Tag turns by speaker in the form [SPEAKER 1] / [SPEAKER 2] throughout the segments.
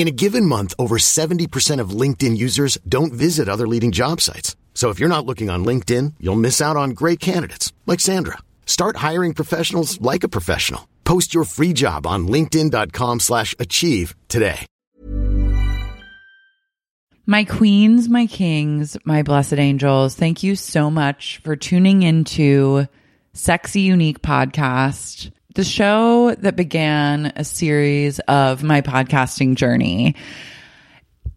[SPEAKER 1] In a given month, over 70% of LinkedIn users don't visit other leading job sites. So if you're not looking on LinkedIn, you'll miss out on great candidates like Sandra. Start hiring professionals like a professional. Post your free job on linkedin.com slash achieve today.
[SPEAKER 2] My queens, my kings, my blessed angels, thank you so much for tuning into Sexy Unique Podcast, the show that began a series of my podcasting journey.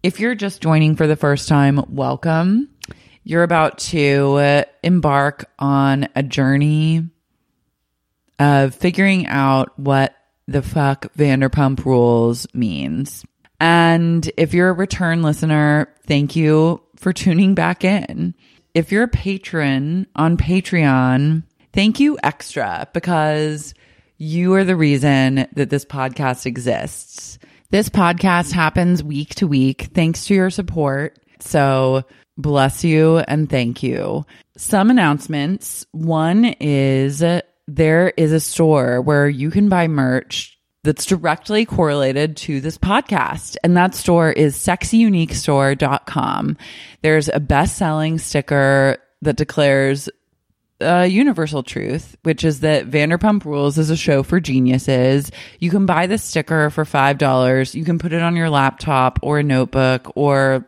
[SPEAKER 2] If you're just joining for the first time, welcome. You're about to embark on a journey of figuring out what the fuck Vanderpump Rules means. And if you're a return listener, thank you for tuning back in. If you're a patron on Patreon, thank you extra because you are the reason that this podcast exists. This podcast happens week to week thanks to your support. So bless you and thank you. Some announcements. One is there is a store where you can buy merch that's directly correlated to this podcast. And that store is sexyuniquestore.com. There's a best selling sticker that declares a universal truth, which is that Vanderpump Rules is a show for geniuses. You can buy the sticker for $5. You can put it on your laptop or a notebook or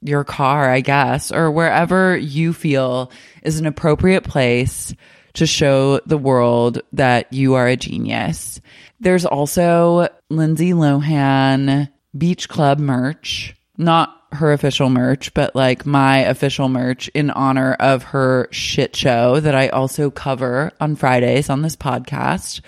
[SPEAKER 2] your car, I guess, or wherever you feel is an appropriate place to show the world that you are a genius. There's also Lindsay Lohan Beach Club merch, not her official merch, but like my official merch in honor of her shit show that I also cover on Fridays on this podcast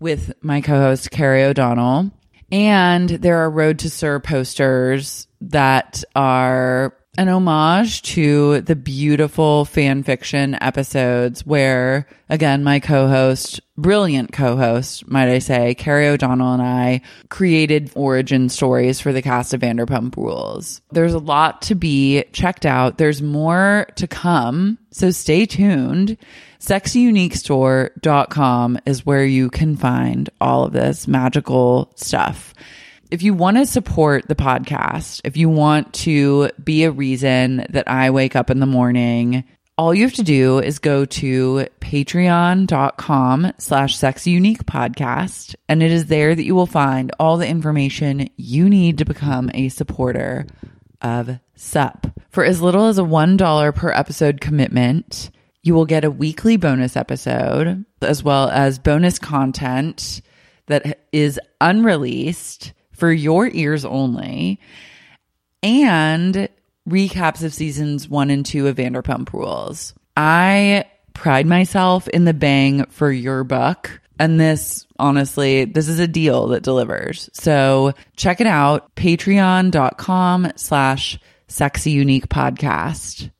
[SPEAKER 2] with my co host, Carrie O'Donnell. And there are Road to SUR posters that are an homage to the beautiful fan fiction episodes where, again, my co host, brilliant co host, might I say, Carrie O'Donnell and I created origin stories for the cast of Vanderpump Rules. There's a lot to be checked out, there's more to come, so stay tuned. SexyUniqueStore.com is where you can find all of this magical stuff if you want to support the podcast, if you want to be a reason that I wake up in the morning, all you have to do is go to patreon.com slash sexy unique podcast. And it is there that you will find all the information you need to become a supporter of SUP. For as little as a $1 per episode commitment, you will get a weekly bonus episode as well as bonus content that is unreleased for your ears only and recaps of seasons one and two of Vanderpump Rules. I pride myself in the bang for your buck. And this, honestly, this is a deal that delivers. So check it out. Patreon.com slash sexy unique podcast.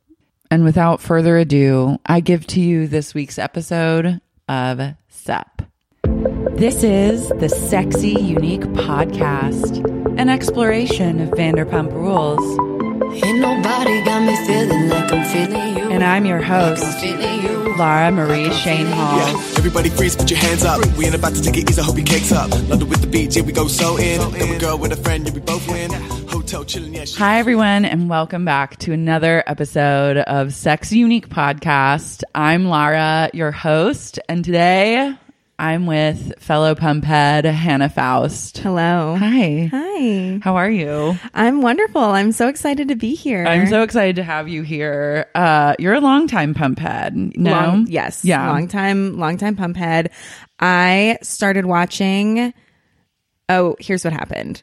[SPEAKER 2] And without further ado, I give to you this week's episode of SUP. This is the Sexy Unique Podcast, an exploration of Vanderpump Rules.
[SPEAKER 3] Ain't nobody got me feeling like I'm feeling you.
[SPEAKER 2] And I'm your host,
[SPEAKER 3] I'm feeling you.
[SPEAKER 2] Lara Marie Schoenhals. Yeah.
[SPEAKER 4] Everybody freeze, put your hands up. We ain't about to take it easy, hope your cakes up. London with the beach, here we go so in. Come a girl with a friend, yeah, we both win. Hotel chilling, yeah.
[SPEAKER 2] Hi, everyone, and welcome back to another episode of Sexy Unique Podcast. I'm Lara, your host, and today I'm with fellow pumphead Hannah Faust.
[SPEAKER 5] Hello.
[SPEAKER 2] Hi.
[SPEAKER 5] Hi.
[SPEAKER 2] How are you?
[SPEAKER 5] I'm wonderful. I'm so excited to be here.
[SPEAKER 2] I'm so excited to have you here. Uh, you're a longtime pumphead. No?
[SPEAKER 5] Long, yes.
[SPEAKER 2] Yeah.
[SPEAKER 5] Long time, long time pump head. I started watching. Oh, here's what happened.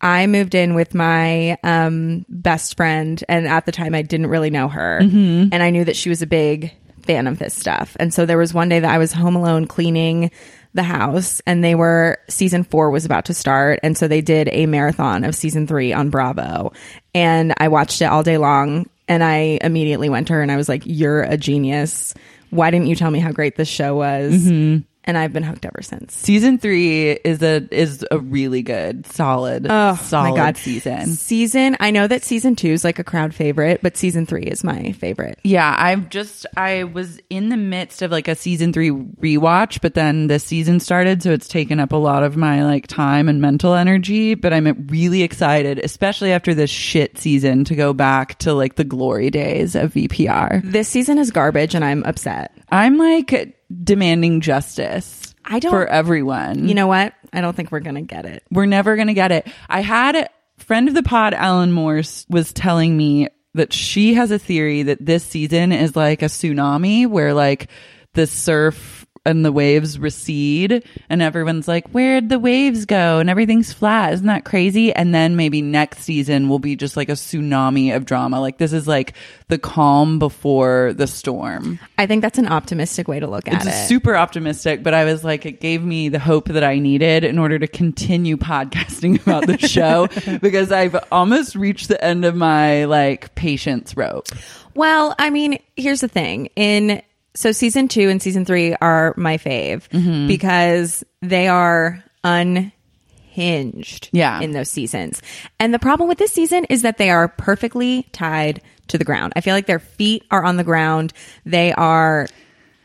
[SPEAKER 5] I moved in with my um, best friend, and at the time I didn't really know her,
[SPEAKER 2] Mm-hmm.
[SPEAKER 5] and I knew that she was a big fan of this stuff. And so there was one day that I was home alone cleaning the house, and they were season four was about to start, and so they did a marathon of season three on Bravo, and I watched it all day long, and I immediately went to her and I was like, "You're a genius. Why didn't you tell me how great this show was?"
[SPEAKER 2] Mm-hmm.
[SPEAKER 5] And I've been hooked ever since.
[SPEAKER 2] Season three is a is a really good, solid,
[SPEAKER 5] Oh
[SPEAKER 2] solid
[SPEAKER 5] my god,
[SPEAKER 2] season.
[SPEAKER 5] Season. I know that season two is like a crowd favorite, but season three is my favorite.
[SPEAKER 2] Yeah, I've just I was in the midst of like a season three rewatch, but then this season started, so it's taken up a lot of my like time and mental energy. But I'm really excited, especially after this shit season, to go back to like the glory days of VPR.
[SPEAKER 5] This season is garbage, and I'm upset.
[SPEAKER 2] I'm like demanding justice.
[SPEAKER 5] I don't-
[SPEAKER 2] for everyone.
[SPEAKER 5] You know what? I don't think we're gonna get it.
[SPEAKER 2] We're never going to get it. I had a friend of the pod, Ellen Morse, was telling me that she has a theory that this season is like a tsunami where like the surf and the waves recede and everyone's like, where'd the waves go? And everything's flat. Isn't that crazy? And then maybe next season will be just like a tsunami of drama. Like this is like the calm before the storm.
[SPEAKER 5] I think that's an optimistic way to look at
[SPEAKER 2] It's
[SPEAKER 5] it.
[SPEAKER 2] super optimistic, but I was like, it gave me the hope that I needed in order to continue podcasting about the show because I've almost reached the end of my like patience rope.
[SPEAKER 5] well, I mean, here's the thing. In so season two and season three are my fave
[SPEAKER 2] Mm-hmm.
[SPEAKER 5] because they are unhinged
[SPEAKER 2] Yeah.
[SPEAKER 5] in those seasons. And the problem with this season is that they are perfectly tied to the ground. I feel like their feet are on the ground. They are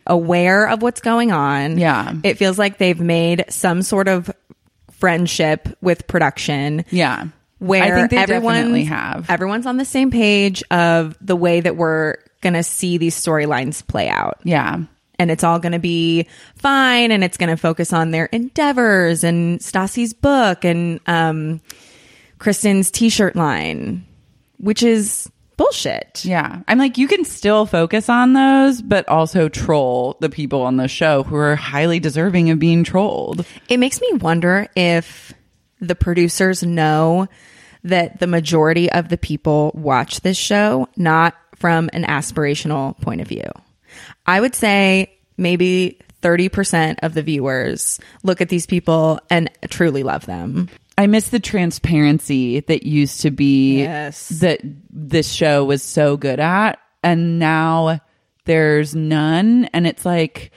[SPEAKER 5] aware of what's going on.
[SPEAKER 2] Yeah.
[SPEAKER 5] It feels like they've made some sort of friendship with production.
[SPEAKER 2] Yeah.
[SPEAKER 5] Where
[SPEAKER 2] I think they
[SPEAKER 5] everyone's,
[SPEAKER 2] definitely have.
[SPEAKER 5] everyone's on the same page of the way that we're going to see these storylines play out.
[SPEAKER 2] Yeah.
[SPEAKER 5] And it's all going to be fine and it's going to focus on their endeavors and Stassi's book and um, Kristen's t shirt line, which is bullshit.
[SPEAKER 2] Yeah. I'm like, you can still focus on those, but also troll the people on the show who are highly deserving of being trolled.
[SPEAKER 5] It makes me wonder if the producers know that the majority of the people watch this show not from an aspirational point of view. I would say maybe 30% of the viewers look at these people and truly love them.
[SPEAKER 2] I miss the transparency that used to be
[SPEAKER 5] Yes.
[SPEAKER 2] that this show was so good at and now there's none and it's like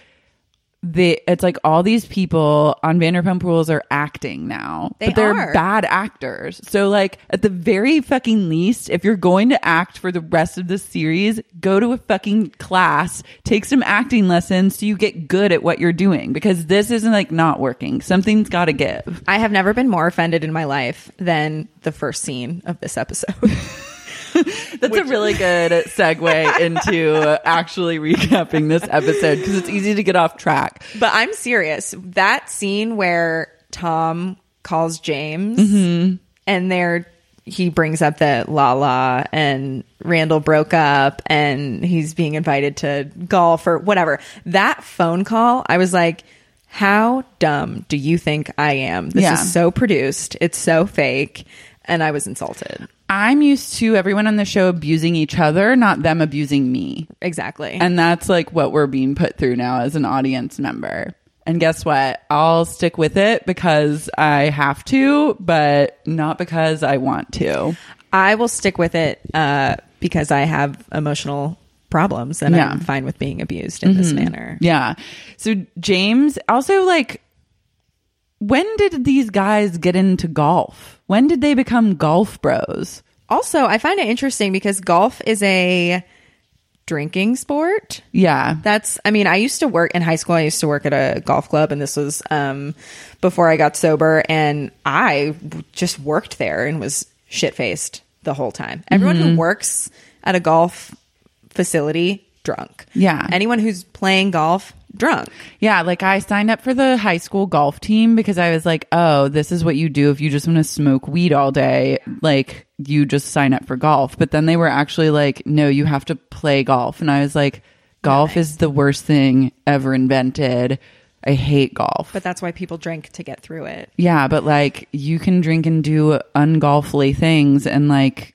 [SPEAKER 2] the it's like all these people on Vanderpump Rules are acting now.
[SPEAKER 5] They
[SPEAKER 2] but they're
[SPEAKER 5] are.
[SPEAKER 2] bad actors. So like at the very fucking least, if you're going to act for the rest of the series, go to a fucking class, take some acting lessons so you get good at what you're doing because this isn't like not working. Something's got to give.
[SPEAKER 5] I have never been more offended in my life than the first scene of this episode.
[SPEAKER 2] That's a really good segue into actually recapping this episode because it's easy to get off track.
[SPEAKER 5] But I'm serious. That scene where Tom calls James
[SPEAKER 2] Mm-hmm.
[SPEAKER 5] and there he brings up that Lala and Randall broke up and he's being invited to golf or whatever. That phone call, I was like, how dumb do you think I am? This
[SPEAKER 2] Yeah.
[SPEAKER 5] is so produced. It's so fake. And I was insulted.
[SPEAKER 2] I'm used to everyone on the show abusing each other, not them abusing me.
[SPEAKER 5] Exactly.
[SPEAKER 2] And that's like what we're being put through now as an audience member. And guess what? I'll stick with it because I have to, but not because I want to.
[SPEAKER 5] I will stick with it uh, because I have emotional problems and
[SPEAKER 2] Yeah. Mm-hmm.
[SPEAKER 5] I'm fine with being abused in this manner.
[SPEAKER 2] Yeah. So James also like when did these guys get into golf? When did they become golf bros?
[SPEAKER 5] Also, I find it interesting because golf is a drinking sport.
[SPEAKER 2] Yeah.
[SPEAKER 5] That's, I mean, I used to work in high school. I used to work at a golf club, and this was um, before I got sober. And I just worked there and was shit faced the whole time. Everyone
[SPEAKER 2] Mm-hmm.
[SPEAKER 5] who works at a golf facility, drunk.
[SPEAKER 2] Yeah.
[SPEAKER 5] Anyone who's playing golf, drunk.
[SPEAKER 2] Yeah, like I signed up for the high school golf team because I was like, oh, this is what you do if you just want to smoke weed all day. Like, you just sign up for golf. But then they were actually like, no, you have to play golf. And I was like, golf is the worst thing ever invented. I hate golf.
[SPEAKER 5] But that's why people drink to get through it.
[SPEAKER 2] yeah, but like you can drink and do ungolfly things and like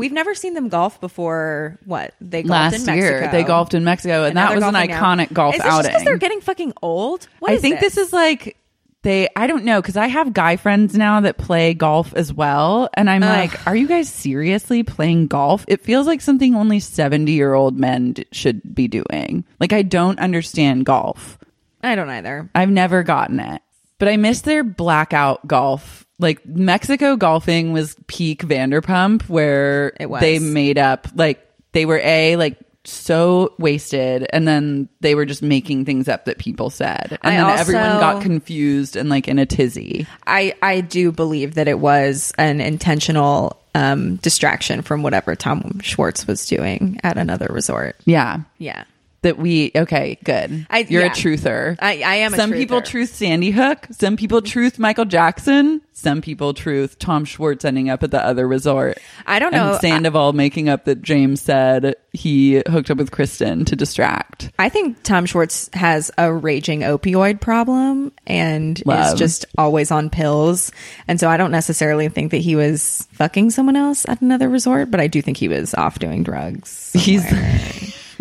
[SPEAKER 5] We've never seen them golf before. What they golfed
[SPEAKER 2] last
[SPEAKER 5] in Mexico.
[SPEAKER 2] year they golfed in Mexico and,
[SPEAKER 5] now
[SPEAKER 2] that was an
[SPEAKER 5] golfing now.
[SPEAKER 2] iconic golf outing.
[SPEAKER 5] is this
[SPEAKER 2] outing.
[SPEAKER 5] they're getting fucking old. What
[SPEAKER 2] I think this? is like they I don't know cuz I have guy friends now that play golf as well and I'm like are you guys seriously playing golf? It feels like something only 70-year-old men d- should be doing. Like I don't understand golf.
[SPEAKER 5] I don't either.
[SPEAKER 2] I've never gotten it. But I miss their blackout golf. Like Mexico golfing was peak Vanderpump where
[SPEAKER 5] It was.
[SPEAKER 2] they made up like they were a like so wasted and then they were just making things up that people said. And
[SPEAKER 5] I
[SPEAKER 2] then
[SPEAKER 5] also-
[SPEAKER 2] everyone got confused and like in a tizzy.
[SPEAKER 5] I I do believe that it was an intentional um, distraction from whatever Tom Schwartz was doing at another resort.
[SPEAKER 2] Yeah.
[SPEAKER 5] Yeah.
[SPEAKER 2] That we okay, good.
[SPEAKER 5] I-
[SPEAKER 2] You're
[SPEAKER 5] yeah.
[SPEAKER 2] a truther.
[SPEAKER 5] I- I am a
[SPEAKER 2] Some people truth Sandy Hook. Some people truth Michael Jackson. Some people truth Tom Schwartz ending up at the other resort.
[SPEAKER 5] I don't know.
[SPEAKER 2] And Sandoval making up that James said he hooked up with Kristen to distract.
[SPEAKER 5] I think Tom Schwartz has a raging opioid problem and
[SPEAKER 2] Love.
[SPEAKER 5] is just always on pills. And so I don't necessarily think that he was fucking someone else at another resort, but I do think he was off doing drugs.
[SPEAKER 2] He's
[SPEAKER 5] somewhere.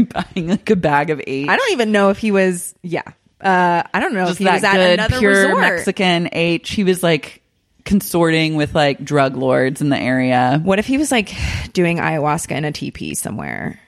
[SPEAKER 2] buying like a bag of eight.
[SPEAKER 5] I don't even know if he was, yeah. Uh, I don't know
[SPEAKER 2] just
[SPEAKER 5] if he
[SPEAKER 2] that
[SPEAKER 5] was at
[SPEAKER 2] good
[SPEAKER 5] another
[SPEAKER 2] pure
[SPEAKER 5] resort.
[SPEAKER 2] Mexican H. He was like consorting with like drug lords in the area.
[SPEAKER 5] What if he was like doing ayahuasca in a teepee somewhere?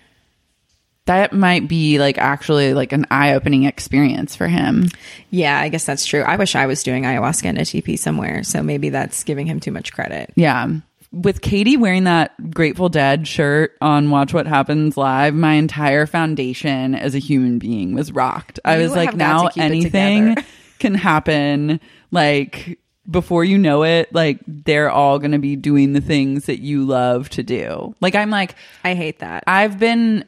[SPEAKER 2] That might be like actually like an eye opening experience for him.
[SPEAKER 5] Yeah, I guess that's true. I wish I was doing ayahuasca in a teepee somewhere. So maybe that's giving him too much credit.
[SPEAKER 2] Yeah. With Katie wearing that Grateful Dead shirt on Watch What Happens Live, my entire foundation as a human being was rocked. I
[SPEAKER 5] You
[SPEAKER 2] was like, now
[SPEAKER 5] to keep it
[SPEAKER 2] anything can happen. Like, before you know it, like, they're all going to be doing the things that you love to do. Like, I'm like,
[SPEAKER 5] I hate that.
[SPEAKER 2] I've been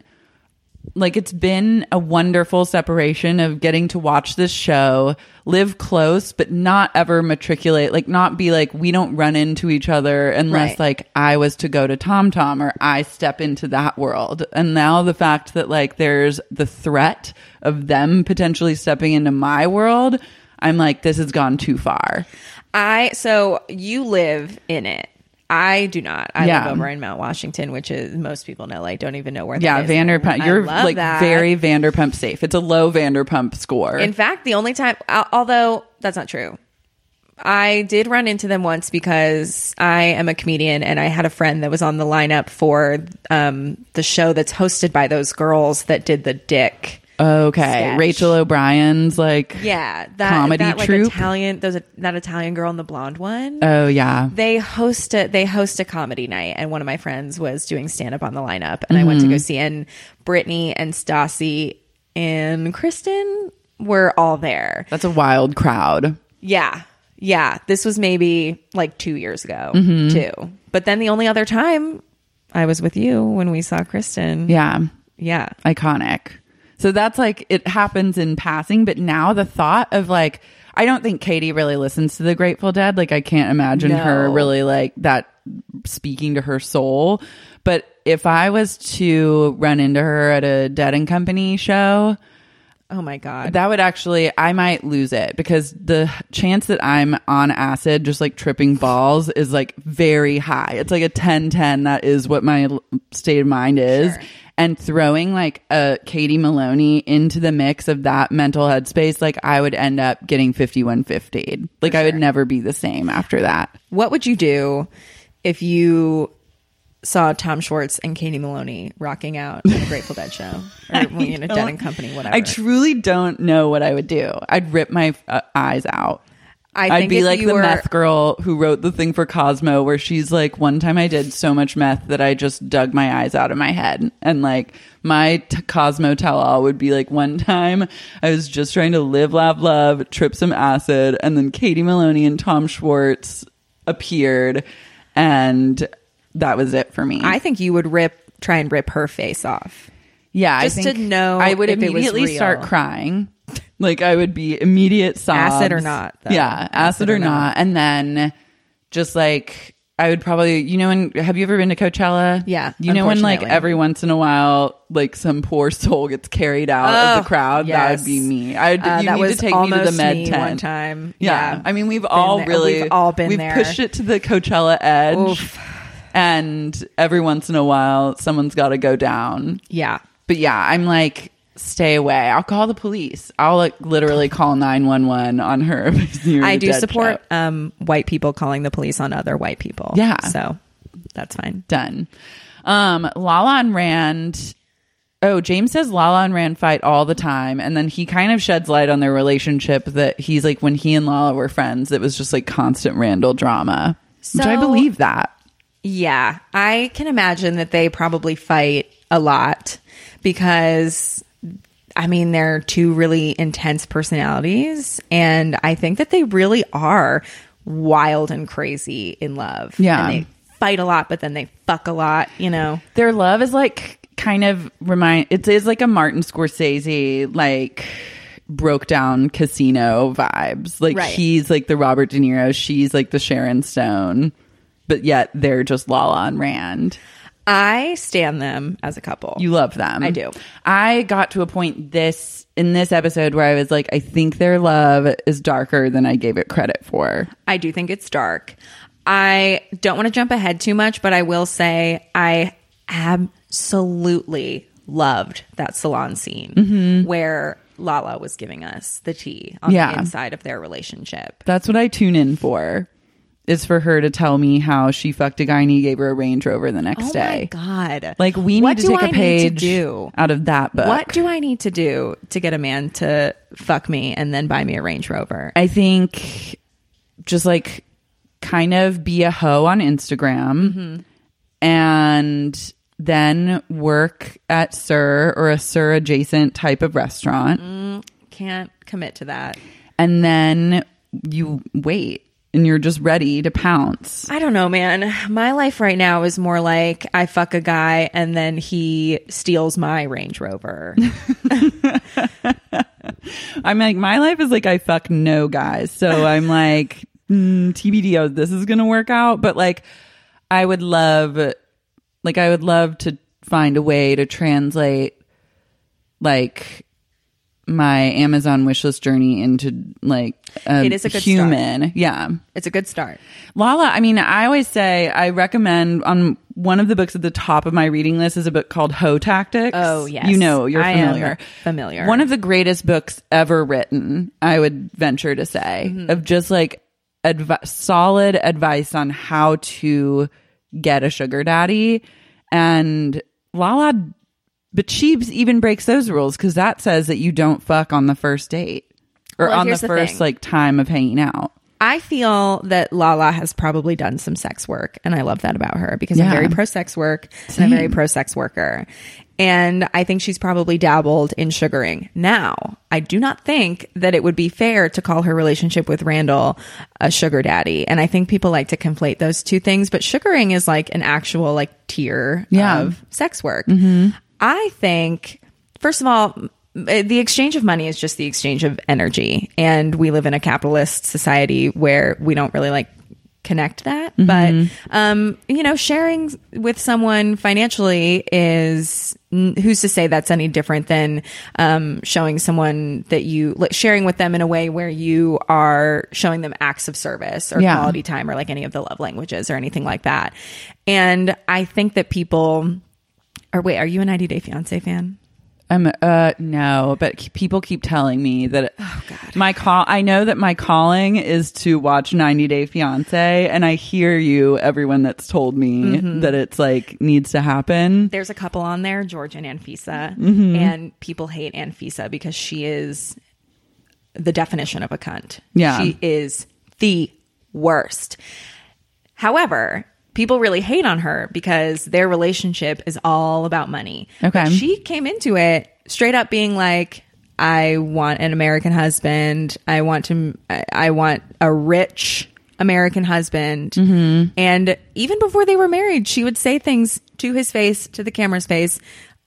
[SPEAKER 2] like it's been a wonderful separation of getting to watch this show, live close, but not ever matriculate, like not be like we don't run into each other unless
[SPEAKER 5] Right.
[SPEAKER 2] like I was to go to Tom Tom or I step into that world. And now the fact that like there's the threat of them potentially stepping into my world, I'm like this has gone too far.
[SPEAKER 5] I so you live in it. I do not. I
[SPEAKER 2] Yeah.
[SPEAKER 5] live over in Mount Washington, which is most people know. Like, don't even know where. They're.
[SPEAKER 2] Yeah,
[SPEAKER 5] that is.
[SPEAKER 2] Vanderpump. You're like
[SPEAKER 5] that.
[SPEAKER 2] very Vanderpump safe. It's a low Vanderpump score.
[SPEAKER 5] In fact, the only time, although that's not true, I did run into them once because I am a comedian and I had a friend that was on the lineup for um, the show that's hosted by those girls that did the Dick.
[SPEAKER 2] Okay,
[SPEAKER 5] sketch.
[SPEAKER 2] Rachel O'Brien's like
[SPEAKER 5] Yeah, that
[SPEAKER 2] comedy
[SPEAKER 5] that, like,
[SPEAKER 2] troupe.
[SPEAKER 5] Italian. Those that Italian girl and the blonde one.
[SPEAKER 2] oh yeah,
[SPEAKER 5] they host a they host a comedy night and one of my friends was doing stand up on the lineup and I went
[SPEAKER 2] Mm-hmm.
[SPEAKER 5] to go see and Brittany and Stassi and Kristen were all there.
[SPEAKER 2] that's a wild crowd.
[SPEAKER 5] Yeah. Yeah. This was maybe like 2 years ago
[SPEAKER 2] Mm-hmm.
[SPEAKER 5] too. But then the only other time I was with you when we saw Kristen.
[SPEAKER 2] Yeah,
[SPEAKER 5] Yeah.
[SPEAKER 2] iconic. So that's like it happens in passing, but now the thought of like I don't think Katie really listens to the Grateful Dead. Like I can't imagine her really like that speaking to her soul. But if I was to run into her at a Dead and Company show,
[SPEAKER 5] Oh my god.
[SPEAKER 2] That would actually, I might lose it because the chance that I'm on acid, just like tripping balls, is like very high. It's like a 10 10. That is what my state of mind is. And throwing like a Katie Maloney into the mix of that mental headspace, like I would end up getting 5150. Like I would never be the same after that.
[SPEAKER 5] what would you do if you saw Tom Schwartz and Katie Maloney rocking out at a Grateful Dead show or you know, Dead and Company, whatever?
[SPEAKER 2] I truly don't know what I would do. I'd rip my uh, eyes out.
[SPEAKER 5] I
[SPEAKER 2] I'd be like the
[SPEAKER 5] were-
[SPEAKER 2] meth girl who wrote the thing for Cosmo, where she's like, one time I did so much meth that I just dug my eyes out of my head. And like, my t- Cosmo tell all would be like, one time I was just trying to live, laugh, love, trip some acid. And then Katie Maloney and Tom Schwartz appeared. And that was it for me.
[SPEAKER 5] I think you would rip, try and rip her face off.
[SPEAKER 2] Yeah,
[SPEAKER 5] just
[SPEAKER 2] I
[SPEAKER 5] to
[SPEAKER 2] think
[SPEAKER 5] know
[SPEAKER 2] I would
[SPEAKER 5] if it was
[SPEAKER 2] immediately start crying. Like I would be immediate sobs.
[SPEAKER 5] Acid or not, though.
[SPEAKER 2] Yeah, acid, or, not. and then just like I would probably, you know, when have you ever been to Coachella?
[SPEAKER 5] Yeah,
[SPEAKER 2] You know, when like every once in a while, like some poor soul gets carried out of
[SPEAKER 5] Oh,
[SPEAKER 2] the crowd. That would be me. I'd,
[SPEAKER 5] Uh,
[SPEAKER 2] you
[SPEAKER 5] that
[SPEAKER 2] need
[SPEAKER 5] was
[SPEAKER 2] to take me to the med
[SPEAKER 5] me
[SPEAKER 2] tent
[SPEAKER 5] one time.
[SPEAKER 2] Yeah.
[SPEAKER 5] Yeah.
[SPEAKER 2] I mean, we've
[SPEAKER 5] Been
[SPEAKER 2] all
[SPEAKER 5] there.
[SPEAKER 2] really,
[SPEAKER 5] We've all been
[SPEAKER 2] we've
[SPEAKER 5] there.
[SPEAKER 2] pushed it to the Coachella edge.
[SPEAKER 5] Oof.
[SPEAKER 2] And every once in a while, someone's got to go down.
[SPEAKER 5] Yeah.
[SPEAKER 2] But yeah, I'm like, stay away. I'll call the police. I'll like literally call 911 on her.
[SPEAKER 5] I do support um, white people calling the police on other white people.
[SPEAKER 2] Yeah.
[SPEAKER 5] So that's fine.
[SPEAKER 2] Done. Um, Lala and Rand. Oh, James says Lala and Rand fight all the time, and then he kind of sheds light on their relationship. That he's like when he and Lala were friends, it was just like constant Randall drama. which I believe that.
[SPEAKER 5] Yeah. I can imagine that they probably fight a lot because, I mean, they're two really intense personalities. And I think that they really are wild and crazy in love.
[SPEAKER 2] Yeah.
[SPEAKER 5] And they fight a lot, but then they fuck a lot, you know?
[SPEAKER 2] Their love is like kind of remind. It is like a Martin Scorsese like broke down casino vibes. Like
[SPEAKER 5] Right.
[SPEAKER 2] he's like the Robert De Niro, she's like the Sharon Stone, but yet they're just Lala and Rand.
[SPEAKER 5] I stand them as a couple.
[SPEAKER 2] You love them.
[SPEAKER 5] I do.
[SPEAKER 2] I got to a point this in this episode where I was like, I think their love is darker than I gave it credit for.
[SPEAKER 5] I do think it's dark. I don't want to jump ahead too much, but I will say I absolutely loved that salon scene mm-hmm. where Lala was giving us the tea on
[SPEAKER 2] Yeah.
[SPEAKER 5] the inside of their relationship.
[SPEAKER 2] That's what I tune in for. Is for her to tell me how she fucked a guy and he gave her a Range Rover the next
[SPEAKER 5] Oh
[SPEAKER 2] day.
[SPEAKER 5] my god!
[SPEAKER 2] Like we
[SPEAKER 5] What
[SPEAKER 2] need to take
[SPEAKER 5] I
[SPEAKER 2] a page
[SPEAKER 5] do?
[SPEAKER 2] out of that book.
[SPEAKER 5] What do I need to do to get a man to fuck me and then buy me a Range Rover?
[SPEAKER 2] I think just like kind of be a hoe on Instagram
[SPEAKER 5] Mm-hmm.
[SPEAKER 2] and then work at SUR or a SUR adjacent type of restaurant.
[SPEAKER 5] Mm. Can't commit to that.
[SPEAKER 2] And then you wait and you're just ready to pounce.
[SPEAKER 5] I don't know, man. My life right now is more like I fuck a guy and then he steals my Range Rover.
[SPEAKER 2] I'm like, my life is like I fuck no guys. So I'm like, mm, TBD, oh, this is going to work out. But like, I would love, like, I would love to find a way to translate like my Amazon wishlist journey into like a
[SPEAKER 5] It is a good
[SPEAKER 2] human. Yeah.
[SPEAKER 5] it's a good start.
[SPEAKER 2] Lala, I mean, I always say I recommend on one of the books at the top of my reading list is a book called Hoe Tactics.
[SPEAKER 5] Oh, yes.
[SPEAKER 2] You know, you're
[SPEAKER 5] I am
[SPEAKER 2] familiar.
[SPEAKER 5] familiar.
[SPEAKER 2] One of the greatest books ever written, I would venture to say,
[SPEAKER 5] Mm-hmm.
[SPEAKER 2] of just like advi- solid advice on how to get a sugar daddy. And Lala, but she even breaks those rules because that says that you don't fuck on the first date or
[SPEAKER 5] Well,
[SPEAKER 2] on the
[SPEAKER 5] the
[SPEAKER 2] first
[SPEAKER 5] thing.
[SPEAKER 2] like time of hanging out.
[SPEAKER 5] I feel that Lala has probably done some sex work, and I love that about her because I'm very pro sex work and I'm very pro sex worker. And I think she's probably dabbled in sugaring. Now, I do not think that it would be fair to call her relationship with Randall a sugar daddy. And I think people like to conflate those two things, but sugaring is like an actual like tier
[SPEAKER 2] Yeah.
[SPEAKER 5] of sex work. Mm-hmm. I think, first of all, the exchange of money is just the exchange of energy. And we live in a capitalist society where we don't really like connect that. But, um, you know, sharing with someone financially is who's to say that's any different than um, showing someone that you like, sharing with them in a way where you are showing them acts of service or
[SPEAKER 2] Yeah.
[SPEAKER 5] quality time or like any of the love languages or anything like that. And I think that people or wait, are you a 90 Day Fiance fan?
[SPEAKER 2] Um, uh, no, but people keep telling me that
[SPEAKER 5] Oh,
[SPEAKER 2] my call. I know that my calling is to watch 90 Day Fiance, and I hear you, everyone that's told me
[SPEAKER 5] Mm-hmm.
[SPEAKER 2] that it's like needs to happen.
[SPEAKER 5] There's a couple on there, George and Anfisa,
[SPEAKER 2] Mm-hmm.
[SPEAKER 5] and people hate Anfisa because she is the definition of a cunt.
[SPEAKER 2] Yeah.
[SPEAKER 5] she is the worst. However, people really hate on her because their relationship is all about money.
[SPEAKER 2] Okay.
[SPEAKER 5] But she came into it straight up being like, I want an American husband. I want to, I- want a rich American husband.
[SPEAKER 2] Mm-hmm.
[SPEAKER 5] And even before they were married, she would say things to his face, to the camera's face,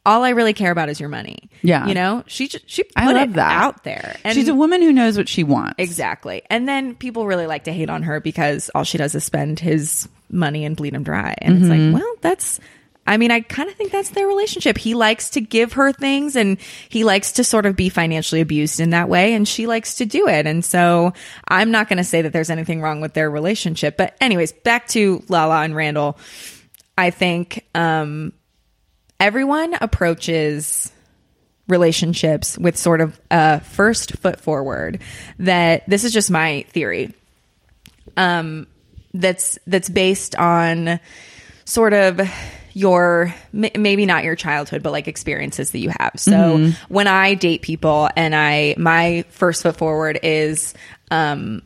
[SPEAKER 5] all I really care about is your money.
[SPEAKER 2] Yeah.
[SPEAKER 5] you know, she she put
[SPEAKER 2] I love
[SPEAKER 5] it
[SPEAKER 2] that.
[SPEAKER 5] out there. And
[SPEAKER 2] She's a woman who knows what she wants.
[SPEAKER 5] Exactly. And then people really like to hate on her because all she does is spend his money and bleed him dry. And it's like, well, that's. I mean, I kind of think that's their relationship. He likes to give her things and he likes to sort of be financially abused in that way. And she likes to do it. And so I'm not going to say that there's anything wrong with their relationship. But, anyways, back to Lala and Randall. I think um, everyone approaches relationships with sort of a first foot forward that this is just my theory um that's that's based on sort of your maybe not your childhood but like experiences that you have. So when i date people and i my first foot forward is um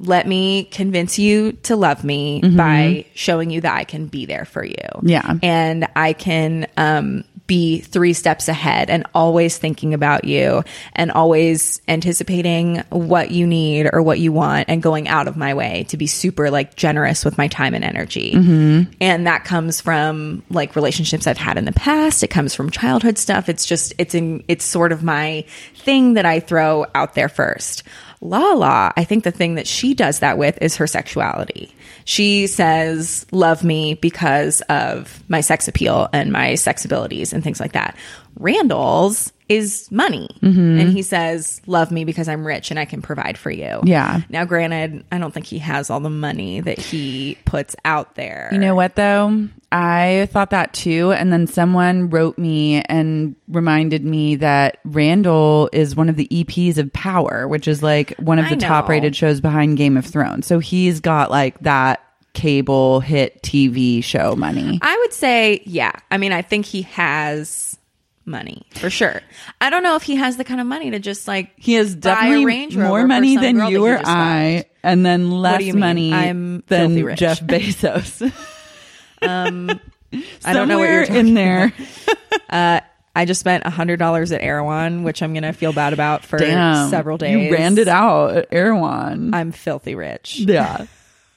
[SPEAKER 5] let me convince you to love me by showing you that I can be there for you.
[SPEAKER 2] Yeah.
[SPEAKER 5] And I can um, be three steps ahead and always thinking about you and always anticipating what you need or what you want and going out of my way to be super like generous with my time and energy. And that comes from like relationships I've had in the past. It comes from childhood stuff. It's just, it's in, it's sort of my thing that I throw out there first. Lala, I think the thing that she does that with is her sexuality. She says, love me because of my sex appeal and my sex abilities and things like that. Randall's is money. Mm-hmm. And he says, love me because I'm rich and I can provide for you.
[SPEAKER 2] Yeah.
[SPEAKER 5] Now, granted, I don't think he has all the money that he puts out there.
[SPEAKER 2] You know what though? I thought that too. And then someone wrote me and reminded me that Randall is one of the EPs of Power, which is like one of the top rated shows behind Game of Thrones. So he's got like that cable hit TV show money.
[SPEAKER 5] I would say, yeah. I mean, I think he has money for sure. I don't know if he has the kind of money to just like
[SPEAKER 2] He has definitely
[SPEAKER 5] Range
[SPEAKER 2] more money than you or I, and then less money
[SPEAKER 5] I'm
[SPEAKER 2] than. Jeff Bezos.
[SPEAKER 5] um, I don't know what you're
[SPEAKER 2] in there.
[SPEAKER 5] I just spent a hundred dollars at Erewhon, which I'm gonna feel bad about for
[SPEAKER 2] Damn.
[SPEAKER 5] several days.
[SPEAKER 2] You ran it out at Erewhon.
[SPEAKER 5] I'm filthy rich.
[SPEAKER 2] yeah.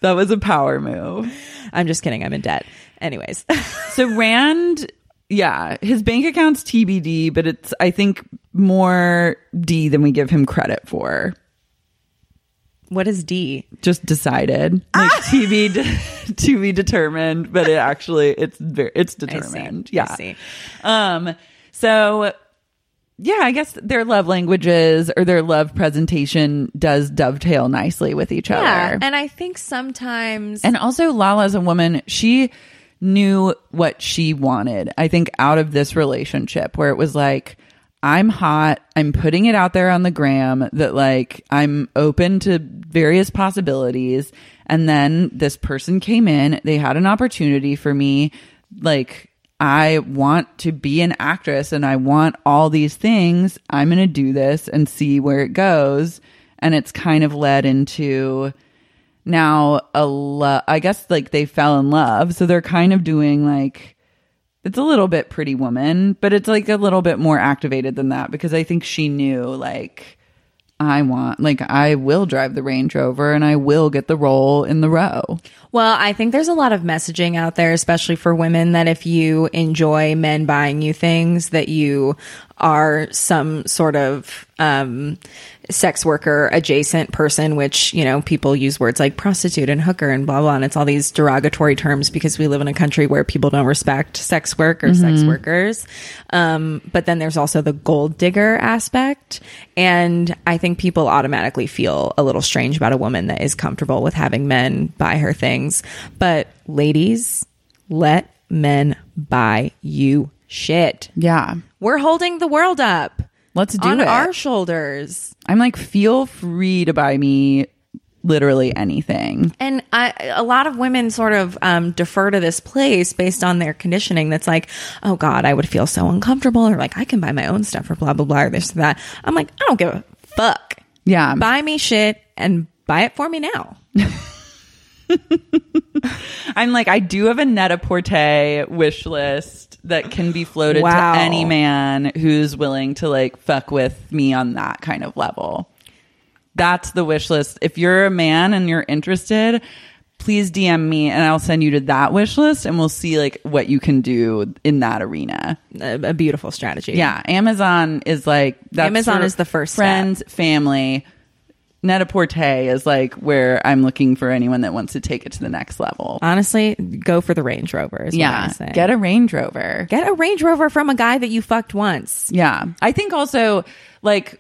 [SPEAKER 2] That was a power move.
[SPEAKER 5] I'm just kidding. I'm in debt. Anyways,
[SPEAKER 2] So Rand, yeah, his bank account's TBD, but it's I think more D than we give him credit for.
[SPEAKER 5] what is D?
[SPEAKER 2] Just decided, like TB de- to be determined, but it actually it's very it's determined.
[SPEAKER 5] I
[SPEAKER 2] Yeah.
[SPEAKER 5] see.
[SPEAKER 2] Um. So. Yeah, I guess their love languages or their love presentation does dovetail nicely with each
[SPEAKER 5] Yeah,
[SPEAKER 2] other.
[SPEAKER 5] and I think sometimes
[SPEAKER 2] And also, Lala as a woman, she knew what she wanted. I think out of this relationship where it was like, I'm hot. I'm putting it out there on the gram that like I'm open to various possibilities. And then this person came in. They had an opportunity for me. Like, I want to be an actress and I want all these things. I'm going to do this and see where it goes. And it's kind of led into now a lo- I guess like they fell in love. So they're kind of doing like it's a little bit pretty woman, but it's like a little bit more activated than that because I think she knew like I want like I will drive the Range Rover and I will get the role in the row.
[SPEAKER 5] Well, I think there's a lot of messaging out there, especially for women, that if you enjoy men buying you things, that you are some sort of um, sex worker adjacent person, which, you know, people use words like prostitute and hooker and blah, blah. And it's all these derogatory terms because we live in a country where people don't respect sex work or sex workers. Um, but then there's also the gold digger aspect. And I think people automatically feel a little strange about a woman that is comfortable with having men buy her things. But ladies, let men buy you shit.
[SPEAKER 2] Yeah.
[SPEAKER 5] We're holding the world up
[SPEAKER 2] Let's do
[SPEAKER 5] on
[SPEAKER 2] it.
[SPEAKER 5] our shoulders.
[SPEAKER 2] I'm like feel free to buy me literally anything.
[SPEAKER 5] And I, a lot of women sort of um, defer to this place based on their conditioning. That's like, oh God, I would feel so uncomfortable, or like I can buy my own stuff, or blah blah blah, or this or that. I'm like, I don't give a fuck.
[SPEAKER 2] Yeah.
[SPEAKER 5] Buy me shit and buy it for me now.
[SPEAKER 2] I'm like, I do have a Net-a-Porter wish list that can be floated
[SPEAKER 5] Wow.
[SPEAKER 2] to any man who's willing to like fuck with me on that kind of level. That's the wish list. If you're a man and you're interested, please DM me and I'll send you to that wish list and we'll see like what you can do in that arena.
[SPEAKER 5] A, a beautiful strategy.
[SPEAKER 2] Yeah, Amazon is like that's
[SPEAKER 5] Amazon is the first friends, step.
[SPEAKER 2] Friends, family. Net-a-Porter is like where I'm looking for anyone that wants to take it to the next level.
[SPEAKER 5] Honestly, go for the Range Rover. Is
[SPEAKER 2] yeah,
[SPEAKER 5] what I say.
[SPEAKER 2] get a Range Rover.
[SPEAKER 5] get a Range Rover from a guy that you fucked once.
[SPEAKER 2] Yeah. I think also like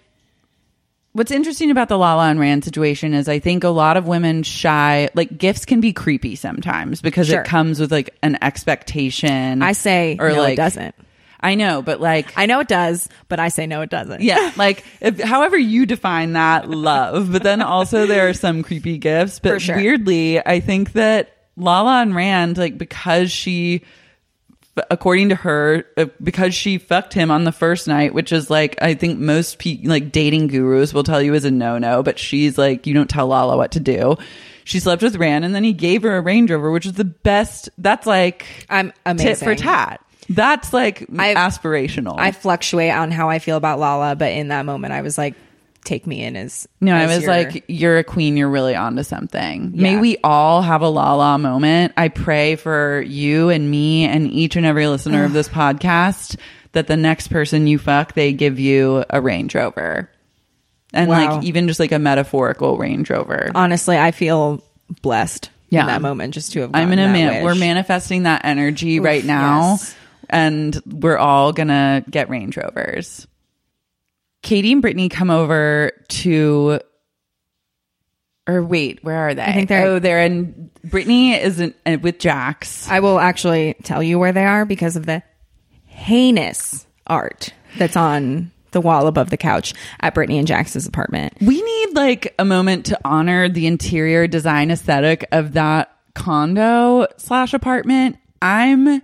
[SPEAKER 2] what's interesting about the Lala and Rand situation is I think a lot of women shy like gifts can be creepy sometimes because
[SPEAKER 5] Sure.
[SPEAKER 2] it comes with like an expectation.
[SPEAKER 5] I say
[SPEAKER 2] or
[SPEAKER 5] no,
[SPEAKER 2] like
[SPEAKER 5] it doesn't.
[SPEAKER 2] I know, but like
[SPEAKER 5] I know it does, but I say no, it doesn't.
[SPEAKER 2] yeah, like if, however you define that love, but then also there are some creepy gifts. But
[SPEAKER 5] sure.
[SPEAKER 2] weirdly, I think that Lala and Rand, like because she, according to her, uh, because she fucked him on the first night, which is like I think most pe- like dating gurus will tell you is a no no, but she's like you don't tell Lala what to do. She slept with Rand, and then he gave her a Range Rover, which is the best. That's like
[SPEAKER 5] I'm a
[SPEAKER 2] tit for tat. That's like
[SPEAKER 5] I-
[SPEAKER 2] aspirational.
[SPEAKER 5] I fluctuate on how I feel about Lala, but in that moment, I was like, take me in as
[SPEAKER 2] No, I was
[SPEAKER 5] your-
[SPEAKER 2] like, you're a queen. You're really onto something. May we all have a Lala moment. I pray for you and me and each and every listener of this podcast that the next person you fuck, they give you a Range Rover. And
[SPEAKER 5] Wow.
[SPEAKER 2] like even just like a metaphorical Range Rover.
[SPEAKER 5] honestly, I feel blessed
[SPEAKER 2] Yeah.
[SPEAKER 5] in that moment just to have.
[SPEAKER 2] I'm gonna
[SPEAKER 5] that
[SPEAKER 2] man- we're manifesting that energy right now,
[SPEAKER 5] yes.
[SPEAKER 2] And we're all gonna get Range Rovers. Katie and Brittany come over to, or wait, where are they?
[SPEAKER 5] I think they're-
[SPEAKER 2] oh, they're in. Brittany is in, uh, with Jax.
[SPEAKER 5] I will actually tell you where they are because of the heinous art that's on the wall above the couch at Brittany and Jax's apartment.
[SPEAKER 2] We need like a moment to honor the interior design aesthetic of that condo slash apartment. I'm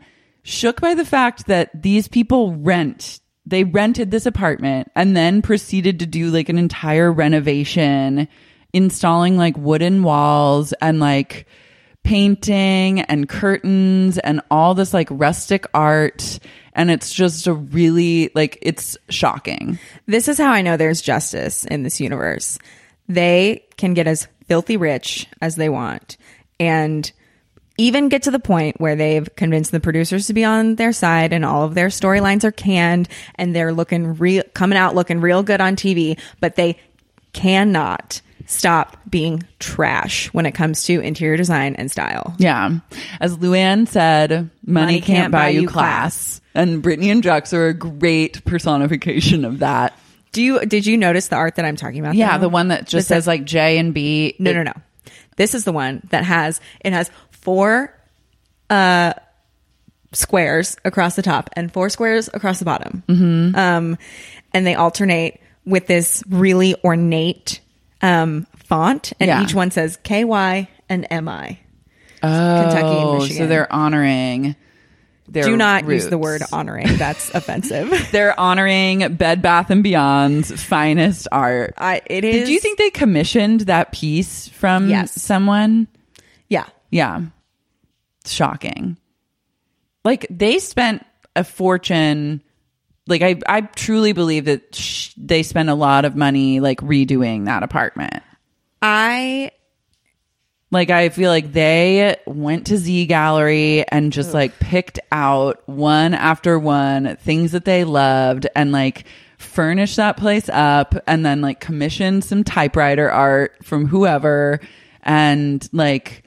[SPEAKER 2] shook by the fact that these people rent. They rented this apartment and then proceeded to do like an entire renovation, installing like wooden walls and like painting and curtains and all this like rustic art. And it's just a really like, it's shocking.
[SPEAKER 5] This is how I know there's justice in this universe. They can get as filthy rich as they want and even get to the point where they've convinced the producers to be on their side and all of their storylines are canned and they're looking real coming out looking real good on TV, but they cannot stop being trash when it comes to interior design and style.
[SPEAKER 2] Yeah. As Luann said, money, can't, buy, you class. And Brittany and Jax are a great personification of that.
[SPEAKER 5] Do you did you notice the art that I'm talking about?
[SPEAKER 2] Yeah,
[SPEAKER 5] though?
[SPEAKER 2] the one that just
[SPEAKER 5] This-
[SPEAKER 2] says like J and B.
[SPEAKER 5] No, no, no. This is the one that has it has four uh squares across the top and four squares across the bottom. Mm-hmm. Um, and they alternate with this really ornate um font, and
[SPEAKER 2] Yeah.
[SPEAKER 5] each one says K Y and M I.
[SPEAKER 2] Oh,
[SPEAKER 5] Kentucky and Michigan.
[SPEAKER 2] so they're honoring their
[SPEAKER 5] Do not use the word honoring. That's offensive.
[SPEAKER 2] They're honoring Bed Bath and Beyond's finest art.
[SPEAKER 5] I it is.
[SPEAKER 2] Did you think they commissioned that piece from
[SPEAKER 5] Yes.
[SPEAKER 2] someone?
[SPEAKER 5] Yeah.
[SPEAKER 2] Yeah. Shocking. Like they spent a fortune. Like I, I truly believe that sh- they spent a lot of money like redoing that apartment.
[SPEAKER 5] I
[SPEAKER 2] Like I feel like they went to Z Gallerie and just like picked out one after one things that they loved and like furnished that place up and then like commissioned some typewriter art from whoever and like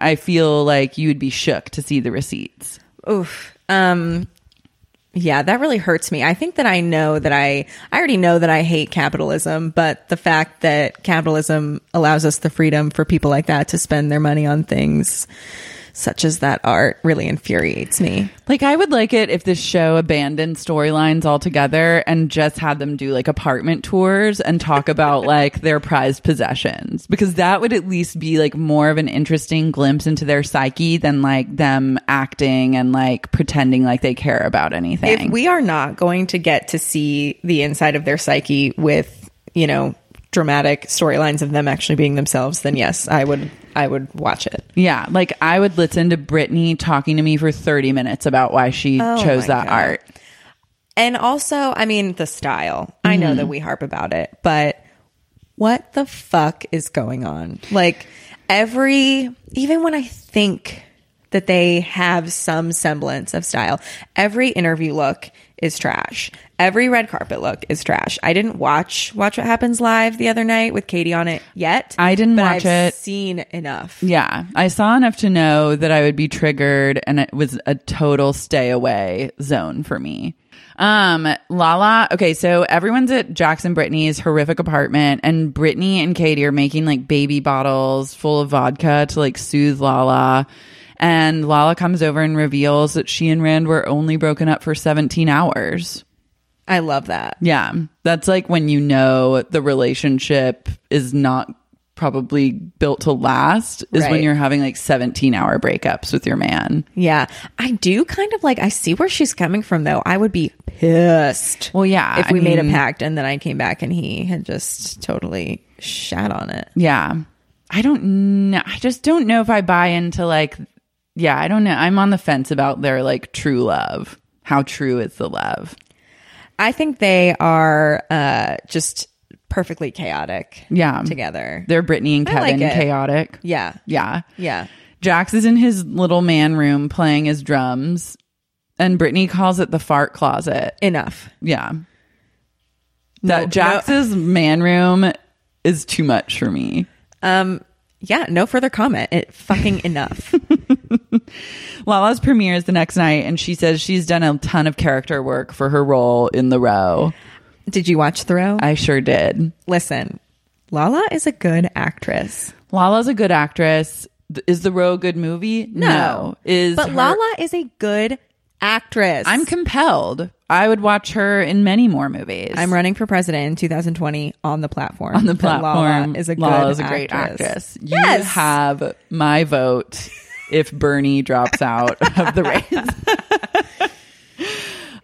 [SPEAKER 2] I feel like you would be shook to see the receipts.
[SPEAKER 5] Oof. Um yeah, that really hurts me. I think that I know that I I already know that I hate capitalism, but the fact that capitalism allows us the freedom for people like that to spend their money on things such as that art really infuriates me.
[SPEAKER 2] Like I would like it if this show abandoned storylines altogether and just had them do like apartment tours and talk about like their prized possessions because that would at least be like more of an interesting glimpse into their psyche than like them acting and like pretending like they care about anything.
[SPEAKER 5] If we are not going to get to see the inside of their psyche with, you know, dramatic storylines of them actually being themselves, then yes, I would I would watch it.
[SPEAKER 2] yeah, like I would listen to Brittany talking to me for 30 minutes about why she
[SPEAKER 5] Oh
[SPEAKER 2] chose that
[SPEAKER 5] God.
[SPEAKER 2] art.
[SPEAKER 5] And also, I mean, the style. I know that mm-hmm. we harp about it, but what the fuck is going on? Like, every even when I think that they have some semblance of style, every interview look is trash. Every red carpet look is trash. I didn't watch Watch What Happens live the other night with Katie on it yet.
[SPEAKER 2] I didn't watch
[SPEAKER 5] I've
[SPEAKER 2] it.
[SPEAKER 5] Seen enough.
[SPEAKER 2] Yeah, I saw enough to know that I would be triggered and it was a total stay away zone for me. Um, Lala, okay, so everyone's at Jackson Brittany's horrific apartment and Brittany and Katie are making like baby bottles full of vodka to like soothe Lala. And Lala comes over and reveals that she and Rand were only broken up for 17 hours.
[SPEAKER 5] I love that.
[SPEAKER 2] Yeah. That's like when you know the relationship is not probably built to last is when you're having like 17 hour breakups with your man.
[SPEAKER 5] Yeah. I do kind of like I see where she's coming from though. I would be pissed.
[SPEAKER 2] Well, yeah,
[SPEAKER 5] If
[SPEAKER 2] I
[SPEAKER 5] we made a pact and then I came back and he had just totally shat on it.
[SPEAKER 2] Yeah. I don't know. I just don't know if I buy into like, yeah, I don't know. I'm on the fence about their like true love. How true is the love?
[SPEAKER 5] I think they are uh just perfectly chaotic.
[SPEAKER 2] Yeah.
[SPEAKER 5] Together.
[SPEAKER 2] They're Brittany and
[SPEAKER 5] I like
[SPEAKER 2] Kevin
[SPEAKER 5] it.
[SPEAKER 2] chaotic.
[SPEAKER 5] yeah.
[SPEAKER 2] Yeah.
[SPEAKER 5] Yeah.
[SPEAKER 2] Jax is in his little man room playing his drums, and Brittany calls it the fart closet.
[SPEAKER 5] Enough.
[SPEAKER 2] Yeah.
[SPEAKER 5] No,
[SPEAKER 2] That Jax's man room is too much for me.
[SPEAKER 5] Um yeah, no further comment. It fucking enough.
[SPEAKER 2] Lala's premiere is the next night, and she says she's done a ton of character work for her role in The Row.
[SPEAKER 5] Did you watch The Row?
[SPEAKER 2] I sure did.
[SPEAKER 5] Listen, Lala is a good actress.
[SPEAKER 2] Lala's a good actress. Is The Row a good movie? No. Is
[SPEAKER 5] but
[SPEAKER 2] her-
[SPEAKER 5] Lala is a good actress.
[SPEAKER 2] I'm compelled. I would watch her in many more movies.
[SPEAKER 5] I'm running for president in 2020 on the platform.
[SPEAKER 2] on the platform.
[SPEAKER 5] Lala is a good
[SPEAKER 2] Lala's a great
[SPEAKER 5] actress.
[SPEAKER 2] actress. You
[SPEAKER 5] Yes.
[SPEAKER 2] have my vote if Bernie drops out of the race.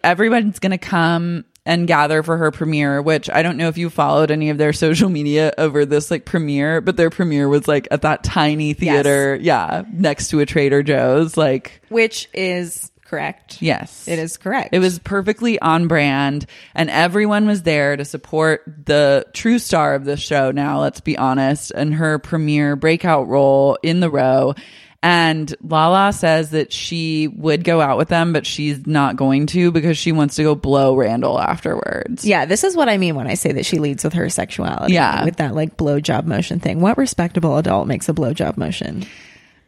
[SPEAKER 2] Everyone's going to come and gather for her premiere, which I don't know if you followed any of their social media over this like premiere, but their premiere was like at that tiny theater, yeah, next to a Trader Joe's, like
[SPEAKER 5] Which is correct.
[SPEAKER 2] Yes.
[SPEAKER 5] It is correct.
[SPEAKER 2] It was perfectly on brand, and everyone was there to support the true star of the show now, let's be honest, and her premiere breakout role in the row. And Lala says that she would go out with them, but she's not going to because she wants to go blow Randall afterwards.
[SPEAKER 5] Yeah, this is what I mean when I say that she leads with her sexuality.
[SPEAKER 2] Yeah.
[SPEAKER 5] With that like blowjob motion thing. What respectable adult makes a blowjob motion?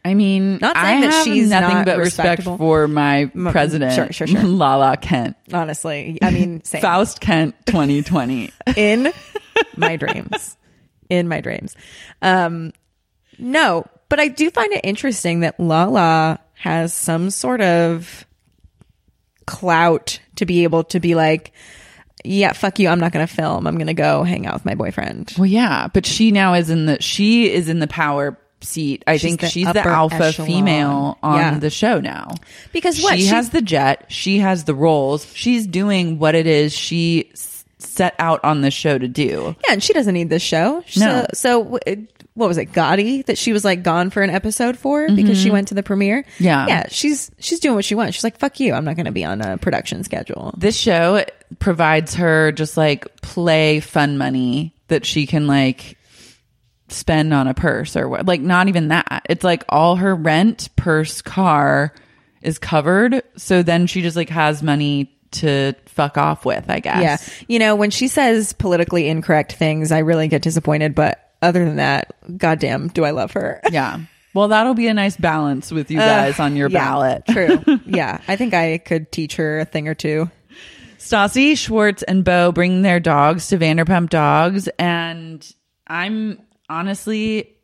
[SPEAKER 2] I mean,
[SPEAKER 5] Not
[SPEAKER 2] I
[SPEAKER 5] saying that
[SPEAKER 2] have
[SPEAKER 5] she's
[SPEAKER 2] nothing
[SPEAKER 5] not
[SPEAKER 2] but respect for my president,
[SPEAKER 5] sure, sure, sure.
[SPEAKER 2] Lala Kent.
[SPEAKER 5] Honestly. I mean, same.
[SPEAKER 2] Faust Kent 2020.
[SPEAKER 5] in my dreams. In my dreams. Um, no, but I do find it interesting that Lala has some sort of clout to be able to be like, yeah, fuck you. I'm not going to film. I'm going to go hang out with my boyfriend.
[SPEAKER 2] Well, yeah, but she now is in the she is in the power seat. I
[SPEAKER 5] She's
[SPEAKER 2] think
[SPEAKER 5] the
[SPEAKER 2] she's the alpha
[SPEAKER 5] echelon.
[SPEAKER 2] female on
[SPEAKER 5] Yeah.
[SPEAKER 2] the show now.
[SPEAKER 5] Because what?
[SPEAKER 2] she
[SPEAKER 5] She-
[SPEAKER 2] has the jet, she has the roles, she's doing what it is she set out on the show to do.
[SPEAKER 5] Yeah, and she doesn't need this show.
[SPEAKER 2] No.
[SPEAKER 5] So, so what was it, Gotti, that she was like gone for an episode for because she went to the premiere?
[SPEAKER 2] Mm-hmm. Yeah.
[SPEAKER 5] yeah. She's she's doing what she wants. She's like, fuck you. I'm not going to be on a production schedule.
[SPEAKER 2] This show provides her just like play fun money that she can like spend on a purse or what like not even that. It's like all her rent, purse, car is covered. So then she just like has money to fuck off with, I guess.
[SPEAKER 5] Yeah. You know, when she says politically incorrect things, I really get disappointed. But other than that, goddamn, do I love her.
[SPEAKER 2] Yeah. Well, that'll be a nice balance with you guys on your
[SPEAKER 5] Uh, Yeah,
[SPEAKER 2] ballot.
[SPEAKER 5] True. Yeah. I think I could teach her a thing or two.
[SPEAKER 2] Stassi, Schwartz, and Bo bring their dogs to Vanderpump Dogs, and I'm honestly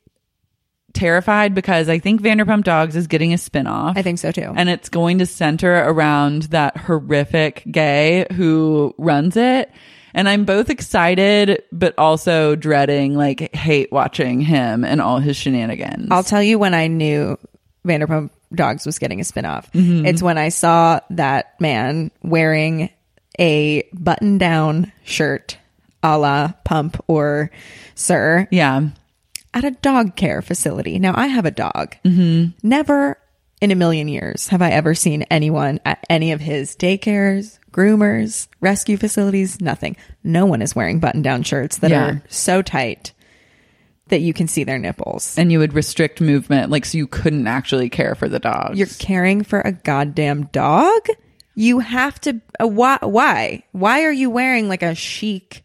[SPEAKER 2] terrified because I think Vanderpump Dogs is getting a spinoff.
[SPEAKER 5] I think so too.
[SPEAKER 2] and it's going to center around that horrific gay who runs it. And I'm both excited, but also dreading, like, hate watching him and all his shenanigans.
[SPEAKER 5] I'll tell you when I knew Vanderpump Dogs was getting a spinoff.
[SPEAKER 2] Mm-hmm.
[SPEAKER 5] It's when I saw that man wearing a button down shirt a la Pump or SUR
[SPEAKER 2] yeah.
[SPEAKER 5] at a dog care facility. Now, I have a dog.
[SPEAKER 2] Mm-hmm.
[SPEAKER 5] Never in a million years have I ever seen anyone at any of his daycares, groomers, rescue facilities, nothing. No one is wearing button down shirts that
[SPEAKER 2] Yeah.
[SPEAKER 5] are so tight that you can see their nipples.
[SPEAKER 2] and you would restrict movement, like so you couldn't actually care for the dogs.
[SPEAKER 5] You're caring for a goddamn dog? You have to uh, why why? Why are you wearing like a chic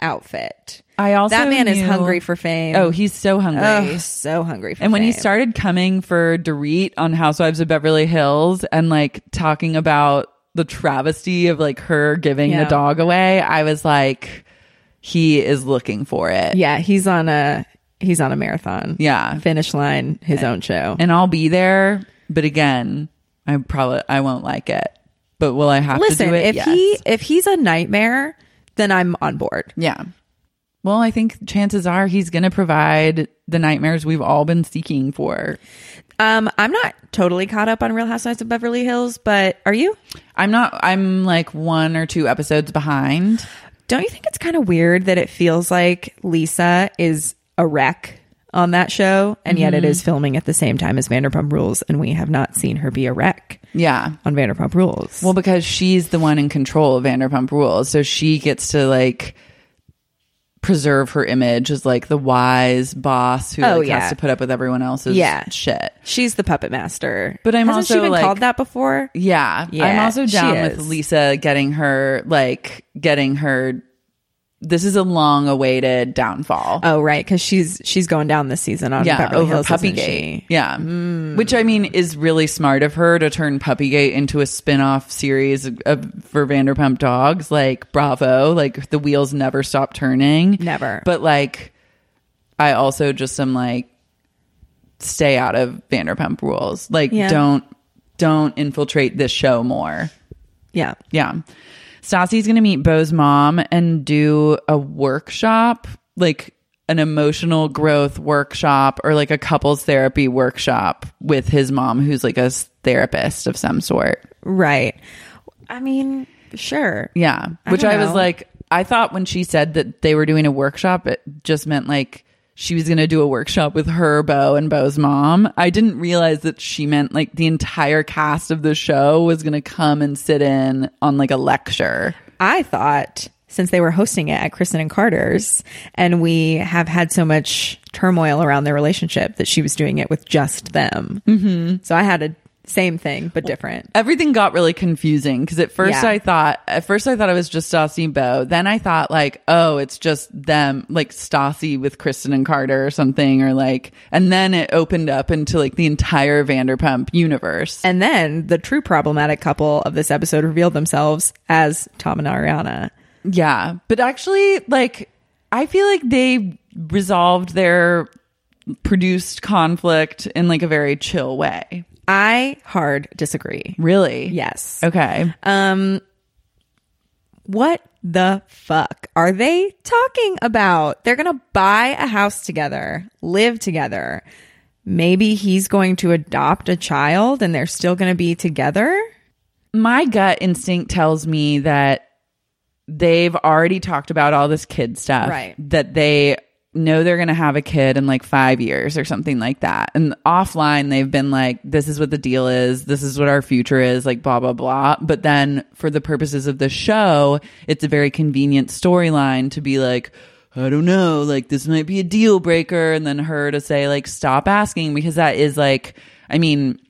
[SPEAKER 5] outfit?
[SPEAKER 2] I also
[SPEAKER 5] That man is hungry for fame.
[SPEAKER 2] Oh, he's so hungry.
[SPEAKER 5] Oh, so hungry for
[SPEAKER 2] and when he started coming for Dorit on Housewives of Beverly Hills and like talking about the travesty of like her giving
[SPEAKER 5] Yeah.
[SPEAKER 2] the dog away, I was like, he is looking for it.
[SPEAKER 5] Yeah, he's on a he's on a marathon.
[SPEAKER 2] Yeah.
[SPEAKER 5] Finish line, his own show.
[SPEAKER 2] And I'll be there, but again, I probably I won't like it. But will I have to
[SPEAKER 5] Listen,
[SPEAKER 2] do it?
[SPEAKER 5] if
[SPEAKER 2] Yes.
[SPEAKER 5] he if he's a nightmare, then I'm on board.
[SPEAKER 2] Yeah. Well, I think chances are he's going to provide the nightmares we've all been seeking for.
[SPEAKER 5] Um, I'm not totally caught up on Real Housewives of Beverly Hills, but are you?
[SPEAKER 2] I'm not, I'm like one or two episodes behind.
[SPEAKER 5] Don't you think it's kind of weird that it feels like Lisa is a wreck on that show, and yet it
[SPEAKER 2] Mm-hmm.
[SPEAKER 5] is filming at the same time as Vanderpump Rules, and we have not seen her be a wreck
[SPEAKER 2] Yeah.
[SPEAKER 5] on Vanderpump Rules?
[SPEAKER 2] Well, because she's the one in control of Vanderpump Rules. So she gets to like preserve her image as like the wise boss who
[SPEAKER 5] Oh,
[SPEAKER 2] like,
[SPEAKER 5] yeah.
[SPEAKER 2] has to put up with everyone else's
[SPEAKER 5] Yeah.
[SPEAKER 2] shit.
[SPEAKER 5] she's the puppet master.
[SPEAKER 2] But I'm
[SPEAKER 5] Hasn't
[SPEAKER 2] also,
[SPEAKER 5] she been
[SPEAKER 2] like-
[SPEAKER 5] called that before?
[SPEAKER 2] Yeah. I'm also down with. Lisa getting her like getting her this is a long awaited downfall.
[SPEAKER 5] Oh, right, because she's she's going down this season on
[SPEAKER 2] yeah,
[SPEAKER 5] Beverly
[SPEAKER 2] over
[SPEAKER 5] Hills,
[SPEAKER 2] Puppygate. Yeah. Hmm. Which I mean is really smart of her to turn Puppygate into a spin-off series of, of, for Vanderpump Dogs. Like bravo, like the wheels never stop turning.
[SPEAKER 5] Never.
[SPEAKER 2] But like I also just am like stay out of Vanderpump rules. Like
[SPEAKER 5] Yeah.
[SPEAKER 2] don't don't infiltrate this show more.
[SPEAKER 5] Yeah.
[SPEAKER 2] Yeah. Stassi's going to meet Bo's mom and do a workshop, like an emotional growth workshop or like a couples therapy workshop with his mom, who's like a therapist of some sort.
[SPEAKER 5] Right. I mean, sure.
[SPEAKER 2] Yeah.
[SPEAKER 5] I
[SPEAKER 2] Which I, was
[SPEAKER 5] know.
[SPEAKER 2] like, I thought when she said that they were doing a workshop, it just meant like she was going to do a workshop with her, Bo, and Bo's mom. I didn't realize that she meant like the entire cast of the show was going to come and sit in on like a lecture.
[SPEAKER 5] I thought since they were hosting it at Kristen and Carter's, and we have had so much turmoil around their relationship that she was doing it with just them. Mm-hmm. So I had a same thing but different.
[SPEAKER 2] everything got really confusing because at first
[SPEAKER 5] Yeah.
[SPEAKER 2] I thought at first I thought it was just Stassi and Bo. Then I thought like, oh, it's just them, like Stassi with Kristen and Carter or something, or like, and then it opened up into like the entire Vanderpump universe.
[SPEAKER 5] And then the true problematic couple of this episode revealed themselves as Tom and Ariana.
[SPEAKER 2] yeah, but actually, like, I feel like they resolved their produced conflict in like a very chill way.
[SPEAKER 5] I hard disagree.
[SPEAKER 2] Really?
[SPEAKER 5] Yes.
[SPEAKER 2] Okay.
[SPEAKER 5] Um what the fuck are they talking about? They're going to buy a house together, live together. Maybe he's going to adopt a child and they're still going to be together?
[SPEAKER 2] my gut instinct tells me that they've already talked about all this kid stuff.
[SPEAKER 5] Right.
[SPEAKER 2] That they know they're going to have a kid in like five years or something like that. And offline, they've been like, this is what the deal is. This is what our future is, like blah, blah, blah. But then for the purposes of the show, it's a very convenient storyline to be like, I don't know, like this might be a deal breaker. And then her to say, like, stop asking because that is like, I mean,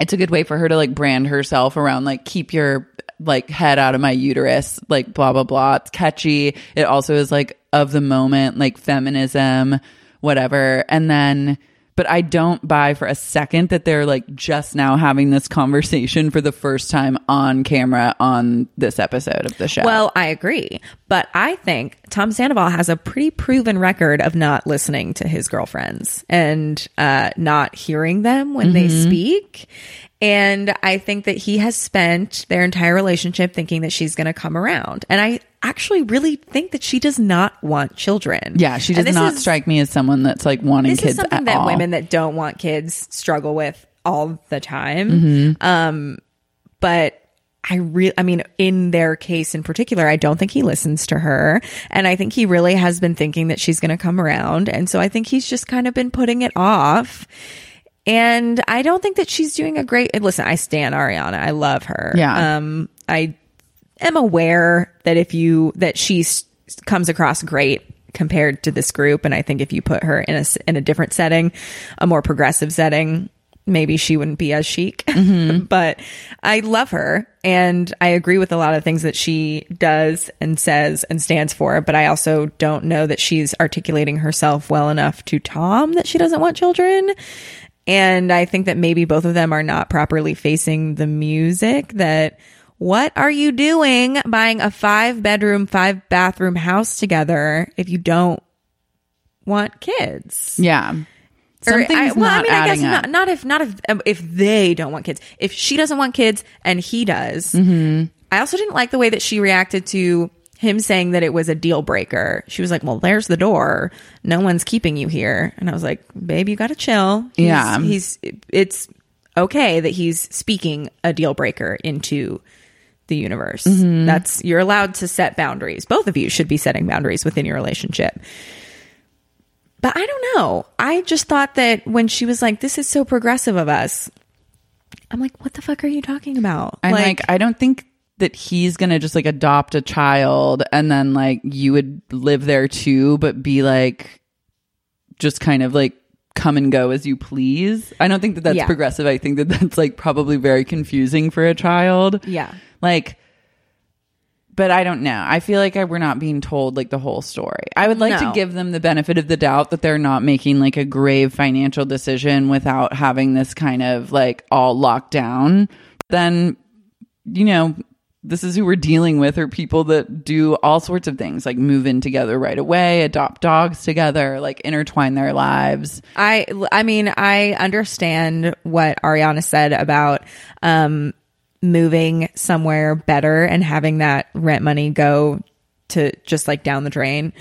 [SPEAKER 2] it's a good way for her to like brand herself around like keep your like head out of my uterus like blah blah blah it's catchy it also is like of the moment like feminism whatever and then but i don't buy for a second that they're like just now having this conversation for the first time on camera on this episode of the show
[SPEAKER 5] Well, I agree. But I think Tom Sandoval has a pretty proven record of not listening to his girlfriends and uh, not hearing them when they speak. And I think that he has spent their entire relationship thinking that she's going to come around. And I actually really think that she does not want children.
[SPEAKER 2] yeah she does not
[SPEAKER 5] is-
[SPEAKER 2] strike me as someone that's like wanting
[SPEAKER 5] this
[SPEAKER 2] kids
[SPEAKER 5] is something
[SPEAKER 2] at
[SPEAKER 5] that
[SPEAKER 2] all.
[SPEAKER 5] women that don't want kids struggle with all the time.
[SPEAKER 2] Mm-hmm.
[SPEAKER 5] Um, but I really, I mean, in their case in particular, I don't think he listens to her. And I think he really has been thinking that she's going to come around. And so I think he's just kind of been putting it off. And I don't think that she's doing a great, listen, I stand Ariana. I love her.
[SPEAKER 2] Yeah.
[SPEAKER 5] Um, I am aware that if you, that she comes across great compared to this group. And I think if you put her in a in a different setting, a more progressive setting, maybe she wouldn't be as chic. Mm-hmm. but I love her, and I agree with a lot of things that she does and says and stands for. But I also don't know that she's articulating herself well enough to Tom that she doesn't want children. And I think that maybe both of them are not properly facing the music that what are you doing buying a five bedroom, five bathroom house together if you don't want kids?
[SPEAKER 2] Yeah.
[SPEAKER 5] Or
[SPEAKER 2] Something's
[SPEAKER 5] I, well,
[SPEAKER 2] not
[SPEAKER 5] I mean, I guess
[SPEAKER 2] up.
[SPEAKER 5] not, not if not if um, if they don't want kids. If she doesn't want kids and he does,
[SPEAKER 2] Mm-hmm.
[SPEAKER 5] I also didn't like the way that she reacted to him saying that it was a deal breaker. She was like, "Well, there's the door. No one's keeping you here." And I was like, "Babe, you got to chill." He's-
[SPEAKER 2] Yeah.
[SPEAKER 5] he's it's okay that he's speaking a deal breaker into the universe.
[SPEAKER 2] Mm-hmm.
[SPEAKER 5] That's you're allowed to set boundaries. Both of you should be setting boundaries within your relationship. But I don't know. I just thought that when she was like, "This is so progressive of us," I'm like, "What the fuck are you talking about?"
[SPEAKER 2] I'm like, I don't think that he's gonna just like adopt a child and then like you would live there too, but be like just kind of like come and go as you please. I don't think that that's
[SPEAKER 5] Yeah.
[SPEAKER 2] progressive. I think that that's like probably very confusing for a child.
[SPEAKER 5] Yeah.
[SPEAKER 2] Like, but I don't know. I feel like I, we're not being told like the whole story. I would like
[SPEAKER 5] No.
[SPEAKER 2] to give them the benefit of the doubt that they're not making like a grave financial decision without having this kind of like all locked down. Then, you know, this is who we're dealing with are people that do all sorts of things like move in together right away, adopt dogs together, like intertwine their lives.
[SPEAKER 5] I I mean, I understand what Ariana said about um moving somewhere better and having that rent money go to just like down the drain.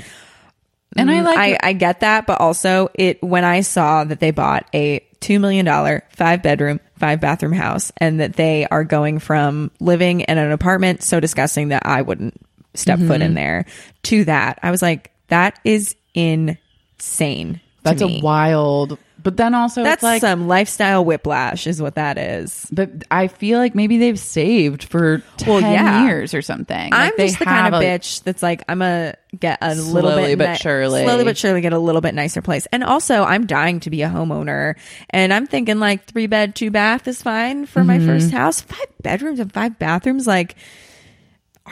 [SPEAKER 2] And I like
[SPEAKER 5] I, I get that, but also it when I saw that they bought a two million dollar five bedroom five bathroom house and that they are going from living in an apartment so disgusting that I wouldn't step foot
[SPEAKER 2] Mm-hmm.
[SPEAKER 5] in there to that I was like that is insane.
[SPEAKER 2] that's a wild, but then also
[SPEAKER 5] That's
[SPEAKER 2] it's like
[SPEAKER 5] some lifestyle whiplash, is what that is.
[SPEAKER 2] But I feel like maybe they've saved for 10
[SPEAKER 5] Well, yeah.
[SPEAKER 2] years or something.
[SPEAKER 5] I'm
[SPEAKER 2] Like, they
[SPEAKER 5] just the kind of
[SPEAKER 2] a-
[SPEAKER 5] bitch that's like, I'm gonna get a little
[SPEAKER 2] Slowly
[SPEAKER 5] bit,
[SPEAKER 2] but surely.
[SPEAKER 5] slowly but surely get a little bit nicer place. And also, I'm dying to be a homeowner, and I'm thinking like three bed, two bath is fine for my
[SPEAKER 2] Mm-hmm.
[SPEAKER 5] first house. Five bedrooms and five bathrooms, like.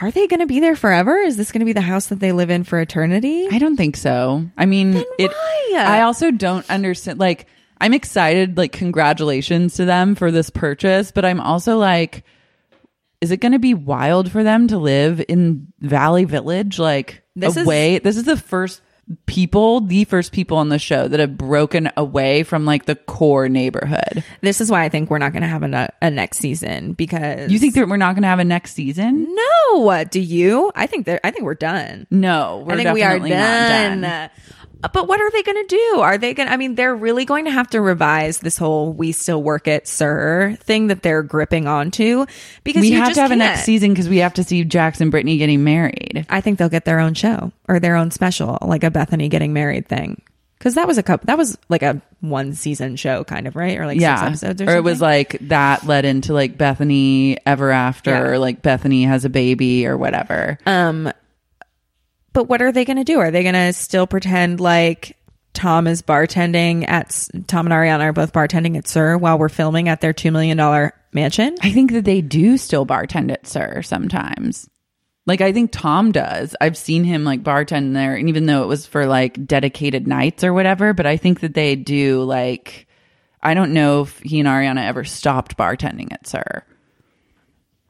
[SPEAKER 5] Are they going to be there forever? Is this going to be the house that they live in for eternity?
[SPEAKER 2] I don't think so. I mean, it,
[SPEAKER 5] why?
[SPEAKER 2] I also don't understand. Like, I'm excited, like, congratulations to them for this purchase, but I'm also like, is it going to be wild for them to live in Valley Village? Like,
[SPEAKER 5] This is-
[SPEAKER 2] this is the first people, the first people on the show that have broken away from like the core neighborhood.
[SPEAKER 5] This is why I think we're not going to have a, a next season because
[SPEAKER 2] You think that we're not going to have a next season?
[SPEAKER 5] no? Do you? I think that I think we're done.
[SPEAKER 2] No, we're
[SPEAKER 5] I think we are done.
[SPEAKER 2] done.
[SPEAKER 5] But what are they going to do? Are they going to, I mean, they're really going to have to revise this whole we still work it, SUR thing that they're gripping onto because
[SPEAKER 2] we have to have a
[SPEAKER 5] can't.
[SPEAKER 2] next season because we have to see Jackson and Brittany getting married.
[SPEAKER 5] I think they'll get their own show or their own special, like a Bethenny getting married thing. Cause that was a couple, that was like a one season show kind of, right? Or like
[SPEAKER 2] yeah,
[SPEAKER 5] six episodes or,
[SPEAKER 2] or it was like that led into like Bethenny ever after,
[SPEAKER 5] Yeah.
[SPEAKER 2] or like Bethenny has a baby or whatever.
[SPEAKER 5] Um, but what are they going to do? Are they going to still pretend like Tom is bartending at Tom and Ariana are both bartending at SUR while we're filming at their two million dollar mansion?
[SPEAKER 2] I think that they do still bartend at SUR sometimes. Like I think Tom does. I've seen him like bartend there, and even though it was for like dedicated nights or whatever, but I think that they do like. I don't know if he and Ariana ever stopped bartending at SUR.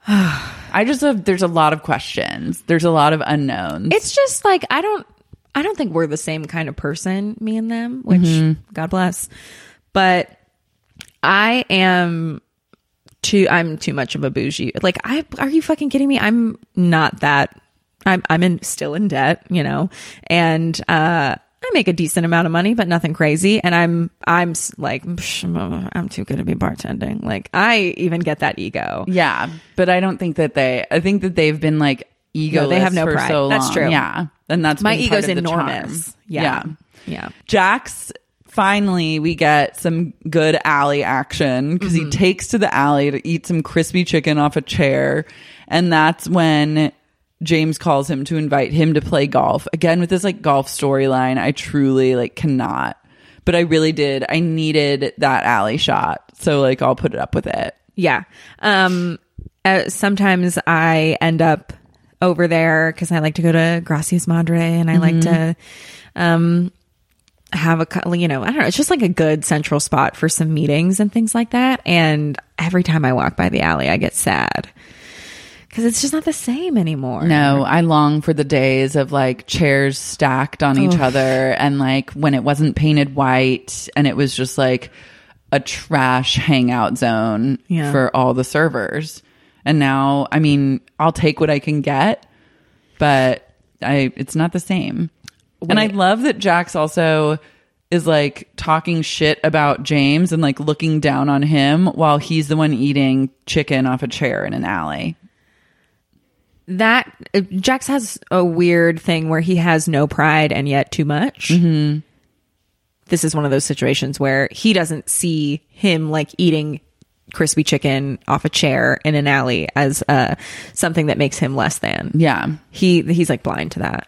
[SPEAKER 2] I just have, there's a lot of questions. There's a lot of unknowns.
[SPEAKER 5] It's just like I don't I don't think we're the same kind of person, me and them, which God bless. But I am too I'm too much of a bougie. Like I are you fucking kidding me? I'm not that I'm I'm in still in debt, you know. And uh I make a decent amount of money, but nothing crazy. And I'm, I'm like, I'm too good to be bartending. Like, I even get that ego.
[SPEAKER 2] Yeah, but I don't think that they. I think that they've been like ego.
[SPEAKER 5] No, they have no
[SPEAKER 2] for
[SPEAKER 5] pride.
[SPEAKER 2] so
[SPEAKER 5] That's true.
[SPEAKER 2] Yeah, and that's
[SPEAKER 5] My ego's enormous.
[SPEAKER 2] charm.
[SPEAKER 5] Yeah. Yeah.
[SPEAKER 2] Jax. Finally, we get some good alley action because
[SPEAKER 5] Mm-hmm.
[SPEAKER 2] he takes to the alley to eat some crispy chicken off a chair, and that's when James calls him to invite him to play golf. Again, with this like golf storyline, I truly like cannot. But I really did. I needed that alley shot. So like I'll put it up with it.
[SPEAKER 5] Yeah. Um, uh, sometimes I end up over there because I like to go to Gracias Madre and I like to, um, have a, you know, I don't know. It's just like a good central spot for some meetings and things like that. And every time I walk by the alley, I get sad because it's just not the same anymore.
[SPEAKER 2] No, I long for the days of like chairs stacked on each other and like when it wasn't painted white and it was just like a trash hangout zone
[SPEAKER 5] Yeah.
[SPEAKER 2] for all the servers. And now, I mean, I'll take what I can get, but I it's not the same. And I love that Jax also is like talking shit about James and like looking down on him while he's the one eating chicken off a chair in an alley.
[SPEAKER 5] That uh, Jax has a weird thing where he has no pride and yet too much. Mm-hmm. This is one of those situations where he doesn't see him like eating crispy chicken off a chair in an alley as uh, something that makes him less than.
[SPEAKER 2] Yeah.
[SPEAKER 5] He he's like blind to that.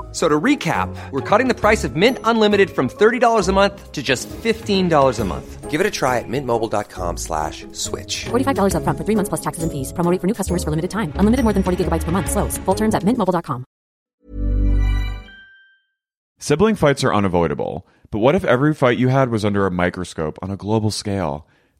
[SPEAKER 6] F- So to recap, we're cutting the price of Mint Unlimited from $30 a month to just $15 a month. Give it a try at mintmobile.com slash switch.
[SPEAKER 7] $45 upfront for three months plus taxes and fees. Promo rate for new customers for limited time. Unlimited more than 40 gigabytes per month. Slows. Full terms at mintmobile.com.
[SPEAKER 8] Sibling fights are unavoidable, but what if every fight you had was under a microscope on a global scale?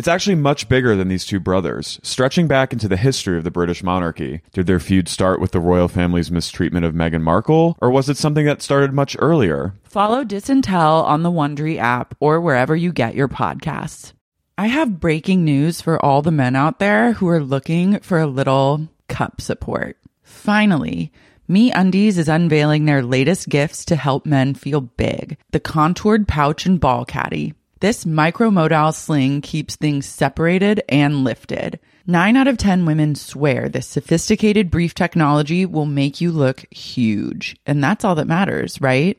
[SPEAKER 8] It's actually much bigger than these two brothers, stretching back into the history of the British monarchy. Did their feud start with the royal family's mistreatment of Meghan Markle, or was it something that started much earlier?
[SPEAKER 2] Follow Disintel on the Wondery app or wherever you get your podcasts. I have breaking news for all the men out there who are looking for a little cup support. Finally, MeUndies is unveiling their latest gifts to help men feel big. The contoured pouch and ball caddy. This micromodal sling keeps things separated and lifted. Nine out of 10 women swear this sophisticated brief technology will make you look huge. And that's all that matters, right?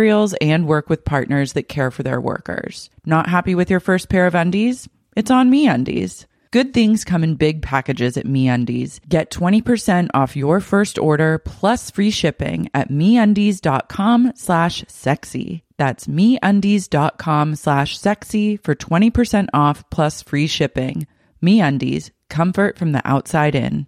[SPEAKER 2] and work with partners that care for their workers. Not happy with your first pair of undies? It's on Me Undies. Good things come in big packages at MeUndies. Get 20% off your first order plus free shipping at MeUndies.com slash sexy. That's MeUndies.com slash sexy for 20% off plus free shipping. MeUndies, comfort from the outside in.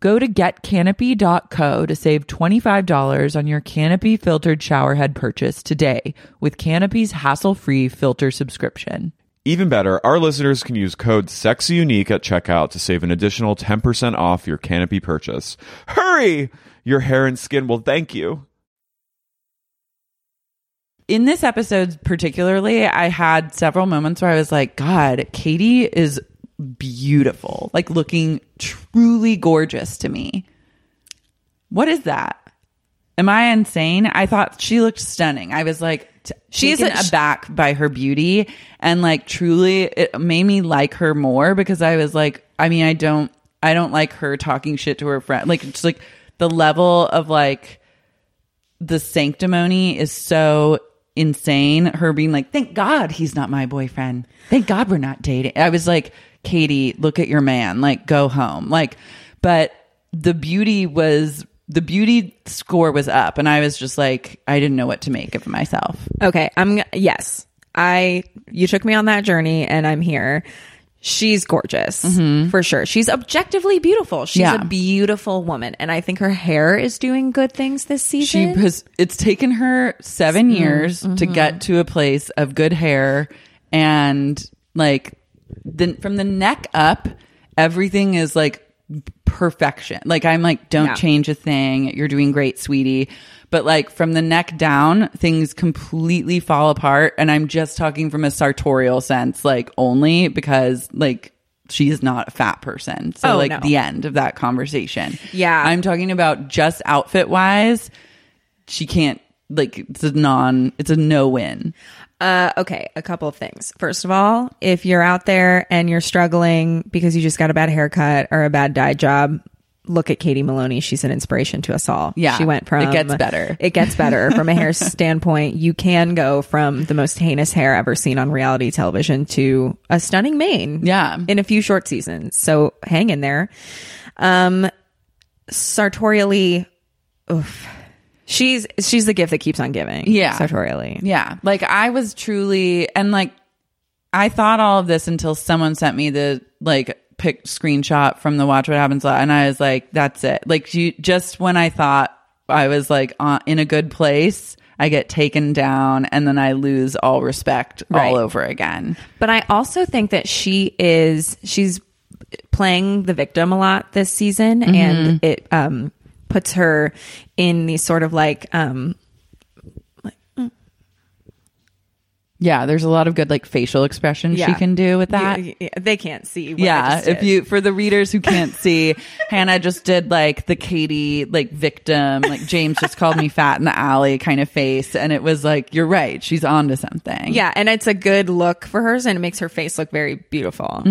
[SPEAKER 2] Go to getcanopy.co to save $25 on your Canopy filtered showerhead purchase today with Canopy's hassle-free filter subscription.
[SPEAKER 8] Even better, our listeners can use code SEXYUNIQUE at checkout to save an additional 10% off your Canopy purchase. Hurry! Your hair and skin will thank you.
[SPEAKER 2] In this episode particularly, I had several moments where I was like, God, Katie is beautiful, like looking truly gorgeous to me. What is that? Am I insane? I thought she looked stunning. I was like, t-
[SPEAKER 5] She's
[SPEAKER 2] taken
[SPEAKER 5] a-
[SPEAKER 2] aback by her beauty, and like truly, it made me like her more because I was like, I mean, I don't, I don't like her talking shit to her friend. Like, it's like the level of like the sanctimony is so insane. Her being like, thank God he's not my boyfriend. Thank God we're not dating. I was like, Katie, look at your man. Like, go home. Like, but the beauty was, the beauty score was up. And I was just like, I didn't know what to make of myself.
[SPEAKER 5] Okay, I'm yes. I you took me on that journey and I'm here. She's gorgeous for sure. She's objectively beautiful. She's
[SPEAKER 2] Mm-hmm. Yeah.
[SPEAKER 5] a beautiful woman and I think her hair is doing good things this
[SPEAKER 2] She
[SPEAKER 5] season.
[SPEAKER 2] has, it's taken her seven years to get to a place of good hair and like the, from the neck up, everything is like perfection. Like I'm like, don't
[SPEAKER 5] Yeah.
[SPEAKER 2] change a thing. You're doing great, sweetie. But like from the neck down, things completely fall apart. And I'm just talking from a sartorial sense, like only because like she's not a fat person. So
[SPEAKER 5] Oh,
[SPEAKER 2] like
[SPEAKER 5] no.
[SPEAKER 2] the end of that conversation.
[SPEAKER 5] Yeah.
[SPEAKER 2] I'm talking about just outfit wise. She can't like it's a non it's a no win.
[SPEAKER 5] Uh, okay, a couple of things. First of all, if you're out there and you're struggling because you just got a bad haircut or a bad dye job, look at Katie Maloney. She's an inspiration to us all.
[SPEAKER 2] Yeah,
[SPEAKER 5] she went from
[SPEAKER 2] it gets better.
[SPEAKER 5] It gets better from a hair standpoint. You can go from the most heinous hair ever seen on reality television to a stunning mane.
[SPEAKER 2] Yeah.
[SPEAKER 5] in a few short seasons. So hang in there. Um, sartorially, oof. She's she's the gift that keeps on giving.
[SPEAKER 2] Yeah.
[SPEAKER 5] sartorially.
[SPEAKER 2] Yeah. Like I was truly and like I thought all of this until someone sent me the like pic screenshot from the Watch What Happens Live, and I was like, that's it. Like you just when I thought I was like on, in a good place, I get taken down and then I lose all respect
[SPEAKER 5] Right.
[SPEAKER 2] all over again.
[SPEAKER 5] But I also think that she is she's playing the victim a lot this season and it um puts her in these sort of like um like
[SPEAKER 2] Yeah, there's a lot of good like facial expressions she can do with that.
[SPEAKER 5] you- you- they can't see what
[SPEAKER 2] yeah
[SPEAKER 5] just
[SPEAKER 2] if you for the readers who can't see hannah just did like the katie like victim like james just called me fat in the alley kind of face and it was like you're right she's onto something.
[SPEAKER 5] Yeah and it's a good look for hers and it makes her face look very beautiful.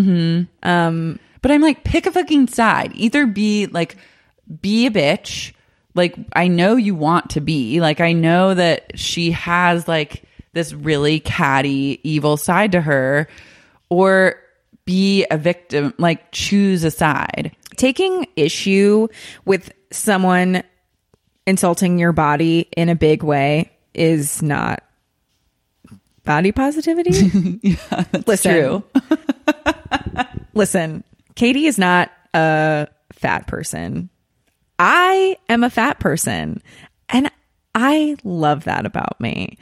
[SPEAKER 5] Um
[SPEAKER 2] but i'm like pick a fucking side. Either be like be a bitch. Like i know you want to be. Like i know that she has like this really catty evil side to her. Or be a victim like choose a side.
[SPEAKER 5] Taking issue with someone insulting your body in a big way is not body positivity. yeah, listen, listen, Katie is not a fat person. I am a fat person and I love that about me.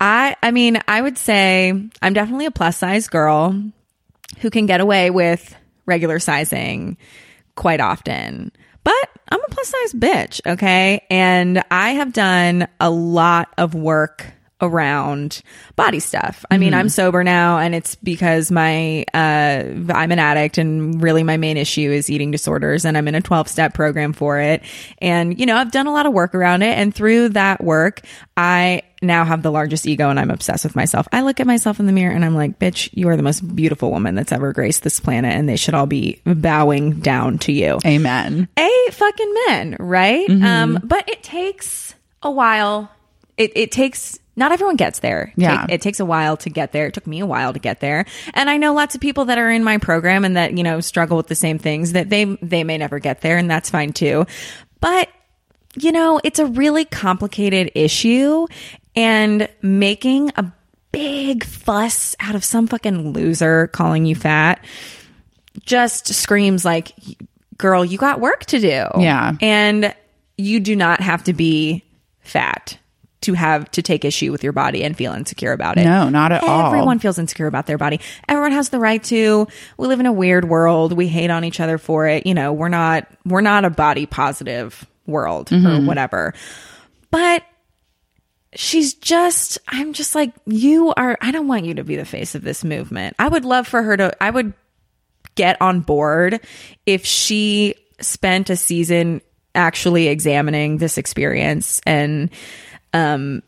[SPEAKER 5] I I mean, I would say I'm definitely a plus size girl who can get away with regular sizing quite often. But I'm a plus size bitch, okay? And I have done a lot of work around body stuff. I mean, I'm sober now and it's because my uh I'm an addict and really my main issue is eating disorders and I'm in a 12 step program for it. And you know, I've done a lot of work around it and through that work, I now have the largest ego and I'm obsessed with myself. I look at myself in the mirror and I'm like, bitch, you are the most beautiful woman that's ever graced this planet and they should all be bowing down to you.
[SPEAKER 2] Amen.
[SPEAKER 5] A fucking men, right? Um, but it takes a while. It, it takes, not everyone gets there.
[SPEAKER 2] Yeah.
[SPEAKER 5] Take- it takes a while to get there. It took me a while to get there. And I know lots of people that are in my program and that, you know, struggle with the same things that they, they may never get there and that's fine too. But you know, it's a really complicated issue and making a big fuss out of some fucking loser calling you fat just screams like, girl, you got work to do.
[SPEAKER 2] Yeah.
[SPEAKER 5] And you do not have to be fat to have to take issue with your body and feel insecure about it.
[SPEAKER 2] No, not at all.
[SPEAKER 5] Everyone feels insecure about their body. Everyone has the right to. We live in a weird world. We hate on each other for it. You know, we're not we're not a body positive world or mm-hmm. whatever. But she's just I'm just like you are I don't want you to be the face of this movement. I would love for her to I would get on board if she spent a season actually examining this experience and um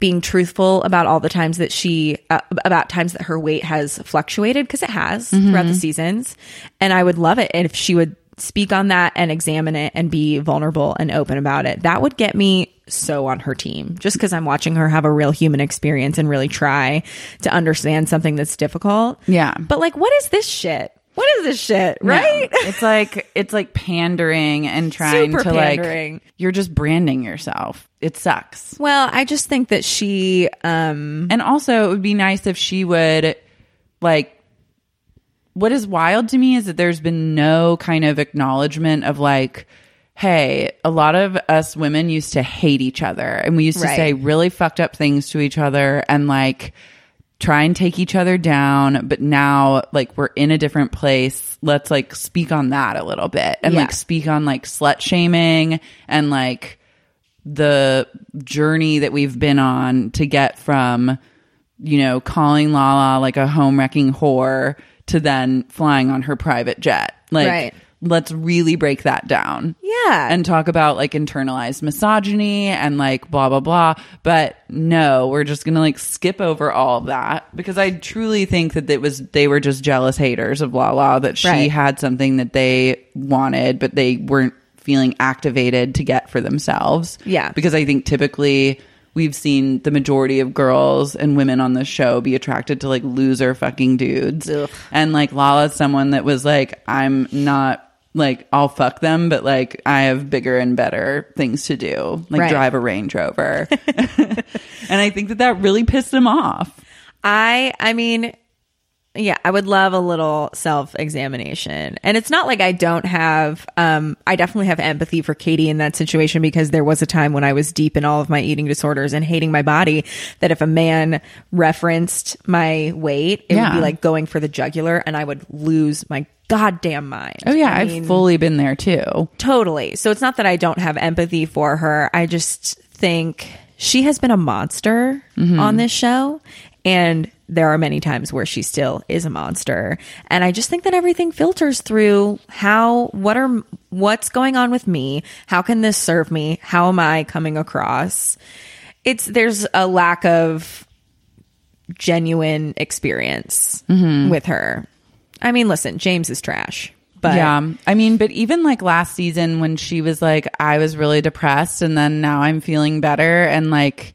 [SPEAKER 5] being truthful about all the times that she uh, about times that her weight has fluctuated because it has throughout the seasons. And i would love it if she would speak on that and examine it and be vulnerable and open about it. That would get me so on her team just because i'm watching her have a real human experience and really try to understand something that's difficult.
[SPEAKER 2] Yeah.
[SPEAKER 5] but like what is this shit what is this shit right
[SPEAKER 2] No. It's like it's like pandering and trying
[SPEAKER 5] Super
[SPEAKER 2] to
[SPEAKER 5] pandering.
[SPEAKER 2] like you're just branding yourself. It sucks.
[SPEAKER 5] well i just think that she um
[SPEAKER 2] And also it would be nice if she would like what is wild to me is that there's been no kind of acknowledgement of like hey, a lot of us women used to hate each other and we used to
[SPEAKER 5] Right.
[SPEAKER 2] say really fucked up things to each other and like try and take each other down, but now like we're in a different place. Let's like speak on that a little bit and
[SPEAKER 5] Yeah.
[SPEAKER 2] like speak on like slut shaming and like the journey that we've been on to get from, you know, calling Lala like a home wrecking whore to then flying on her private jet. Like,
[SPEAKER 5] Right.
[SPEAKER 2] Let's really break that down.
[SPEAKER 5] Yeah.
[SPEAKER 2] And talk about like internalized misogyny and like blah, blah, blah. But no, we're just going to like skip over all that because I truly think that it was, they were just jealous haters of Lala, that she
[SPEAKER 5] Right.
[SPEAKER 2] had something that they wanted, but they weren't feeling activated to get for themselves.
[SPEAKER 5] Yeah.
[SPEAKER 2] Because I think typically we've seen the majority of girls and women on this show be attracted to like loser fucking dudes. And like Lala's someone that was like, I'm not like I'll fuck them, but like I have bigger and better things to do, like
[SPEAKER 5] Right.
[SPEAKER 2] drive a Range Rover. and I think that that really pissed him off.
[SPEAKER 5] I I mean yeah, I would love a little self-examination. And it's not like I don't have um I definitely have empathy for Katie in that situation because there was a time when I was deep in all of my eating disorders and hating my body that if a man referenced my weight, it would be like going for the jugular and I would lose my goddamn mind.
[SPEAKER 2] Oh yeah,
[SPEAKER 5] I
[SPEAKER 2] I've
[SPEAKER 5] mean,
[SPEAKER 2] fully been there too.
[SPEAKER 5] Totally. So it's not that I don't have empathy for her. I just think she has been a monster mm-hmm. on this show. And there are many times where she still is a monster. And I just think that everything filters through how, what are, what's going on with me? How can this serve me? How am I coming across? It's, there's a lack of genuine experience mm-hmm. with her. I mean, listen, James is trash. But
[SPEAKER 2] yeah. I mean, but even like last season when she was like, I was really depressed and then now I'm feeling better. And like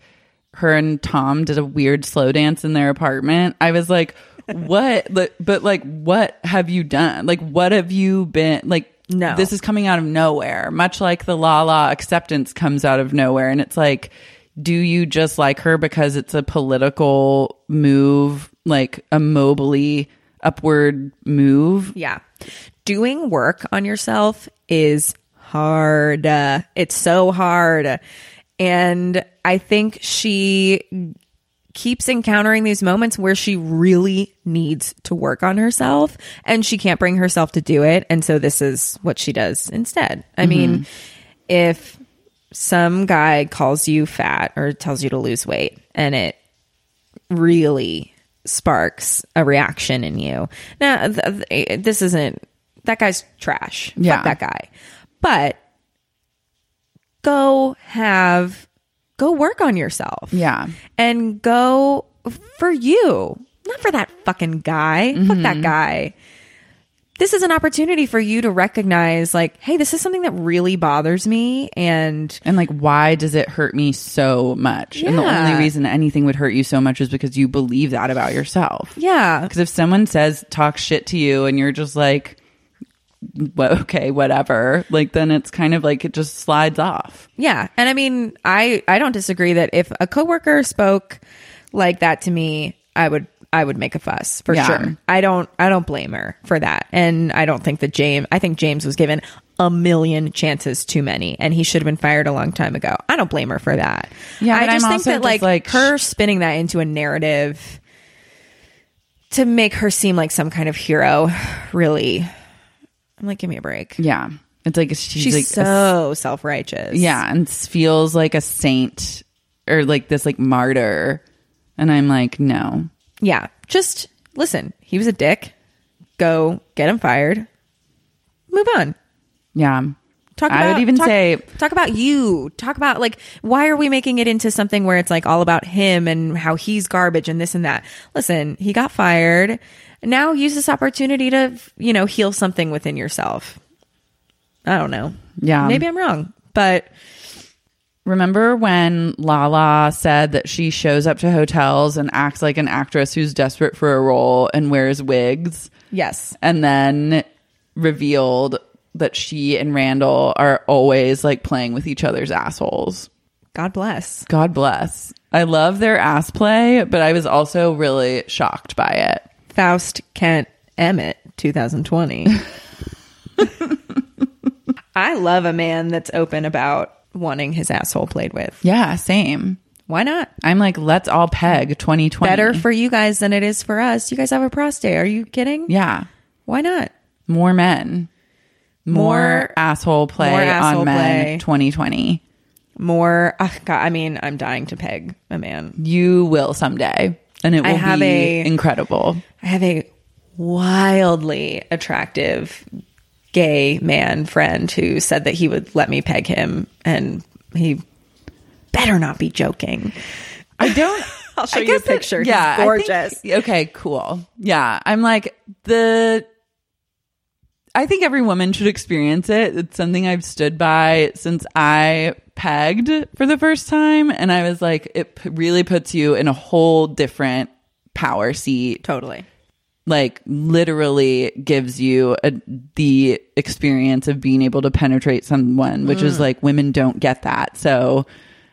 [SPEAKER 2] her and Tom did a weird slow dance in their apartment. I was like, what? but, but like, what have you done? Like, what have you been like?
[SPEAKER 5] No.
[SPEAKER 2] This is coming out of nowhere, much like the Lala acceptance comes out of nowhere. And it's like, do you just like her because it's a political move, like a mobily upward move?
[SPEAKER 5] Yeah. Doing work on yourself is hard. It's so hard. And I think she keeps encountering these moments where she really needs to work on herself and she can't bring herself to do it. And so this is what she does instead. I mm-hmm. mean, if some guy calls you fat or tells you to lose weight and it really sparks a reaction in you. Now, th- th- this isn't that guy's trash.
[SPEAKER 2] Yeah.
[SPEAKER 5] Fuck that guy. But go have go work on yourself.
[SPEAKER 2] Yeah.
[SPEAKER 5] And go for you, not for that fucking guy. Fuck
[SPEAKER 2] Mm-hmm.
[SPEAKER 5] that guy. This is an opportunity for you to recognize, like, hey, this is something that really bothers me. And
[SPEAKER 2] And like, why does it hurt me so much? And the only reason anything would hurt you so much is because you believe that about yourself.
[SPEAKER 5] yeah,
[SPEAKER 2] Because if someone says talk shit to you and you're just like, well, okay, whatever, like then it's kind of like it just slides off.
[SPEAKER 5] Yeah. And I mean, I I don't disagree that if a coworker spoke like that to me, I would I would make a fuss for
[SPEAKER 2] Yeah.
[SPEAKER 5] sure. I don't I don't blame her for that. And I don't think that James I think James was given a million chances too many and he should have been fired a long time ago. I don't blame her for that.
[SPEAKER 2] Yeah,
[SPEAKER 5] I just
[SPEAKER 2] I'm
[SPEAKER 5] think that like,
[SPEAKER 2] like,
[SPEAKER 5] her spinning that into a narrative to make her seem like some kind of hero really I'm like give me a break.
[SPEAKER 2] Yeah. It's like she's,
[SPEAKER 5] She's
[SPEAKER 2] like a
[SPEAKER 5] so self-righteous.
[SPEAKER 2] Yeah, and feels like a saint or like this like martyr. And I'm like, no.
[SPEAKER 5] Yeah. Just listen. He was a dick. Go get him fired. Move on.
[SPEAKER 2] Yeah.
[SPEAKER 5] Talk
[SPEAKER 2] I
[SPEAKER 5] about,
[SPEAKER 2] would even
[SPEAKER 5] talk-
[SPEAKER 2] say
[SPEAKER 5] talk about you. Talk about like why are we making it into something where it's like all about him and how he's garbage and this and that. Listen, he got fired. Now use this opportunity to, you know, heal something within yourself. I don't know.
[SPEAKER 2] Yeah.
[SPEAKER 5] Maybe I'm wrong, but
[SPEAKER 2] remember when Lala said that she shows up to hotels and acts like an actress who's desperate for a role and wears wigs
[SPEAKER 5] yes.
[SPEAKER 2] and then revealed that she and Randall are always like playing with each other's assholes.
[SPEAKER 5] God bless.
[SPEAKER 2] God bless. I love their ass play, but I was also really shocked by it.
[SPEAKER 5] Faust Kent Emmett 2020. I love a man that's open about wanting his asshole played with.
[SPEAKER 2] Yeah, same.
[SPEAKER 5] Why not?
[SPEAKER 2] I'm like, let's all peg 2020.
[SPEAKER 5] Better for you guys than it is for us. You guys have a prostate. Are you kidding?
[SPEAKER 2] yeah,
[SPEAKER 5] Why not?
[SPEAKER 2] more men, more,
[SPEAKER 5] More-
[SPEAKER 2] asshole play
[SPEAKER 5] more asshole
[SPEAKER 2] on men.
[SPEAKER 5] play.
[SPEAKER 2] 2020.
[SPEAKER 5] More. ah, God, I mean, I'm dying to peg a man.
[SPEAKER 2] You will someday, and it
[SPEAKER 5] I
[SPEAKER 2] will
[SPEAKER 5] have
[SPEAKER 2] be
[SPEAKER 5] a-
[SPEAKER 2] incredible.
[SPEAKER 5] I have a wildly attractive gay man friend who said that he would let me peg him, and he better not be joking.
[SPEAKER 2] I don't.
[SPEAKER 5] I'll show
[SPEAKER 2] I
[SPEAKER 5] you a
[SPEAKER 2] guess that-
[SPEAKER 5] picture. He's
[SPEAKER 2] yeah, think-
[SPEAKER 5] gorgeous.
[SPEAKER 2] okay, cool. Yeah, I'm like the. I think every woman should experience it. It's something I've stood by since I pegged for the first time, and I was like, it p- really puts you in a whole different power seat.
[SPEAKER 5] Totally.
[SPEAKER 2] Like literally gives you a, the experience of being able to penetrate someone, which
[SPEAKER 5] Mm.
[SPEAKER 2] is like women don't get that. So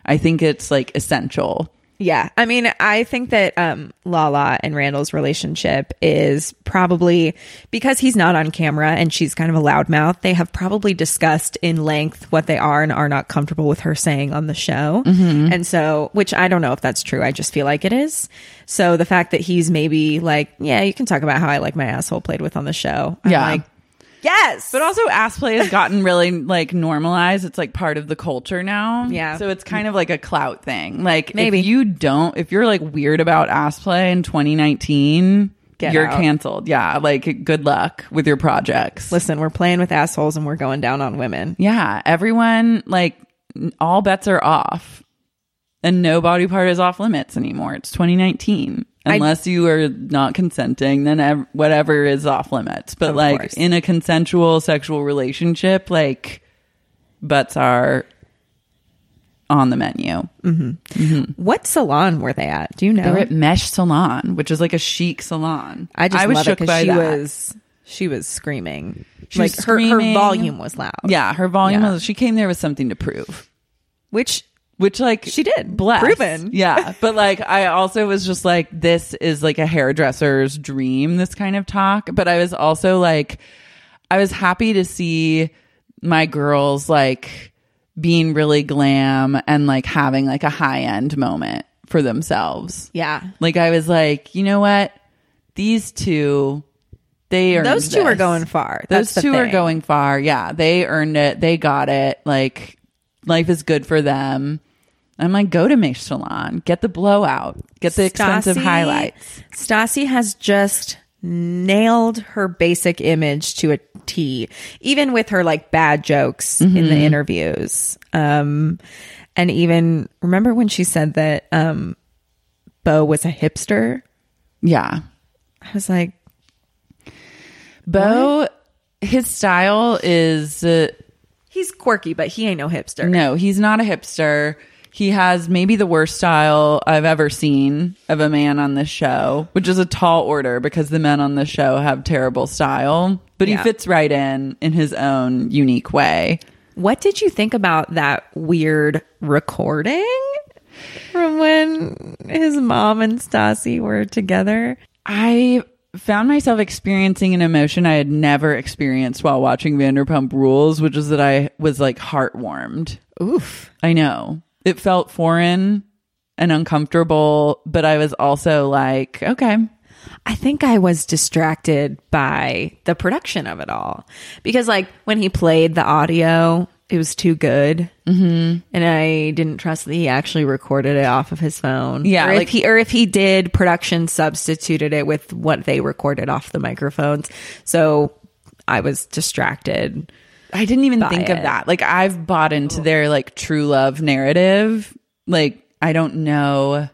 [SPEAKER 2] I think it's like essential.
[SPEAKER 5] Yeah. I mean, I think that um, Lala and Randall's relationship is probably because he's not on camera and she's kind of a loudmouth, they have probably discussed in length what they are and are not comfortable with her saying on the show. And so, which I don't know if that's true. I just feel like it is. So the fact that he's maybe like, yeah, you can talk about how I like my asshole played with on the show. I'm
[SPEAKER 2] Yeah.
[SPEAKER 5] like, yes.
[SPEAKER 2] But also, ass play has gotten really like normalized. It's like part of the culture now.
[SPEAKER 5] Yeah.
[SPEAKER 2] So it's kind of like a clout thing. Like,
[SPEAKER 5] Maybe.
[SPEAKER 2] if you don't, if you're like weird about ass play in 2019,
[SPEAKER 5] Get
[SPEAKER 2] you're
[SPEAKER 5] out.
[SPEAKER 2] canceled. Yeah. Like, good luck with your projects.
[SPEAKER 5] Listen, we're playing with assholes and we're going down on women.
[SPEAKER 2] Yeah. Everyone, like, all bets are off. And no body part is off limits anymore. It's 2019.
[SPEAKER 5] I-
[SPEAKER 2] Unless you are not consenting, then ev- whatever is off limits. But like
[SPEAKER 5] course.
[SPEAKER 2] in a consensual sexual relationship, like butts are on the menu. Mm-hmm. Mm-hmm.
[SPEAKER 5] What salon were they at? Do you know?
[SPEAKER 2] They're at Mèche Salon, which is like a chic salon.
[SPEAKER 5] I just
[SPEAKER 2] I was
[SPEAKER 5] love
[SPEAKER 2] shook
[SPEAKER 5] it
[SPEAKER 2] by
[SPEAKER 5] she
[SPEAKER 2] that.
[SPEAKER 5] was she was screaming.
[SPEAKER 2] She
[SPEAKER 5] like
[SPEAKER 2] was
[SPEAKER 5] her her volume was loud.
[SPEAKER 2] Yeah, her volume
[SPEAKER 5] Yeah.
[SPEAKER 2] was. She came there with something to prove.
[SPEAKER 5] which
[SPEAKER 2] which like
[SPEAKER 5] She did.
[SPEAKER 2] bless.
[SPEAKER 5] Proven.
[SPEAKER 2] yeah but like i also was just like this is like a hairdresser's dream this kind of talk but i was also like i was happy to see my girls like being really glam and like having like a high end moment for themselves
[SPEAKER 5] yeah,
[SPEAKER 2] like i was like you know what these two they earned
[SPEAKER 5] those two are going far.
[SPEAKER 2] Those
[SPEAKER 5] That's
[SPEAKER 2] two are going far. Yeah, they earned it. They got it. Like life is good for them. I'm like, go to Salon, get the blowout, get the expensive
[SPEAKER 5] Stassi-
[SPEAKER 2] highlights.
[SPEAKER 5] Stassi has just nailed her basic image to a T, even with her like bad jokes in the interviews. Um, and even remember when she said that um, Beau was a hipster?
[SPEAKER 2] Yeah.
[SPEAKER 5] I was like,
[SPEAKER 2] Beau, his style is uh,
[SPEAKER 5] he's quirky, but he ain't no hipster.
[SPEAKER 2] no, he's not a hipster. He has maybe the worst style I've ever seen of a man on this show, which is a tall order because the men on the show have terrible style, but
[SPEAKER 5] Yeah.
[SPEAKER 2] he fits right in in his own unique way.
[SPEAKER 5] What did you think about that weird recording from when his mom and Stassi were together?
[SPEAKER 2] I found myself experiencing an emotion I had never experienced while watching Vanderpump Rules, which is that I was like heartwarmed.
[SPEAKER 5] Oof.
[SPEAKER 2] I know. It felt foreign and uncomfortable, but I was also like, okay.
[SPEAKER 5] I think I was distracted by the production of it all because, like, when he played the audio, it was too good, mm-hmm. and I didn't trust that he actually recorded it off of his phone.
[SPEAKER 2] Yeah,
[SPEAKER 5] or
[SPEAKER 2] like-
[SPEAKER 5] if he or if he did, production substituted it with what they recorded off the microphones. So I was distracted.
[SPEAKER 2] I didn't even
[SPEAKER 5] Buy
[SPEAKER 2] think of that. Like I've bought into their like true love narrative. Like I don't know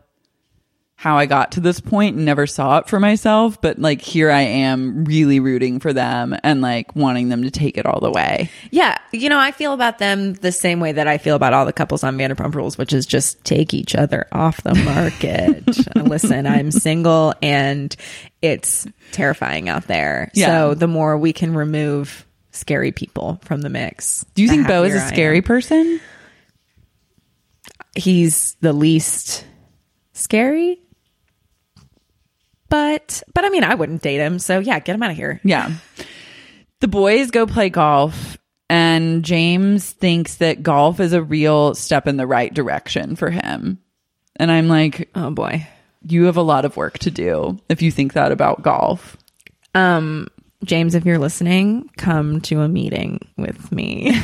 [SPEAKER 2] how I got to this point and never saw it for myself, but like here I am really rooting for them and like wanting them to take it all the way.
[SPEAKER 5] Yeah, you know, I feel about them the same way that I feel about all the couples on Vanderpump Rules, which is just take each other off the market. Listen, I'm single and it's terrifying out there.
[SPEAKER 2] Yeah.
[SPEAKER 5] So the more we can remove scary people from the mix.
[SPEAKER 2] Do you think Beau is a scary person?
[SPEAKER 5] He's the least scary. But but I mean, I wouldn't date him. So yeah, get him out of here.
[SPEAKER 2] Yeah. The boys go play golf, and James thinks that golf is a real step in the right direction for him. And I'm like,
[SPEAKER 5] Oh boy.
[SPEAKER 2] you have a lot of work to do if you think that about golf.
[SPEAKER 5] Um, James, if you're listening, come to a meeting with me.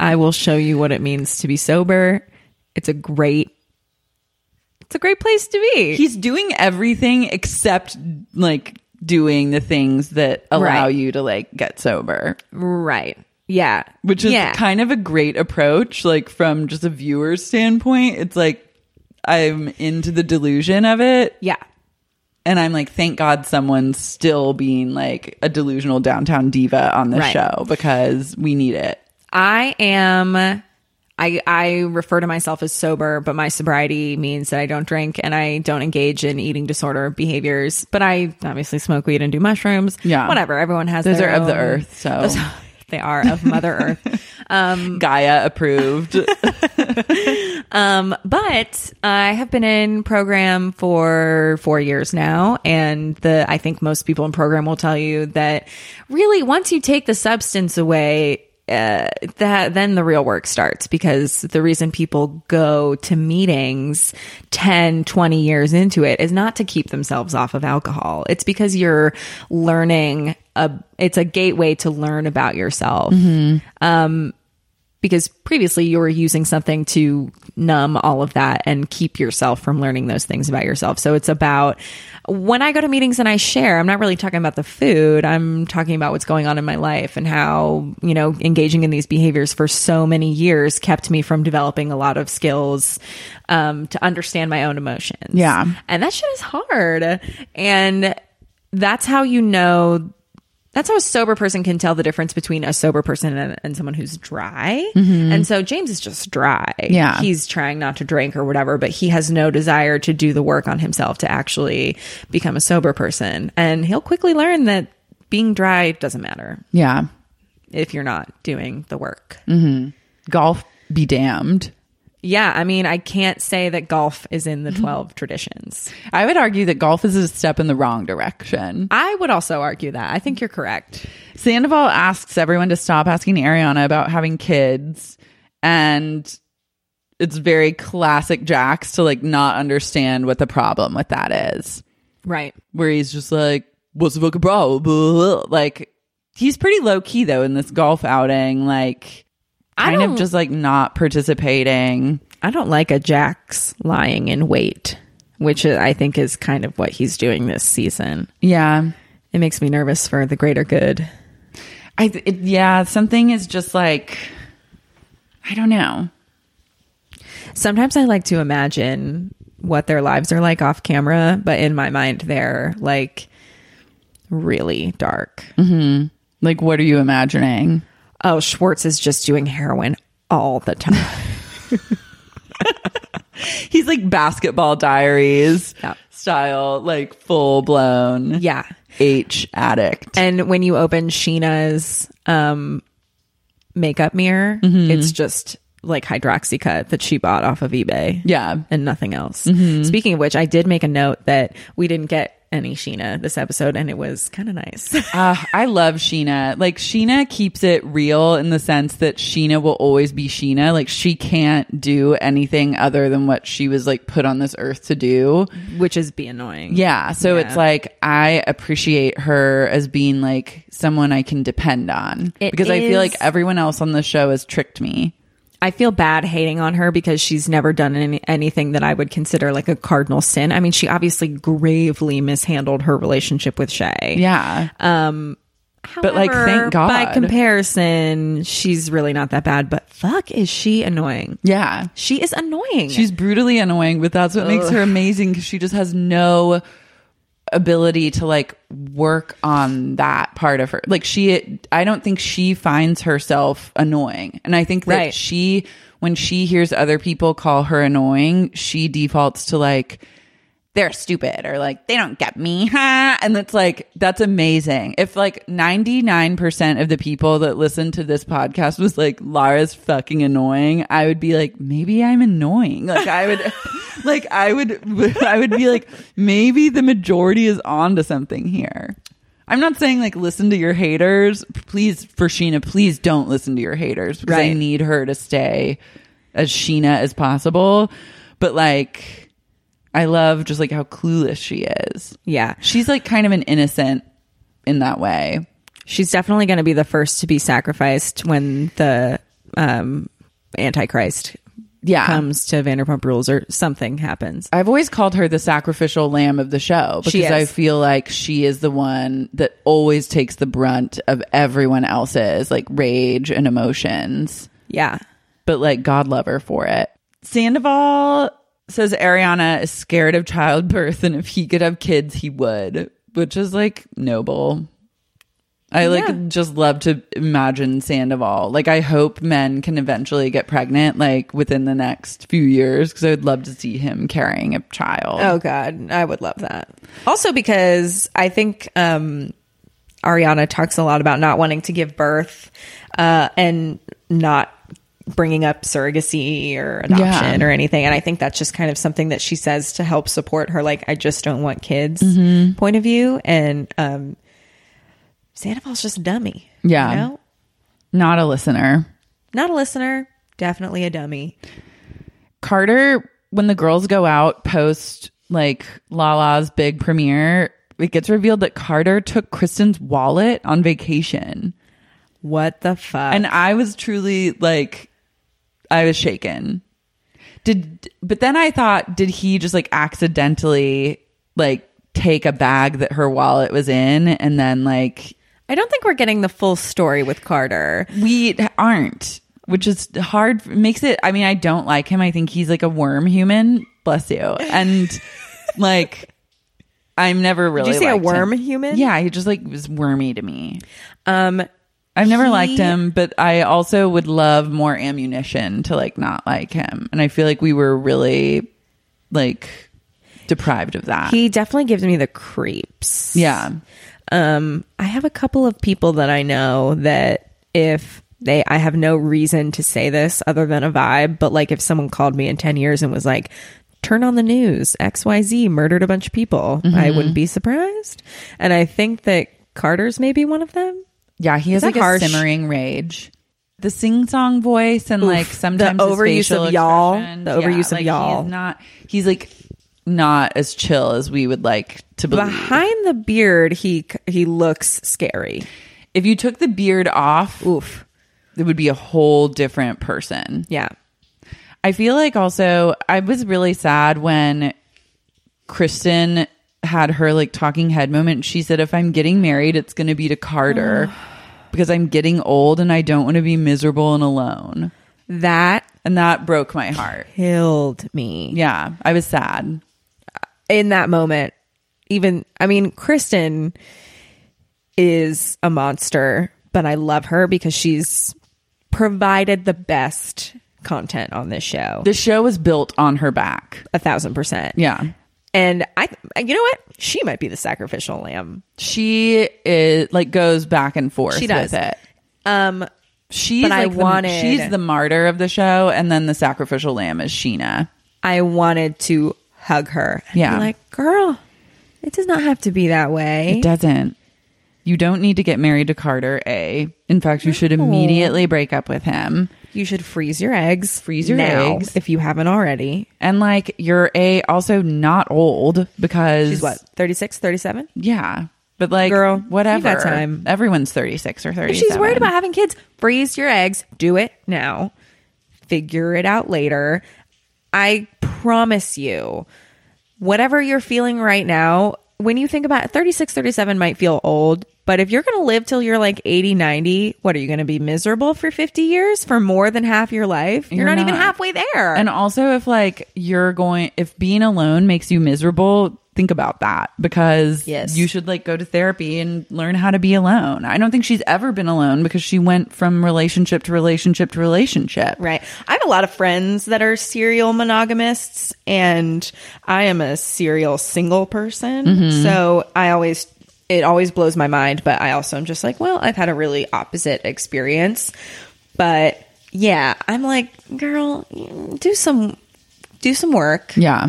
[SPEAKER 5] I will show you what it means to be sober. It's a great it's a great place to be.
[SPEAKER 2] He's doing everything except like doing the things that allow
[SPEAKER 5] Right.
[SPEAKER 2] you to like get sober,
[SPEAKER 5] right. Yeah.
[SPEAKER 2] which is
[SPEAKER 5] yeah.
[SPEAKER 2] kind of a great approach. Like from just a viewer's standpoint, it's like I'm into the delusion of it.
[SPEAKER 5] yeah.
[SPEAKER 2] And I'm like, thank God someone's still being like a delusional downtown diva on this
[SPEAKER 5] Right.
[SPEAKER 2] show because we need it.
[SPEAKER 5] I am I I refer to myself as sober, but my sobriety means that I don't drink and I don't engage in eating disorder behaviors. But I obviously smoke weed and do mushrooms.
[SPEAKER 2] Yeah.
[SPEAKER 5] Whatever. Everyone has
[SPEAKER 2] Those are of the earth, so.
[SPEAKER 5] Those- they are of Mother Earth.
[SPEAKER 2] Gaia approved.
[SPEAKER 5] Um, but I have been in program for four years now, and the I think most people in program will tell you that really once you take the substance away. Uh, that then the real work starts because the reason people go to meetings 10 20 years into it is not to keep themselves off of alcohol it's because you're learning a it's a gateway to learn about yourself um because previously you were using something to numb all of that and keep yourself from learning those things about yourself. So it's about when I go to meetings and I share, I'm not really talking about the food. I'm talking about what's going on in my life and how, you know, engaging in these behaviors for so many years kept me from developing a lot of skills um, to understand my own emotions.
[SPEAKER 2] Yeah.
[SPEAKER 5] And that shit is hard. And that's how you know that's how a sober person can tell the difference between a sober person and, and someone who's dry. Mm-hmm. And so James is just dry.
[SPEAKER 2] Yeah.
[SPEAKER 5] He's trying not to drink or whatever, but he has no desire to do the work on himself to actually become a sober person. And he'll quickly learn that being dry doesn't matter
[SPEAKER 2] yeah.
[SPEAKER 5] if you're not doing the work. Mm-hmm.
[SPEAKER 2] Golf be damned.
[SPEAKER 5] Yeah. I mean, I can't say that golf is in the 12 traditions.
[SPEAKER 2] I would argue that golf is a step in the wrong direction.
[SPEAKER 5] I would also argue that. I think you're correct.
[SPEAKER 2] Sandoval asks everyone to stop asking Ariana about having kids, and it's very classic Jax to like not understand what the problem with that is.
[SPEAKER 5] Right.
[SPEAKER 2] Where he's just like, "What's the fucking problem?" Like he's pretty low key though in this golf outing, like kind of just like not participating.
[SPEAKER 5] I don't like a Jax lying in wait which I think is kind of what he's doing this season.
[SPEAKER 2] Yeah.
[SPEAKER 5] It makes me nervous for the greater good.
[SPEAKER 2] I it, yeah, something is just like I don't know.
[SPEAKER 5] Sometimes I like to imagine what their lives are like off camera, but in my mind, they're like really dark. Mm-hmm.
[SPEAKER 2] Like what are you imagining?
[SPEAKER 5] Oh, Schwartz is just doing heroin all the time.
[SPEAKER 2] He's like basketball diaries
[SPEAKER 5] Yeah.
[SPEAKER 2] style, like full blown
[SPEAKER 5] yeah.
[SPEAKER 2] H addict.
[SPEAKER 5] And when you open Scheana's um, makeup mirror,
[SPEAKER 2] Mm-hmm.
[SPEAKER 5] it's just like hydroxycut that she bought off of eBay.
[SPEAKER 2] Yeah. Mm-hmm.
[SPEAKER 5] And nothing else. Speaking of which, I did make a note that we didn't get any Scheana this episode, and it was kind of nice.
[SPEAKER 2] Uh, I love Scheana. Like Scheana keeps it real in the sense that Scheana will always be Scheana. Like she can't do anything other than what she was like put on this earth to do.
[SPEAKER 5] which is be annoying.
[SPEAKER 2] Yeah. So
[SPEAKER 5] Yeah.
[SPEAKER 2] it's like I appreciate her as being like someone I can depend on
[SPEAKER 5] It
[SPEAKER 2] because I feel like everyone else on the show has tricked me.
[SPEAKER 5] I feel bad hating on her because she's never done any, anything that I would consider like a cardinal sin. I mean, she obviously gravely mishandled her relationship with Shay.
[SPEAKER 2] Yeah.
[SPEAKER 5] Um,
[SPEAKER 2] But, like, thank God.
[SPEAKER 5] By comparison, she's really not that bad. But fuck, is she annoying?
[SPEAKER 2] Yeah.
[SPEAKER 5] She is annoying.
[SPEAKER 2] She's brutally annoying, but that's what makes her amazing because she just has no ability to like work on that part of her. Like she, I don't think she finds herself annoying. And I think that
[SPEAKER 5] Right.
[SPEAKER 2] she, when she hears other people call her annoying, she defaults to like, they're stupid or like they don't get me. Ha and it's like that's amazing. If like 99% of the people that listen to this podcast was like lara's fucking annoying i would be like maybe i'm annoying. Like i would like i would i would be like maybe the majority is on to something here. I'm not saying like listen to your haters. Please for scheana please don't listen to your haters because i need her to stay as scheana as possible. But like I love just like how clueless she is.
[SPEAKER 5] yeah.
[SPEAKER 2] She's like kind of an innocent in that way.
[SPEAKER 5] She's definitely going to be the first to be sacrificed when the um, Antichrist
[SPEAKER 2] Yeah.
[SPEAKER 5] comes to Vanderpump Rules or something happens.
[SPEAKER 2] I've always called her the sacrificial lamb of the show because I feel like she is the one that always takes the brunt of everyone else's like rage and emotions.
[SPEAKER 5] Yeah.
[SPEAKER 2] But like God love her for it. Sandoval says Ariana is scared of childbirth and if he could have kids he would, which is like noble. I like
[SPEAKER 5] Yeah.
[SPEAKER 2] just love to imagine Sandoval. Like I hope men can eventually get pregnant like within the next few years because I would love to see him carrying a child.
[SPEAKER 5] Oh God, I would love that. Also because I think um, Ariana talks a lot about not wanting to give birth uh, and not bringing up surrogacy or adoption
[SPEAKER 2] Yeah.
[SPEAKER 5] or anything. And I think that's just kind of something that she says to help support her. Like, I just don't want kids
[SPEAKER 2] Mm-hmm.
[SPEAKER 5] point of view. And um, Sandoval's just a dummy.
[SPEAKER 2] Yeah.
[SPEAKER 5] You know?
[SPEAKER 2] Not a listener.
[SPEAKER 5] Not a listener, definitely a dummy.
[SPEAKER 2] Carter, when the girls go out post like Lala's big premiere, it gets revealed that Carter took Kristen's wallet on vacation.
[SPEAKER 5] What the fuck?
[SPEAKER 2] And I was truly like, I was shaken. Did, but then I thought, did he just like accidentally like take a bag that her wallet was in and then like
[SPEAKER 5] I don't think we're getting the full story with Carter.
[SPEAKER 2] we aren't which is hard makes it i mean i don't like him i think he's like a worm human bless you and like i'm never really Did
[SPEAKER 5] you say a worm
[SPEAKER 2] him.
[SPEAKER 5] human?
[SPEAKER 2] yeah he just like was wormy to me
[SPEAKER 5] Um,
[SPEAKER 2] i've never
[SPEAKER 5] He-
[SPEAKER 2] liked him but i also would love more ammunition to like not like him and i feel like we were really like deprived of that
[SPEAKER 5] he definitely gives me the creeps.
[SPEAKER 2] yeah
[SPEAKER 5] Um, I have a couple of people that I know that if they, I have no reason to say this other than a vibe, but like if someone called me in 10 years and was like, turn on the news, XYZ murdered a bunch of people, I wouldn't be surprised. And I think that Carter's maybe one of them.
[SPEAKER 2] Yeah he has like a simmering rage the sing-song voice and like sometimes
[SPEAKER 5] the overuse of y'all, the overuse of
[SPEAKER 2] like,
[SPEAKER 5] y'all.
[SPEAKER 2] He's not. He's like not as chill as we would like to believe.
[SPEAKER 5] Behind the beard, he, he looks scary.
[SPEAKER 2] if you took the beard off,
[SPEAKER 5] Oof.
[SPEAKER 2] it would be a whole different person.
[SPEAKER 5] Yeah.
[SPEAKER 2] I feel like also I was really sad when Kristen had her like talking head moment. She said, if I'm getting married, it's going to be to Carter because I'm getting old and I don't want to be miserable and alone.
[SPEAKER 5] That
[SPEAKER 2] And that broke my heart.
[SPEAKER 5] killed me.
[SPEAKER 2] Yeah, I was sad.
[SPEAKER 5] in that moment, even I mean, Kristen is a monster, but I love her because she's provided the best content on this show.
[SPEAKER 2] The show was built on her back.
[SPEAKER 5] A thousand percent.
[SPEAKER 2] Yeah.
[SPEAKER 5] And I, you know what? She might be the sacrificial lamb.
[SPEAKER 2] She is like goes back and forth
[SPEAKER 5] She does.
[SPEAKER 2] with it.
[SPEAKER 5] Um,
[SPEAKER 2] She's
[SPEAKER 5] But I
[SPEAKER 2] like the-
[SPEAKER 5] wanted-
[SPEAKER 2] she's the martyr of the show, and then the sacrificial lamb is Scheana.
[SPEAKER 5] I wanted to hug her.
[SPEAKER 2] Yeah.
[SPEAKER 5] Like, girl, it does not have to be that way.
[SPEAKER 2] It doesn't. You don't need to get married to Carter. A. In fact, you should immediately break up with him.
[SPEAKER 5] You should freeze your eggs.
[SPEAKER 2] Freeze your
[SPEAKER 5] now,
[SPEAKER 2] eggs.
[SPEAKER 5] if you haven't already.
[SPEAKER 2] And like you're a also not old because
[SPEAKER 5] She's what, 36, 37?
[SPEAKER 2] Yeah, but like
[SPEAKER 5] Girl, you
[SPEAKER 2] whatever.
[SPEAKER 5] got time.
[SPEAKER 2] Everyone's thirty six or thirty.
[SPEAKER 5] If she's worried about having kids, freeze your eggs. Do it now. Figure it out later. I promise you, whatever you're feeling right now, when you think about it, 36, 37 might feel old, but if you're going to live till you're like 80, 90, what are you going to be miserable for 50 years for more than half your life? You're,
[SPEAKER 2] You're
[SPEAKER 5] not, even halfway there.
[SPEAKER 2] And also, if like you're going, if being alone makes you miserable, think about that because
[SPEAKER 5] Yes.
[SPEAKER 2] you should like go to therapy and learn how to be alone. I don't think she's ever been alone because she went from relationship to relationship to relationship.
[SPEAKER 5] Right. I have a lot of friends that are serial monogamists, and I am a serial single person.
[SPEAKER 2] Mm-hmm.
[SPEAKER 5] So I always, it always blows my mind, but I also am just like, well, I've had a really opposite experience. But yeah, I'm like, girl, do some, do some work.
[SPEAKER 2] Yeah.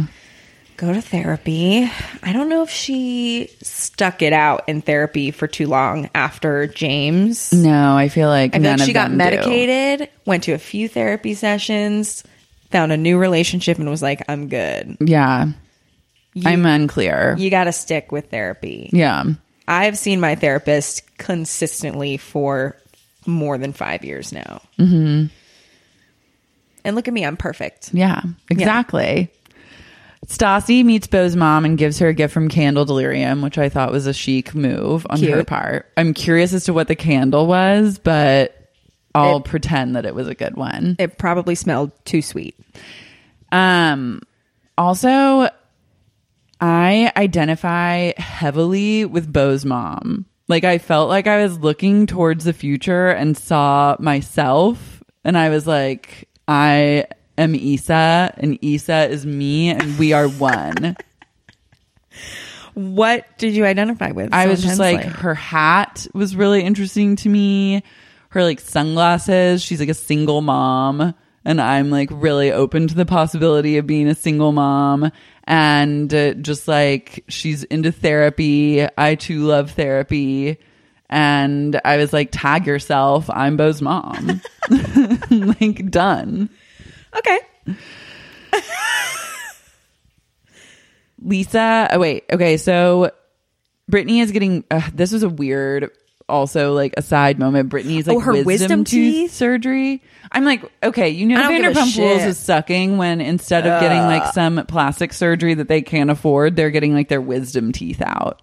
[SPEAKER 5] Go to therapy. I don't know if she stuck it out in therapy for too long after James.
[SPEAKER 2] No, I feel like
[SPEAKER 5] I feel like
[SPEAKER 2] of
[SPEAKER 5] she got
[SPEAKER 2] them do.
[SPEAKER 5] medicated, went to a few therapy sessions, found a new relationship, and was like, I'm good.
[SPEAKER 2] Yeah. I'm unclear.
[SPEAKER 5] You got to stick with therapy.
[SPEAKER 2] yeah.
[SPEAKER 5] I've seen my therapist consistently for more than five years now. Mm-hmm. And look at me, I'm perfect.
[SPEAKER 2] Yeah, exactly. Stassi meets Beau's mom and gives her a gift from Candle Delirium, which I thought was a chic move on her part. I'm curious as to what the candle was, but I'll pretend that it was a good one.
[SPEAKER 5] It probably smelled too sweet.
[SPEAKER 2] Um, also, I identify heavily with Beau's mom. Like, I felt like I was looking towards the future and saw myself, and I was like, I am Issa, and Issa is me, and we are one.
[SPEAKER 5] What did you identify with?
[SPEAKER 2] I
[SPEAKER 5] so
[SPEAKER 2] was just like,
[SPEAKER 5] intensely?
[SPEAKER 2] her hat was really interesting to me. Her like sunglasses. She's like a single mom. And I'm like really open to the possibility of being a single mom. And uh, just like she's into therapy. I too love therapy. And I was like, tag yourself. I'm Beau's mom. like, done.
[SPEAKER 5] okay.
[SPEAKER 2] Lisa, oh wait, okay, so Brittany is getting. Uh, this was a weird, also like a side moment. Brittany's like
[SPEAKER 5] Oh, her
[SPEAKER 2] wisdom,
[SPEAKER 5] wisdom
[SPEAKER 2] tooth,
[SPEAKER 5] teeth?
[SPEAKER 2] surgery. I'm like, okay, you know
[SPEAKER 5] I don't give a
[SPEAKER 2] Vanderpump Rules is sucking when instead of getting like some plastic surgery that they can't afford, they're getting like their wisdom teeth out.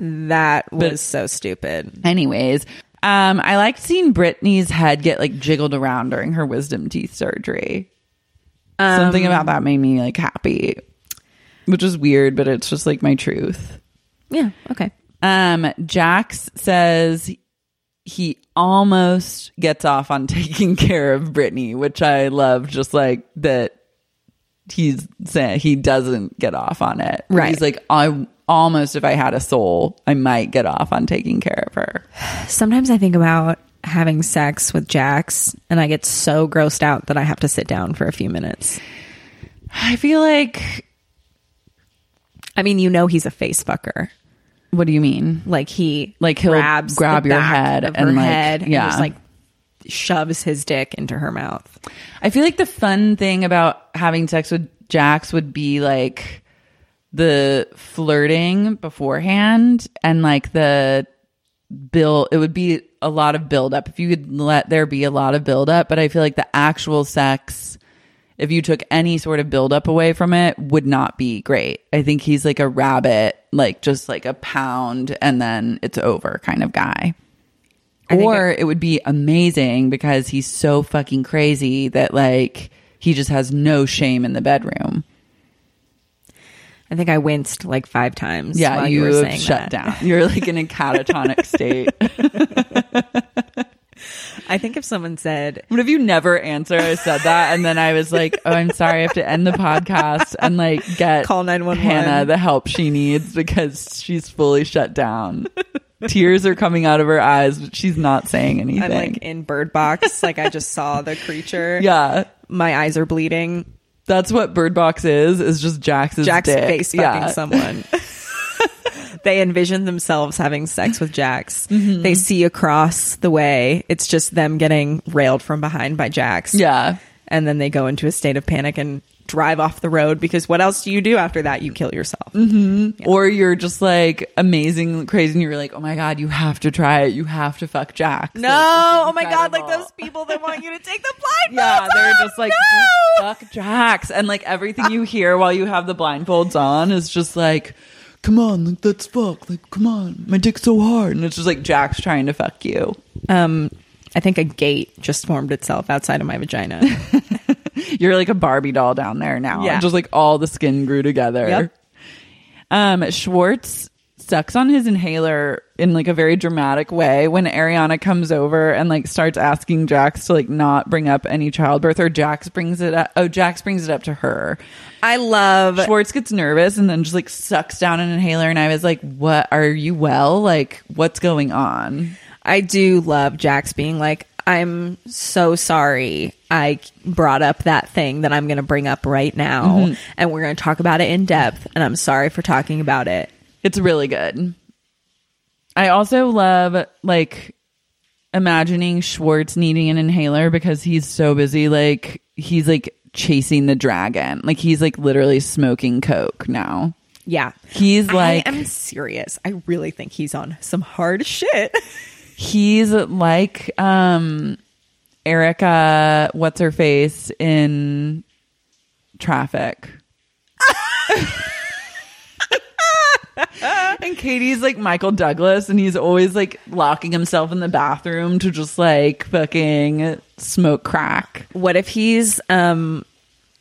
[SPEAKER 5] That was
[SPEAKER 2] But-
[SPEAKER 5] so stupid.
[SPEAKER 2] Anyways, um, I liked seeing Brittany's head get like jiggled around during her wisdom teeth surgery. Something
[SPEAKER 5] Um,
[SPEAKER 2] about that made me like happy, which is weird, but it's just like my truth.
[SPEAKER 5] Yeah. Okay.
[SPEAKER 2] Um, Jax says he almost gets off on taking care of Brittany, which I love. Just like that, he's saying he doesn't get off on it.
[SPEAKER 5] Right.
[SPEAKER 2] He's like, I almost, if I had a soul, I might get off on taking care of her.
[SPEAKER 5] Sometimes I think about having sex with Jax and I get so grossed out that I have to sit down for a few minutes.
[SPEAKER 2] I feel like,
[SPEAKER 5] I mean, you know he's a face fucker.
[SPEAKER 2] What do you mean?
[SPEAKER 5] Like he
[SPEAKER 2] Like he'll
[SPEAKER 5] grabs
[SPEAKER 2] grab your head
[SPEAKER 5] of
[SPEAKER 2] and,
[SPEAKER 5] her
[SPEAKER 2] like,
[SPEAKER 5] head and
[SPEAKER 2] yeah.
[SPEAKER 5] just like shoves his dick into her mouth.
[SPEAKER 2] I feel like the fun thing about having sex with Jax would be like the flirting beforehand and like the build. It would be a lot of build up if you could let there be a lot of build up. But I feel like the actual sex if you took any sort of buildup away from it, would not be great. I think he's like a rabbit, like just like a pound and then it's over kind of guy. Or it would be amazing because he's so fucking crazy that like he just has no shame in the bedroom.
[SPEAKER 5] I think I winced like five times.
[SPEAKER 2] Yeah,
[SPEAKER 5] while
[SPEAKER 2] you,
[SPEAKER 5] you, were
[SPEAKER 2] shut
[SPEAKER 5] that.
[SPEAKER 2] down. You're like in a catatonic state.
[SPEAKER 5] I think if someone said,
[SPEAKER 2] What if you never answer? I said that, and then I was like, "Oh, I'm sorry, I have to end the podcast and like get
[SPEAKER 5] Call 911.
[SPEAKER 2] Hannah the help she needs because she's fully shut down. Tears are coming out of her eyes, but she's not saying anything.
[SPEAKER 5] I'm like in Bird Box, like I just saw the creature.
[SPEAKER 2] yeah,
[SPEAKER 5] My eyes are bleeding.
[SPEAKER 2] that's what Bird Box is. Is just Jax's
[SPEAKER 5] Jack's
[SPEAKER 2] dick.
[SPEAKER 5] face fucking
[SPEAKER 2] yeah.
[SPEAKER 5] someone. they envision themselves having sex with Jax.
[SPEAKER 2] Mm-hmm.
[SPEAKER 5] They see across the way. It's just them getting railed from behind by Jax.
[SPEAKER 2] Yeah,
[SPEAKER 5] And then they go into a state of panic and drive off the road because what else do you do after that? You kill yourself.
[SPEAKER 2] or you're just like amazing, crazy, and you're like, "Oh my god, you have to try it. You have to fuck Jax."
[SPEAKER 5] No,
[SPEAKER 2] Like,
[SPEAKER 5] oh my god, like those people that want you to take the blindfolds
[SPEAKER 2] Yeah, they're
[SPEAKER 5] off.
[SPEAKER 2] just like
[SPEAKER 5] No!
[SPEAKER 2] "Just fuck Jax, and like everything you hear while you have the blindfolds on is just like, come on, like let's fuck, like come on, my dick's so hard, and it's just like Jax's trying to fuck you.
[SPEAKER 5] Um, I think a gate just formed itself outside of my vagina.
[SPEAKER 2] You're like a Barbie doll down there now.
[SPEAKER 5] Yeah.
[SPEAKER 2] just like all the skin grew together.
[SPEAKER 5] Yep.
[SPEAKER 2] Um, Schwartz sucks on his inhaler in like a very dramatic way when Ariana comes over and like starts asking Jax to like not bring up any childbirth or Jax brings it up. Oh, Jax brings it up to her.
[SPEAKER 5] I love
[SPEAKER 2] Schwartz gets nervous and then just like sucks down an inhaler. And I was like, what? Are you well? Like, what's going on?
[SPEAKER 5] I do love Jax being like, I'm so sorry I brought up that thing that I'm going to bring up right now. Mm-hmm. And we're going to talk about it in depth. And I'm sorry for talking about it.
[SPEAKER 2] It's really good. I also love like imagining Schwartz needing an inhaler because he's so busy. Like, he's like chasing the dragon. Like, he's like literally smoking Coke now.
[SPEAKER 5] Yeah.
[SPEAKER 2] He's like-
[SPEAKER 5] I am serious. I really think he's on some hard shit.
[SPEAKER 2] He's like um Erika, what's her face in traffic. and Katie's like Michael Douglas, and he's always like locking himself in the bathroom to just like fucking smoke crack.
[SPEAKER 5] what if he's um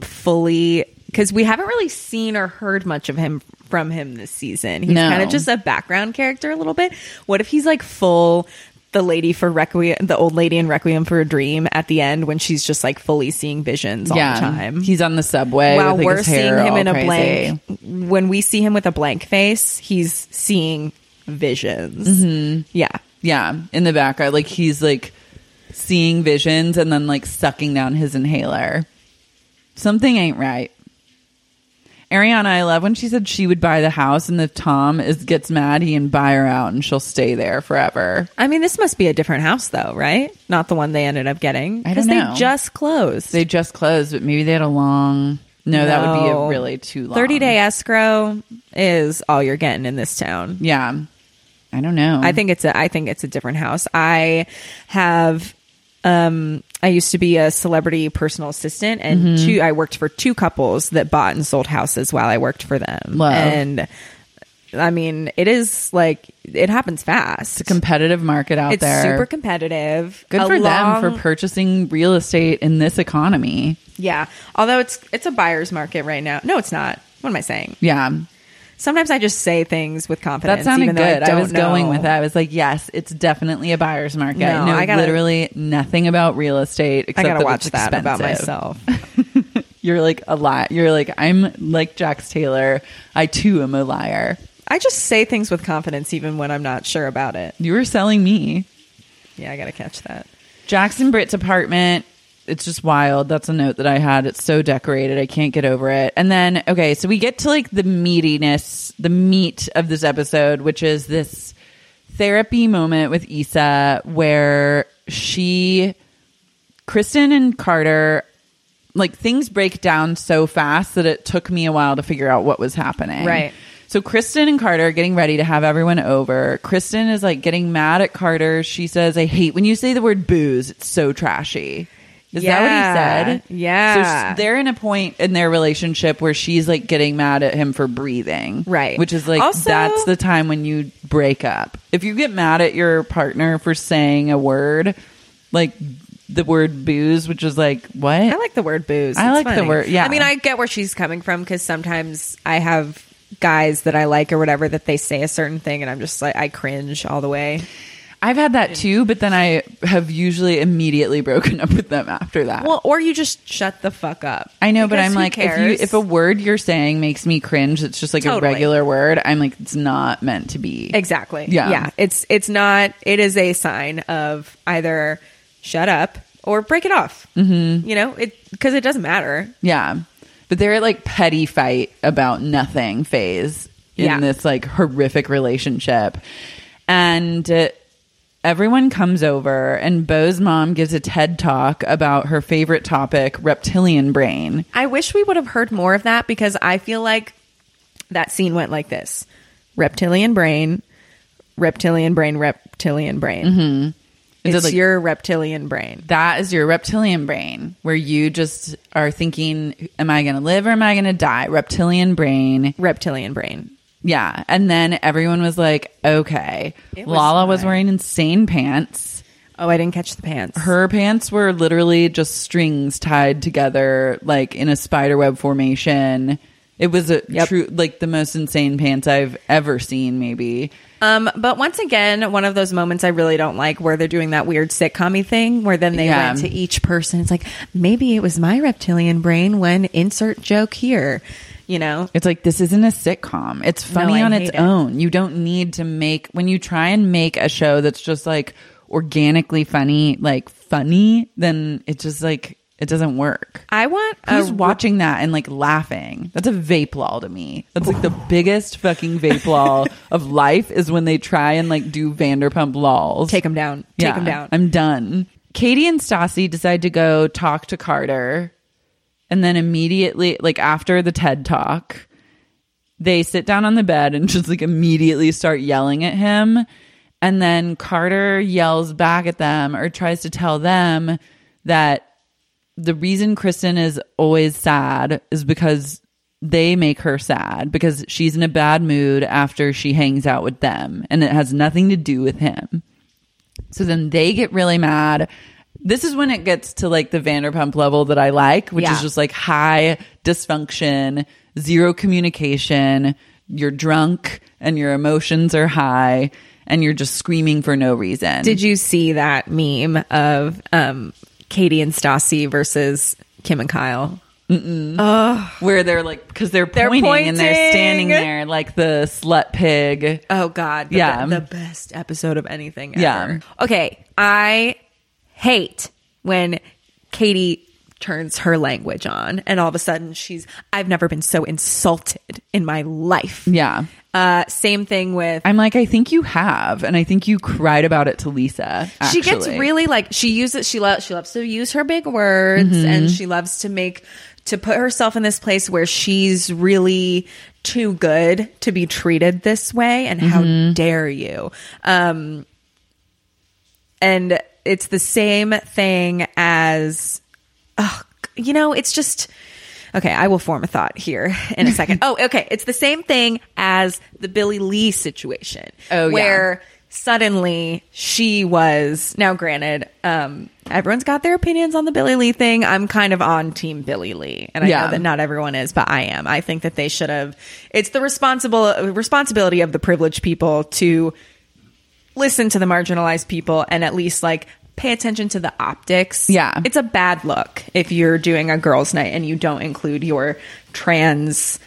[SPEAKER 5] fully because we haven't really seen or heard much of him from him this season he's
[SPEAKER 2] No.
[SPEAKER 5] kind of just a background character a little bit what if he's like full the lady for requiem the old lady in requiem for a dream at the end when she's just like fully seeing visions all the time
[SPEAKER 2] He's on the subway.
[SPEAKER 5] while
[SPEAKER 2] with, like,
[SPEAKER 5] we're seeing him in a
[SPEAKER 2] crazy.
[SPEAKER 5] blank when we see him with a blank face he's seeing visions
[SPEAKER 2] Mm-hmm.
[SPEAKER 5] yeah
[SPEAKER 2] Yeah, in the background, like he's like seeing visions and then like sucking down his inhaler. Something ain't right. Ariana, I love when she said she would buy the house, and if Tom is gets mad, he can buy her out, and she'll stay there forever.
[SPEAKER 5] I mean, this must be a different house, though, right? Not the one they ended up getting.
[SPEAKER 2] I don't know.
[SPEAKER 5] They just closed.
[SPEAKER 2] They just closed, but maybe they had a long. No, that would be a
[SPEAKER 5] No.
[SPEAKER 2] really too long.
[SPEAKER 5] 30 day escrow is all you're getting in this town.
[SPEAKER 2] Yeah, I don't know.
[SPEAKER 5] I think it's a I think it's a different house. I have um I used to be a celebrity personal assistant and
[SPEAKER 2] Mm-hmm.
[SPEAKER 5] two I worked for two couples that bought and sold houses while I worked for them.
[SPEAKER 2] Love.
[SPEAKER 5] And I mean, it is like it happens fast.
[SPEAKER 2] it's a competitive market out
[SPEAKER 5] it's
[SPEAKER 2] there.
[SPEAKER 5] super competitive.
[SPEAKER 2] Good
[SPEAKER 5] A
[SPEAKER 2] for them for purchasing real estate in this economy.
[SPEAKER 5] Yeah. Although it's it's a buyer's market right now. No, it's not. What am I saying?
[SPEAKER 2] Yeah,
[SPEAKER 5] Sometimes I just say things with confidence.
[SPEAKER 2] That sounded
[SPEAKER 5] even
[SPEAKER 2] good. I,
[SPEAKER 5] don't
[SPEAKER 2] was going with that. I was like, yes, it's definitely a buyer's market.
[SPEAKER 5] No,
[SPEAKER 2] I know
[SPEAKER 5] I gotta-
[SPEAKER 2] literally nothing about real estate
[SPEAKER 5] I gotta
[SPEAKER 2] that
[SPEAKER 5] watch that about myself.
[SPEAKER 2] You're like a lie. You're like I'm like Jax Taylor. I too am a liar.
[SPEAKER 5] I just say things with confidence even when I'm not sure about it.
[SPEAKER 2] You were selling me.
[SPEAKER 5] Yeah, I gotta catch that.
[SPEAKER 2] Jax and Britt's apartment. It's just wild. That's a note that I had. It's so decorated. I can't get over it. And then, okay, so we get to like the meatiness, the meat of this episode, which is this therapy moment with Issa where she, Kristen and Carter, like things break down so fast that it took me a while to figure out what was happening.
[SPEAKER 5] Right.
[SPEAKER 2] So Kristen and Carter are getting ready to have everyone over. Kristen is like getting mad at Carter. She says, I hate when you say the word booze. It's so trashy. Is
[SPEAKER 5] Yeah.
[SPEAKER 2] that what he said?
[SPEAKER 5] Yeah.
[SPEAKER 2] So they're in a point in their relationship where she's like getting mad at him for breathing.
[SPEAKER 5] Right.
[SPEAKER 2] Which is like,
[SPEAKER 5] Also-
[SPEAKER 2] that's the time when you break up. If you get mad at your partner for saying a word, like the word booze, which is like, what?
[SPEAKER 5] I like the word booze.
[SPEAKER 2] I
[SPEAKER 5] It's
[SPEAKER 2] like the word- yeah.
[SPEAKER 5] I mean, I get where she's coming from because sometimes I have guys that I like or whatever that they say a certain thing, and I'm just like, I cringe all the way.
[SPEAKER 2] I've had that too, but then I have usually immediately broken up with them after that.
[SPEAKER 5] Well, or you just shut the fuck up.
[SPEAKER 2] I know, but
[SPEAKER 5] Because
[SPEAKER 2] I'm
[SPEAKER 5] who
[SPEAKER 2] like, if you if a word you're saying makes me cringe, it's just like a regular word. I'm like, it's not meant to be.
[SPEAKER 5] Exactly.
[SPEAKER 2] Yeah.
[SPEAKER 5] Yeah. It's it's not. It is a sign of either shut up or break it off. Mm-hmm. You know, it because it doesn't matter.
[SPEAKER 2] Yeah, but they're at like petty fight about nothing phase in
[SPEAKER 5] Yeah.
[SPEAKER 2] this like horrific relationship, and. Uh, Everyone comes over, and Beau's mom gives a TED talk about her favorite topic, reptilian brain.
[SPEAKER 5] I wish we would have heard more of that because I feel like that scene went like this: reptilian brain, reptilian brain, reptilian brain. Mm-hmm.
[SPEAKER 2] Is it
[SPEAKER 5] It's
[SPEAKER 2] like-
[SPEAKER 5] your reptilian brain.
[SPEAKER 2] That is your reptilian brain, where you just are thinking, Am I going to live or am I going to die? Reptilian brain.
[SPEAKER 5] Reptilian brain.
[SPEAKER 2] Yeah. And then everyone was like, Okay.
[SPEAKER 5] Was
[SPEAKER 2] Lala was
[SPEAKER 5] fine.
[SPEAKER 2] wearing insane pants.
[SPEAKER 5] Oh, I didn't catch the pants.
[SPEAKER 2] Her pants were literally just strings tied together, like in a spiderweb formation. It was a
[SPEAKER 5] Yep.
[SPEAKER 2] true, like the most insane pants I've ever seen, maybe.
[SPEAKER 5] Um, but once again, one of those moments I really don't like where they're doing that weird sitcom thing where then they
[SPEAKER 2] Yeah.
[SPEAKER 5] went to each person. It's like, maybe it was my reptilian brain when insert joke here, you know?
[SPEAKER 2] It's like this isn't a sitcom. It's funny
[SPEAKER 5] I
[SPEAKER 2] on its
[SPEAKER 5] it.
[SPEAKER 2] own. You don't need to make when you try and make a show that's just like organically funny, like funny, then it just like it doesn't work.
[SPEAKER 5] I want
[SPEAKER 2] Who's
[SPEAKER 5] a
[SPEAKER 2] watching that and like laughing? That's a vape law to me. That's like the biggest fucking vape law of life is when they try and like do Vanderpump laws.
[SPEAKER 5] them down. Take them down.
[SPEAKER 2] I'm done. Katie and Stassi decide to go talk to Carter. And then immediately, like after the TED talk, they sit down on the bed and just like immediately start yelling at him. And then Carter yells back at them or tries to tell them that the reason Kristen is always sad is because they make her sad because she's in a bad mood after she hangs out with them and it has nothing to do with him. So then they get really mad. This is when it gets to like the Vanderpump level that I like, which
[SPEAKER 5] Yeah.
[SPEAKER 2] is just like high dysfunction, zero communication. You're drunk and your emotions are high and you're just screaming for no reason.
[SPEAKER 5] Did you see that meme of um, Katie and Stassi versus Kim and Kyle?
[SPEAKER 2] where they're like because they're
[SPEAKER 5] They're
[SPEAKER 2] pointing, and they're standing there like the slut pig.
[SPEAKER 5] Oh God, the,
[SPEAKER 2] Yeah.
[SPEAKER 5] the best episode of anything. Ever.
[SPEAKER 2] Yeah.
[SPEAKER 5] Okay, I hate when Katie turns her language on, and all of a sudden she's. I've never been so insulted in my life.
[SPEAKER 2] Yeah.
[SPEAKER 5] Uh, same thing with.
[SPEAKER 2] I'm like, I think you have, and I think you cried about it to Lisa.
[SPEAKER 5] She gets really like she uses she loves she loves to use her big words
[SPEAKER 2] Mm-hmm.
[SPEAKER 5] and she loves to make to put herself in this place where she's really too good to be treated this way and
[SPEAKER 2] Mm-hmm.
[SPEAKER 5] how dare you um and it's the same thing as oh, you know it's just okay i will form a thought here in a second oh okay it's the same thing as the billie lee situation
[SPEAKER 2] Oh, yeah.
[SPEAKER 5] where suddenly she was now granted um everyone's got their opinions on the billie lee thing i'm kind of on team billie lee and i
[SPEAKER 2] Yeah.
[SPEAKER 5] know that not everyone is but i am i think that they should have it's the responsible responsibility of the privileged people to listen to the marginalized people and at least like pay attention to the optics.
[SPEAKER 2] Yeah.
[SPEAKER 5] It's a bad look if you're doing a girls' night and you don't include your trans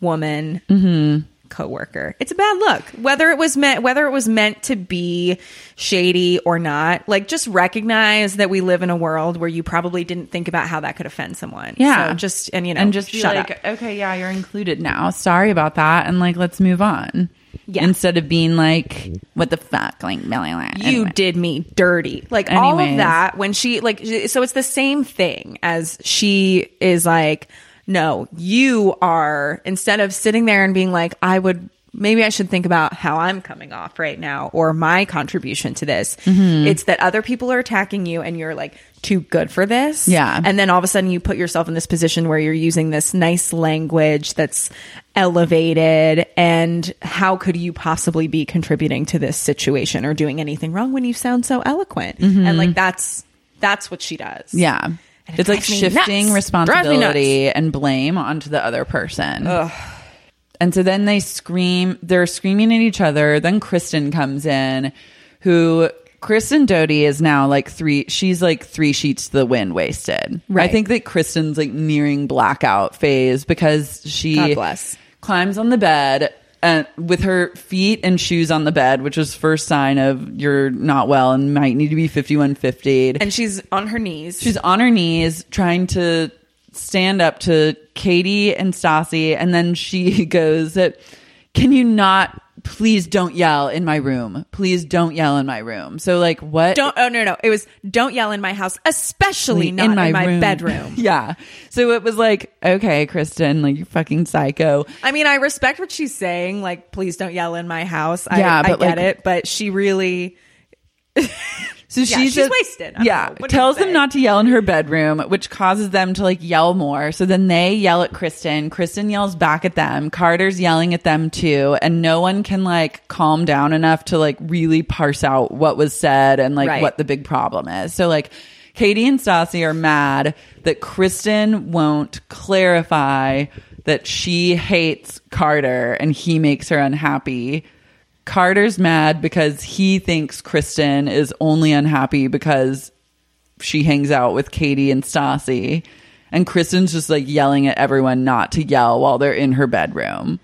[SPEAKER 5] woman mm-hmm. coworker. It's a bad look. Whether it was meant whether it was meant to be shady or not, like just recognize that we live in a world where you probably didn't think about how that could offend someone.
[SPEAKER 2] Yeah.
[SPEAKER 5] So just and you know
[SPEAKER 2] and just be
[SPEAKER 5] shut
[SPEAKER 2] like,
[SPEAKER 5] up.
[SPEAKER 2] okay, yeah, you're included now. Sorry about that, and like, let's move on.
[SPEAKER 5] Yeah.
[SPEAKER 2] Instead of being like, what the fuck, like, Billie
[SPEAKER 5] you
[SPEAKER 2] Anyway.
[SPEAKER 5] did me dirty. Like all of that when she like so it's the same thing as she is like no, you are instead of sitting there and being like I would maybe I should think about how I'm coming off right now or my contribution to this.
[SPEAKER 2] Mm-hmm.
[SPEAKER 5] It's that other people are attacking you and you're like too good for this.
[SPEAKER 2] Yeah.
[SPEAKER 5] And then all of a sudden you put yourself in this position where you're using this nice language that's elevated. And how could you possibly be contributing to this situation or doing anything wrong when you sound so eloquent? And like that's that's what she does.
[SPEAKER 2] Mm-hmm. Yeah.
[SPEAKER 5] It
[SPEAKER 2] It's like shifting. Responsibility and blame onto the other person. And so then they scream, they're screaming at each other. Then Kristen comes in, who Kristen Doute is now like three, she's like three sheets to the wind wasted.
[SPEAKER 5] Right.
[SPEAKER 2] I think that Kristen's like nearing blackout phase because she
[SPEAKER 5] God bless.
[SPEAKER 2] climbs on the bed and with her feet and shoes on the bed, which is first sign of you're not well and might need to be 5150.
[SPEAKER 5] And she's on her knees.
[SPEAKER 2] She's on her knees trying to stand up to Katie and Stassi, and then she goes, "Can you not? Please don't yell in my room. Please don't yell in my room." So, like, what?
[SPEAKER 5] don't oh no no it was don't yell in my house especially not in my,
[SPEAKER 2] room.
[SPEAKER 5] bedroom
[SPEAKER 2] yeah. So it was like, okay, Kristen, like you're fucking psycho.
[SPEAKER 5] i mean i respect what she's saying like please don't yell in my house
[SPEAKER 2] Yeah,
[SPEAKER 5] i, I get
[SPEAKER 2] like-
[SPEAKER 5] it but she really
[SPEAKER 2] So
[SPEAKER 5] Yeah,
[SPEAKER 2] she's,
[SPEAKER 5] she's
[SPEAKER 2] just-
[SPEAKER 5] wasted.
[SPEAKER 2] Yeah,
[SPEAKER 5] know. What do you
[SPEAKER 2] tells them not to yell in her bedroom, which causes them to like yell more. So then they yell at Kristen. Kristen yells back at them. Carter's yelling at them too, and no one can like calm down enough to like really parse out what was said and like
[SPEAKER 5] Right.
[SPEAKER 2] what the big problem is. So like. Katie and Stassi are mad that Kristen won't clarify that she hates Carter and he makes her unhappy. Carter's mad because he thinks Kristen is only unhappy because she hangs out with Katie and Stassi. And Kristen's just like yelling at everyone not to yell while they're in her bedroom.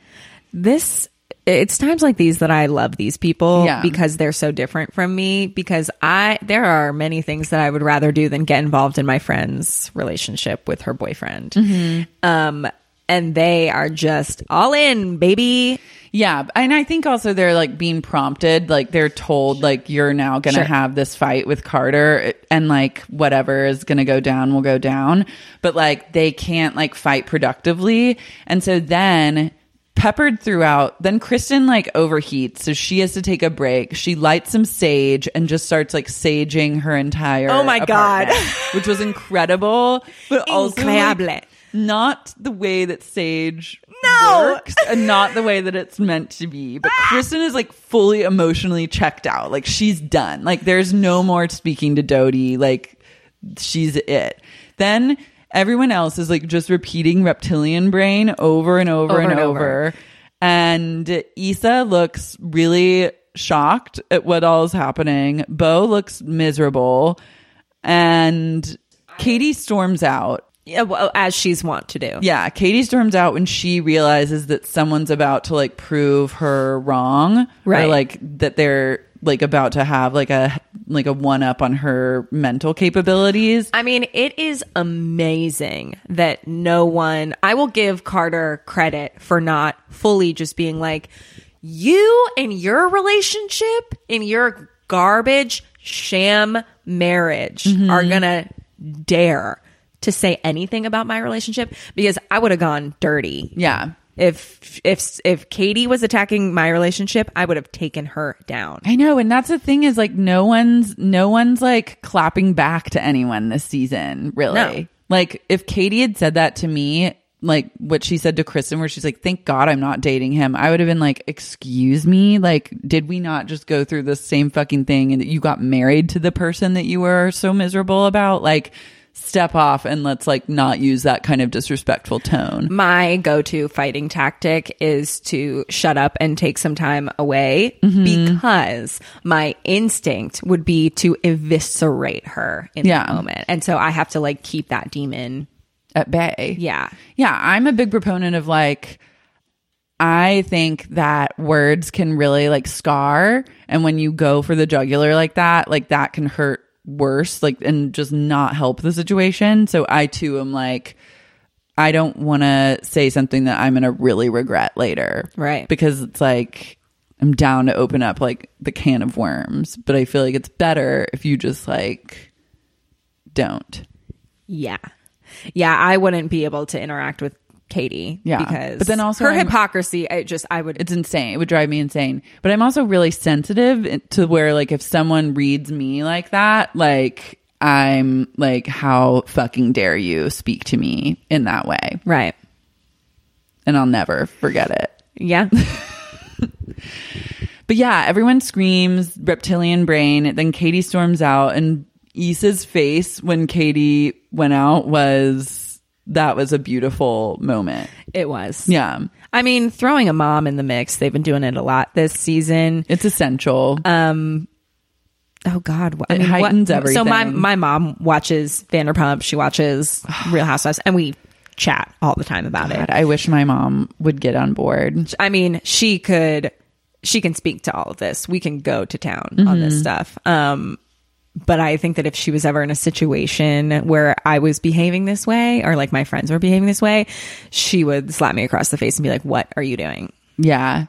[SPEAKER 5] this it's times like these that I love these people
[SPEAKER 2] Yeah.
[SPEAKER 5] because they're so different from me because I there are many things that I would rather do than get involved in my friend's relationship with her boyfriend.
[SPEAKER 2] Mm-hmm.
[SPEAKER 5] Um and they are just all in, baby.
[SPEAKER 2] Yeah. And I think also they're like being prompted, like they're told, like, you're now going to
[SPEAKER 5] Sure.
[SPEAKER 2] have this fight with Carter and like whatever is going to go down will go down. But like they can't like fight productively. And so then peppered throughout, then Kristen like overheats. So she has to take a break. She lights some sage and just starts like saging her entire
[SPEAKER 5] Oh my God.
[SPEAKER 2] which was incredible. But also like,
[SPEAKER 5] Incredible.
[SPEAKER 2] Not the way that sage
[SPEAKER 5] No.
[SPEAKER 2] works and not the way that it's meant to be. But ah! Kristen is like fully emotionally checked out. Like she's done. Like there's no more speaking to Dodie. Like she's it. Then everyone else is like just repeating reptilian brain over and over,
[SPEAKER 5] Over
[SPEAKER 2] and,
[SPEAKER 5] and
[SPEAKER 2] over.
[SPEAKER 5] over.
[SPEAKER 2] And Issa looks really shocked at what all is happening. Beau looks miserable. And Katie storms out.
[SPEAKER 5] Yeah, well, as she's wont to do.
[SPEAKER 2] Yeah, Katie storms out when she realizes that someone's about to like prove her wrong, or
[SPEAKER 5] Right.
[SPEAKER 2] like that they're like about to have like a like a one up on her mental capabilities.
[SPEAKER 5] I mean, it is amazing that no one, I will give Carter credit for not fully just being like, you and your relationship in your garbage sham marriage mm-hmm. are gonna dare to say anything about my relationship because I would have gone dirty.
[SPEAKER 2] Yeah,
[SPEAKER 5] If if if Katie was attacking my relationship, I would have taken her down.
[SPEAKER 2] I know, and that's the thing is like no one's no one's like clapping back to anyone this season, really.
[SPEAKER 5] No.
[SPEAKER 2] Like if Katie had said that to me, like what she said to Kristen, where she's like, "Thank God I'm not dating him," I would have been like, "Excuse me, like did we not just go through the same fucking thing and that you got married to the person that you were so miserable about?" Like step off and let's like not use that kind of disrespectful tone.
[SPEAKER 5] my go-to fighting tactic is to shut up and take some time away
[SPEAKER 2] Mm-hmm.
[SPEAKER 5] because my instinct would be to eviscerate her in
[SPEAKER 2] Yeah.
[SPEAKER 5] that moment. And so I have to like keep that demon.
[SPEAKER 2] At bay.
[SPEAKER 5] Yeah.
[SPEAKER 2] Yeah, I'm a big proponent of like I think that words can really like scar and when you go for the jugular like that, like that can hurt worse like and just not help the situation. So I too am like I don't want to say something that I'm going to really regret later.
[SPEAKER 5] Right.
[SPEAKER 2] Because it's like I'm down to open up like the can of worms, but I feel like it's better if you just like don't.
[SPEAKER 5] Yeah. Yeah, I wouldn't be able to interact with Katie.
[SPEAKER 2] Yeah.
[SPEAKER 5] because
[SPEAKER 2] But then also
[SPEAKER 5] her
[SPEAKER 2] I'm-
[SPEAKER 5] hypocrisy. I just I would
[SPEAKER 2] it's insane. It would drive me insane. But I'm also really sensitive to where like if someone reads me like that, like I'm like, how fucking dare you speak to me in that way?
[SPEAKER 5] right.
[SPEAKER 2] And I'll never forget it.
[SPEAKER 5] Yeah,
[SPEAKER 2] But yeah, everyone screams reptilian brain. Then Katie storms out, and Issa's face when Katie went out was that was a beautiful moment.
[SPEAKER 5] it was.
[SPEAKER 2] Yeah,
[SPEAKER 5] I mean, throwing a mom in the mix. They've been doing it a lot this season.
[SPEAKER 2] it's essential.
[SPEAKER 5] Um Oh God, what,
[SPEAKER 2] It heightens everything.
[SPEAKER 5] So my my mom watches Vanderpump. She watches Real Housewives, and we chat all the time about
[SPEAKER 2] God,
[SPEAKER 5] it.
[SPEAKER 2] I wish my mom would get on board.
[SPEAKER 5] I mean, she could, she can speak to all of this. We can go to town on
[SPEAKER 2] Mm-hmm.
[SPEAKER 5] this stuff. Um, but I think that if she was ever in a situation where I was behaving this way, or like my friends were behaving this way, she would slap me across the face and be like, "What are you doing?"
[SPEAKER 2] Yeah.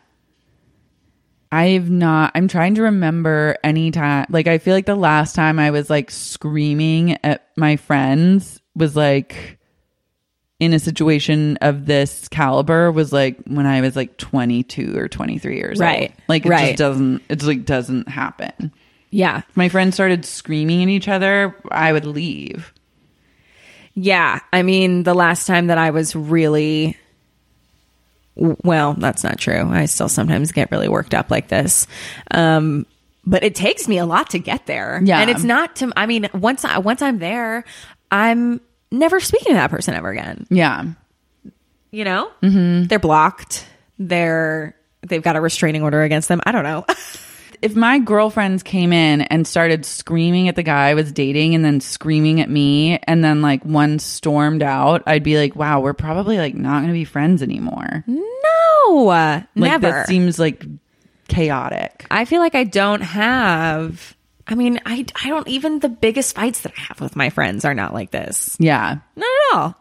[SPEAKER 2] I've not, I'm trying to remember any time. Like, I feel like the last time I was like screaming at my friends was like in a situation of this caliber was like when I was like 22 or 23 years
[SPEAKER 5] Right.
[SPEAKER 2] old. Like, it
[SPEAKER 5] Right.
[SPEAKER 2] just doesn't, it's like doesn't happen.
[SPEAKER 5] Yeah,
[SPEAKER 2] If my friends started screaming at each other, I would leave.
[SPEAKER 5] Yeah, I mean, the last time that I was really well, that's not true. I still sometimes get really worked up like this. Um but it takes me a lot to get there.
[SPEAKER 2] Yeah.
[SPEAKER 5] And it's not to I mean, once I once I'm there, I'm never speaking to that person ever again.
[SPEAKER 2] Yeah.
[SPEAKER 5] You know? Mm-hmm. They're blocked. They're they've got a restraining order against them. I don't know.
[SPEAKER 2] if my girlfriends came in and started screaming at the guy I was dating and then screaming at me and then like one stormed out, I'd be like, wow, we're probably like not going to be friends anymore.
[SPEAKER 5] no.
[SPEAKER 2] Like
[SPEAKER 5] never.
[SPEAKER 2] that seems like chaotic.
[SPEAKER 5] I feel like I don't have. I mean, I I don't even the biggest fights that I have with my friends are not like this.
[SPEAKER 2] Yeah.
[SPEAKER 5] Not at all.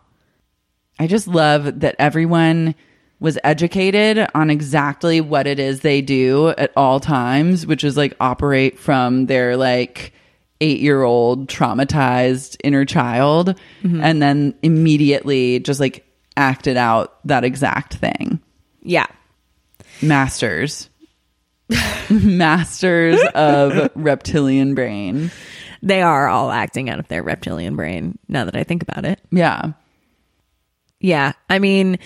[SPEAKER 2] I just love that everyone was educated on exactly what it is they do at all times, which is like operate from their like eight year old traumatized inner child mm-hmm. and then immediately just like acted out that exact thing.
[SPEAKER 5] Yeah.
[SPEAKER 2] Masters. Masters of reptilian brain.
[SPEAKER 5] They are all acting out of their reptilian brain now that I think about it.
[SPEAKER 2] Yeah.
[SPEAKER 5] Yeah. I mean,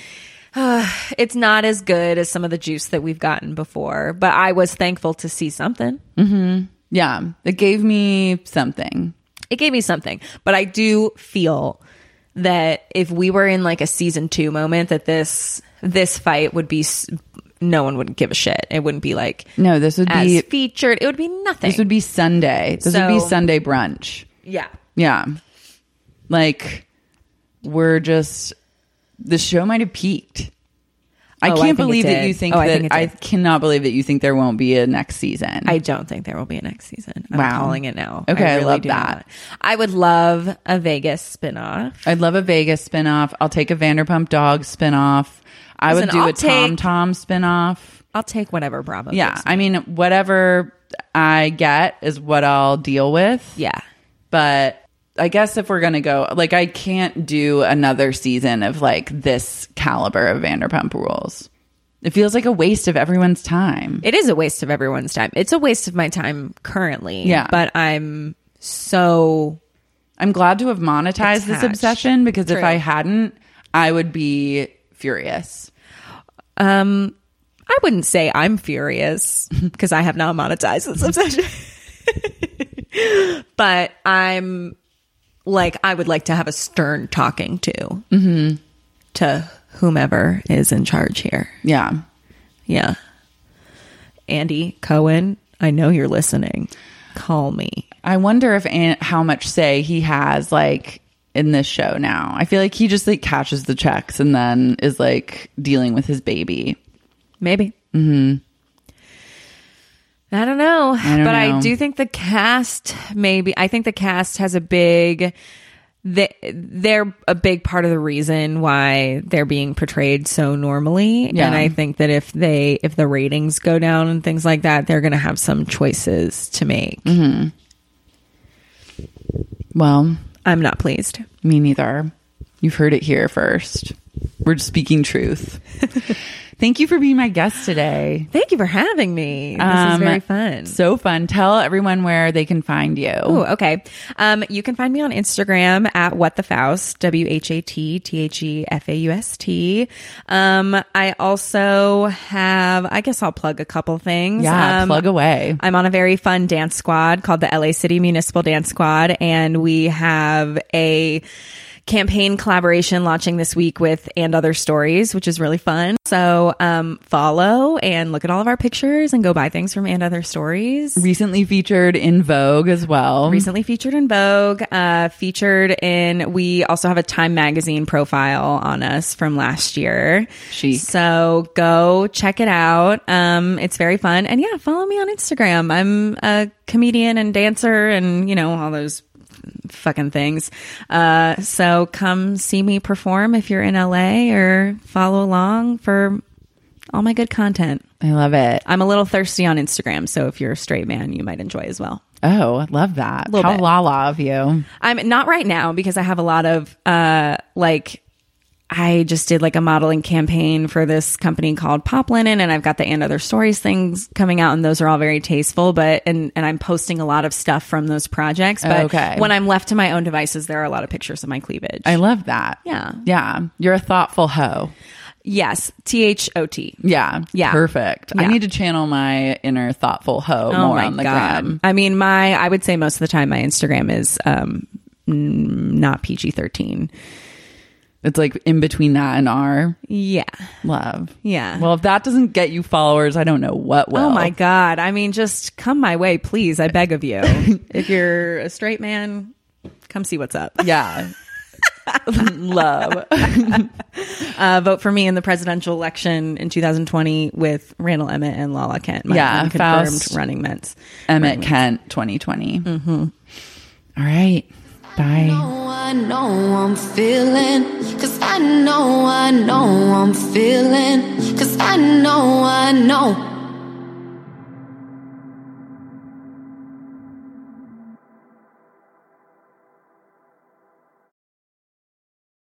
[SPEAKER 5] uh, it's not as good as some of the juice that we've gotten before, but I was thankful to see something.
[SPEAKER 2] Yeah. It gave me something.
[SPEAKER 5] It gave me something, but I do feel that if we were in like a season two moment, that this this fight would be s- no one would give a shit. It wouldn't be like
[SPEAKER 2] No, this would
[SPEAKER 5] as
[SPEAKER 2] be
[SPEAKER 5] featured. It would be nothing.
[SPEAKER 2] this would be Sunday. This would be Sunday brunch.
[SPEAKER 5] yeah.
[SPEAKER 2] Yeah. Like we're just the show might have peaked. I
[SPEAKER 5] Oh, I
[SPEAKER 2] can't
[SPEAKER 5] think it
[SPEAKER 2] believe that
[SPEAKER 5] did.
[SPEAKER 2] you think
[SPEAKER 5] Oh, I
[SPEAKER 2] that
[SPEAKER 5] think it
[SPEAKER 2] I
[SPEAKER 5] did.
[SPEAKER 2] cannot believe that you think there won't be a next season.
[SPEAKER 5] I don't think there will be a next season. I'm
[SPEAKER 2] Wow.
[SPEAKER 5] calling it now.
[SPEAKER 2] Okay, I love
[SPEAKER 5] do
[SPEAKER 2] that.
[SPEAKER 5] not. I would love a Vegas spinoff.
[SPEAKER 2] I'd love a Vegas spinoff. I'll take a Vanderpump Dog spinoff. I would
[SPEAKER 5] Listen,
[SPEAKER 2] do
[SPEAKER 5] I'll
[SPEAKER 2] a Tom
[SPEAKER 5] take-
[SPEAKER 2] Tom spinoff.
[SPEAKER 5] I'll take whatever Bravo.
[SPEAKER 2] Yeah,
[SPEAKER 5] gives me.
[SPEAKER 2] I mean whatever I get is what I'll deal with.
[SPEAKER 5] yeah.
[SPEAKER 2] but I guess if we're gonna go, like, I can't do another season of like this caliber of Vanderpump Rules. It feels like a waste of everyone's time.
[SPEAKER 5] It is a waste of everyone's time. It's a waste of my time currently.
[SPEAKER 2] Yeah.
[SPEAKER 5] But I'm so
[SPEAKER 2] I'm glad to have monetized this obsession because if I hadn't, I would be furious.
[SPEAKER 5] um I wouldn't say I'm furious because I have not monetized this obsession. but I'm like I would like to have a stern talking to
[SPEAKER 2] Mm-hmm.
[SPEAKER 5] to whomever is in charge here.
[SPEAKER 2] Yeah.
[SPEAKER 5] Yeah. Andy Cohen, I know you're listening. Call me.
[SPEAKER 2] I wonder if An- how much say he has like in this show now. I feel like he just like catches the checks and then is like dealing with his baby.
[SPEAKER 5] Maybe. Mm-hmm. I don't know.
[SPEAKER 2] don't
[SPEAKER 5] but
[SPEAKER 2] know.
[SPEAKER 5] I do think the cast maybe I think the cast has a big they, they're a big part of the reason why they're being portrayed so normally.
[SPEAKER 2] Yeah.
[SPEAKER 5] And I think that if they if the ratings go down and things like that, they're gonna have some choices to make.
[SPEAKER 2] Mm-hmm. Well,
[SPEAKER 5] I'm not pleased.
[SPEAKER 2] Me neither. You've heard it here first. We're speaking truth. Thank you for being my guest today.
[SPEAKER 5] Thank you for having me. This
[SPEAKER 2] Um,
[SPEAKER 5] is very fun.
[SPEAKER 2] So fun. Tell everyone where they can find you.
[SPEAKER 5] Ooh, okay. Um, you can find me on Instagram at what the Faust, W H A T T H E F A U S T. Um, I also have, I guess I'll plug a couple things.
[SPEAKER 2] Yeah,
[SPEAKER 5] Um,
[SPEAKER 2] plug away.
[SPEAKER 5] I'm on a very fun dance squad called the LA City Municipal Dance Squad, and we have a campaign collaboration launching this week with and other stories which is really fun so um follow and look at all of our pictures and go buy things from and other stories
[SPEAKER 2] Recently featured in Vogue as well.
[SPEAKER 5] recently featured in Vogue, uh, featured in, we also have a Time Magazine profile on us from last year.
[SPEAKER 2] Chic.
[SPEAKER 5] So go check it out. Um, it's very fun. And yeah, follow me on Instagram. I'm a comedian and dancer and, you know, all those fucking things. Uh, so come see me perform if you're in LA or follow along for all my good content.
[SPEAKER 2] I love it.
[SPEAKER 5] I'm a little thirsty on Instagram, so if you're a straight man, you might enjoy as well.
[SPEAKER 2] Oh, I love that. How
[SPEAKER 5] bit.
[SPEAKER 2] lala of you.
[SPEAKER 5] I'm not right now because I have a lot of uh like I just did like a modeling campaign for this company called Pop Linen and I've got the and other stories things coming out and those are all very tasteful but and and I'm posting a lot of stuff from those projects but
[SPEAKER 2] Okay.
[SPEAKER 5] when I'm left to my own devices there are a lot of pictures of my cleavage.
[SPEAKER 2] I love that.
[SPEAKER 5] Yeah.
[SPEAKER 2] Yeah. You're a thoughtful hoe.
[SPEAKER 5] yes, T H O T.
[SPEAKER 2] Yeah.
[SPEAKER 5] Yeah.
[SPEAKER 2] Perfect. I need to channel my inner thoughtful hoe
[SPEAKER 5] Oh
[SPEAKER 2] more on the
[SPEAKER 5] god.
[SPEAKER 2] gram.
[SPEAKER 5] I mean my I would say most of the time my Instagram is um n- not PG-13.
[SPEAKER 2] It's like in between that and R.
[SPEAKER 5] Yeah.
[SPEAKER 2] Love.
[SPEAKER 5] Yeah.
[SPEAKER 2] Well, if that doesn't get you followers, I don't know what will.
[SPEAKER 5] Oh my God. I mean, just come my way, please. I beg of you. if you're a straight man, come see what's up.
[SPEAKER 2] Yeah. Love.
[SPEAKER 5] Uh, vote for me in the presidential election in 2020 with Randall Emmett and Lala Kent. My
[SPEAKER 2] Yeah,
[SPEAKER 5] confirmed
[SPEAKER 2] Faust.
[SPEAKER 5] running mates.
[SPEAKER 2] Emmett Kent 2020. Mm-hmm. All right. Bye.
[SPEAKER 3] I know I'm feeling, cause I know, I know I'm feeling, cause I know, I know